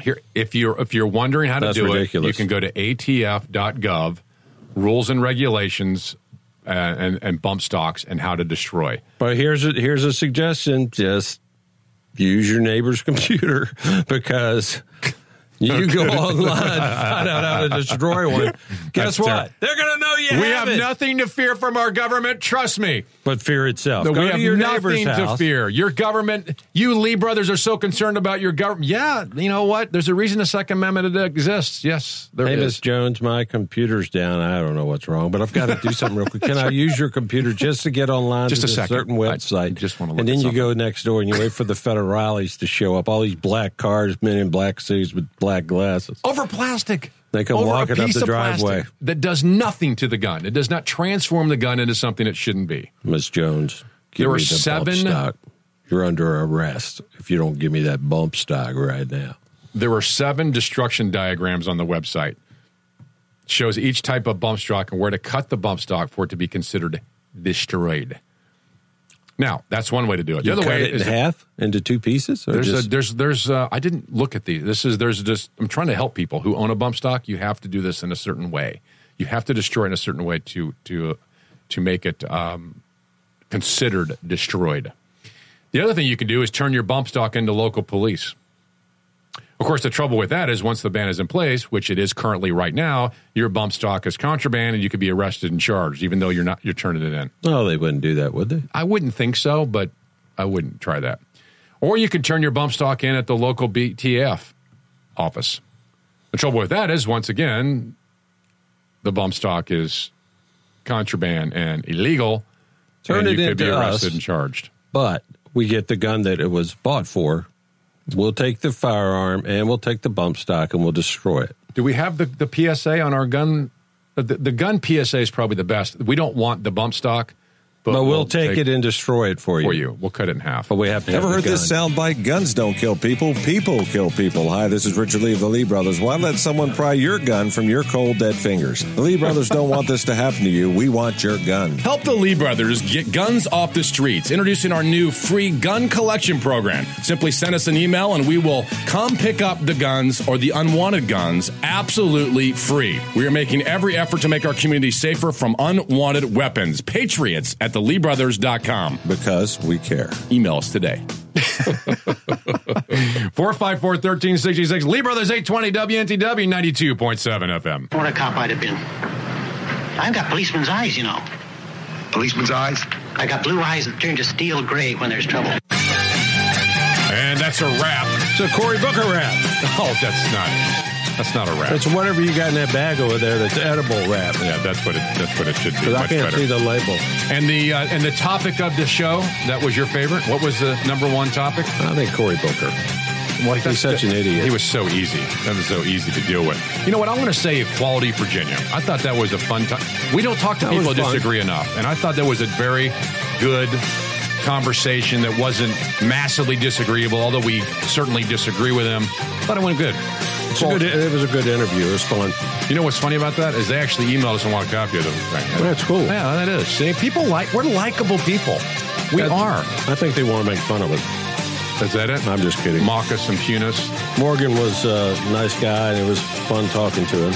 S1: Here, if you're if you're wondering how to
S2: That's
S1: do it, you can go to atf.gov, rules and regulations, uh, and and bump stocks and how to destroy.
S2: But here's a, here's a suggestion: just use your neighbor's computer because you go online, find out how to destroy one. Guess
S1: That's
S2: what?
S1: terrible.
S2: They're going to know you
S1: we
S2: have,
S1: nothing to fear from our government. Trust me.
S2: but fear itself.
S1: No,
S2: go
S1: we
S2: to
S1: have
S2: your
S1: nothing to fear. Your government, you Lee brothers are so concerned about your government. Yeah, you know what? There's a reason the Second Amendment exists. Yes, there
S2: Hey,
S1: is.
S2: Miss Jones, my computer's down. I don't know what's wrong, but I've got to do something real quick. Can I use your computer just to get online
S1: Just
S2: to
S1: a second.
S2: certain
S1: I
S2: website?
S1: just wanna look
S2: and then you go next door and you wait for the federales to show up. All these black cars, men in black suits with black glasses.
S1: Over plastic.
S2: They come
S1: Over a
S2: walking up the driveway.
S1: that does nothing to the gun. It does not transform the gun into something it shouldn't be.
S2: Miss Jones, give
S1: There
S2: me
S1: are
S2: the
S1: seven-
S2: bump stock. You're under arrest if you don't give me that bump stock right now.
S1: There are seven destruction diagrams on the website. Shows each type of bump stock and where to cut the bump stock for it to be considered destroyed. Now, that's one way to do it. The
S2: You
S1: other
S2: cut
S1: way
S2: it
S1: is
S2: in half into two pieces. Or
S1: There's
S2: just,
S1: a, there's there's uh, I didn't look at these. This is there's just I'm trying to help people who own a bump stock. You have to do this in a certain way. You have to destroy it in a certain way to to to make it um, considered destroyed. The other thing you can do is turn your bump stock into local police. Of course, the trouble with that is once the ban is in place, which it is currently right now, your bump stock is contraband and you could be arrested and charged, even though you're not you're turning it in.
S2: oh, they wouldn't do that, would they?
S1: I wouldn't think so, but I wouldn't try that. Or you could turn your bump stock in at the local BATF office. The trouble with that is, once again, the bump stock is contraband and illegal,
S2: Turn
S1: and
S2: it
S1: you could be arrested
S2: us.
S1: and charged.
S2: But we get the gun that it was bought for, we'll take the firearm and we'll take the bump stock and we'll destroy it.
S1: Do we have the, the PSA on our gun? The, the gun PSA is probably the best. We don't want the bump stock, but,
S2: But, we'll, take, it and destroy it for you.
S1: for you. We'll cut it in half.
S2: But we have to
S30: Ever
S2: have
S30: heard this
S2: gun.
S30: soundbite? Guns don't kill people, people kill people. Hi, this is Richard Lee of the Lee Brothers. Why let someone pry your gun from your cold, dead fingers? The Lee Brothers don't want this to happen to you. We want your gun.
S31: Help the Lee brothers get guns off the streets. Introducing our new free gun collection program. Simply send us an email and we will come pick up the guns or the unwanted guns absolutely free. We are making every effort to make our community safer from unwanted weapons. Patriots at theleebrothers.com.
S30: Because we care.
S31: Email us today.
S1: 454 1366. Lee Brothers 820 WNTW 92.7 FM.
S32: What a cop I'd have been. I've got policeman's eyes, you know.
S20: Policeman's eyes?
S32: I got blue eyes that turn to steel gray when there's trouble.
S1: And that's a wrap.
S2: It's a Cory Booker wrap.
S1: Oh, that's not. That's not a wrap.
S2: It's whatever you got in that bag over there that's edible wrap.
S1: Yeah, that's what it. That's what it should be.
S2: I
S1: Much
S2: can't
S1: better.
S2: see the label.
S1: And the uh, and the topic of the show that was your favorite. What was the number one topic?
S2: I think Cory Booker.
S1: Well,
S2: He's such an idiot.
S1: He was so easy. That was so easy to deal with. You know what? I'm going to say Equality Virginia. I thought that was a fun time. We don't talk to
S2: That
S1: people who
S2: fun.
S1: disagree enough, and I thought that was a very good conversation that wasn't massively disagreeable. Although we certainly disagree with him, but it went good.
S2: It's a good, it was a good interview. It was fun.
S1: You know what's funny about that is they actually emailed us and want a copy of it. Right.
S2: That's cool.
S1: Yeah, that is. See, people like we're likable people. We
S2: That-
S1: are.
S2: I think they want to make fun of us.
S1: Is that it?
S2: I'm just kidding.
S1: Mock us and pun us.
S2: Morgan was a nice guy, and it was fun talking to him.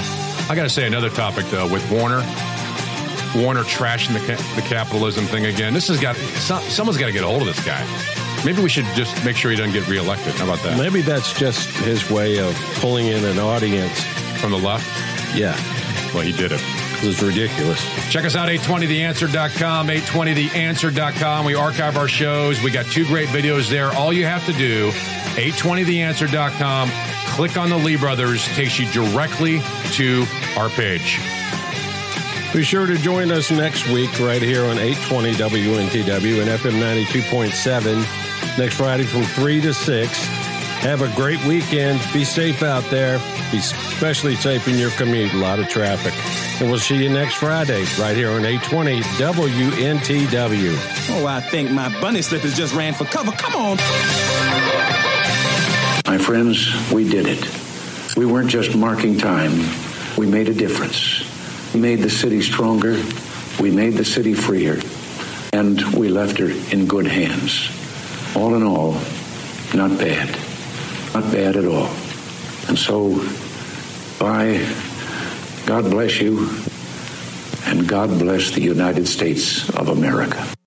S1: I got to say another topic though with Warner. Warner trashing the, ca- the capitalism thing again. This has got some, someone's got to get a hold of this guy. Maybe we should just make sure he doesn't get reelected. How about that?
S2: Maybe that's just his way of pulling in an audience.
S1: From the left?
S2: Yeah.
S1: Well, he did it.
S2: It's ridiculous.
S1: Check us out, 820theanswer.com, 820theanswer.com. We archive our shows. We got two great videos there. All you have to do, 820theanswer.com, click on the Lee Brothers, takes you directly to our page.
S2: Be sure to join us next week right here on 820 WNTW and FM 92.7 next Friday from 3 to 6. Have a great weekend. Be safe out there. Be especially safe in your commute. A lot of traffic. And we'll see you next Friday right here on 820 WNTW.
S33: Oh, I think my bunny slippers just ran for cover. Come on.
S16: My friends, we did it. We weren't just marking time, we made a difference. We made the city stronger, we made the city freer, and we left her in good hands. All in all, not bad. Not bad at all. And so, bye. God bless you, and God bless the United States of America.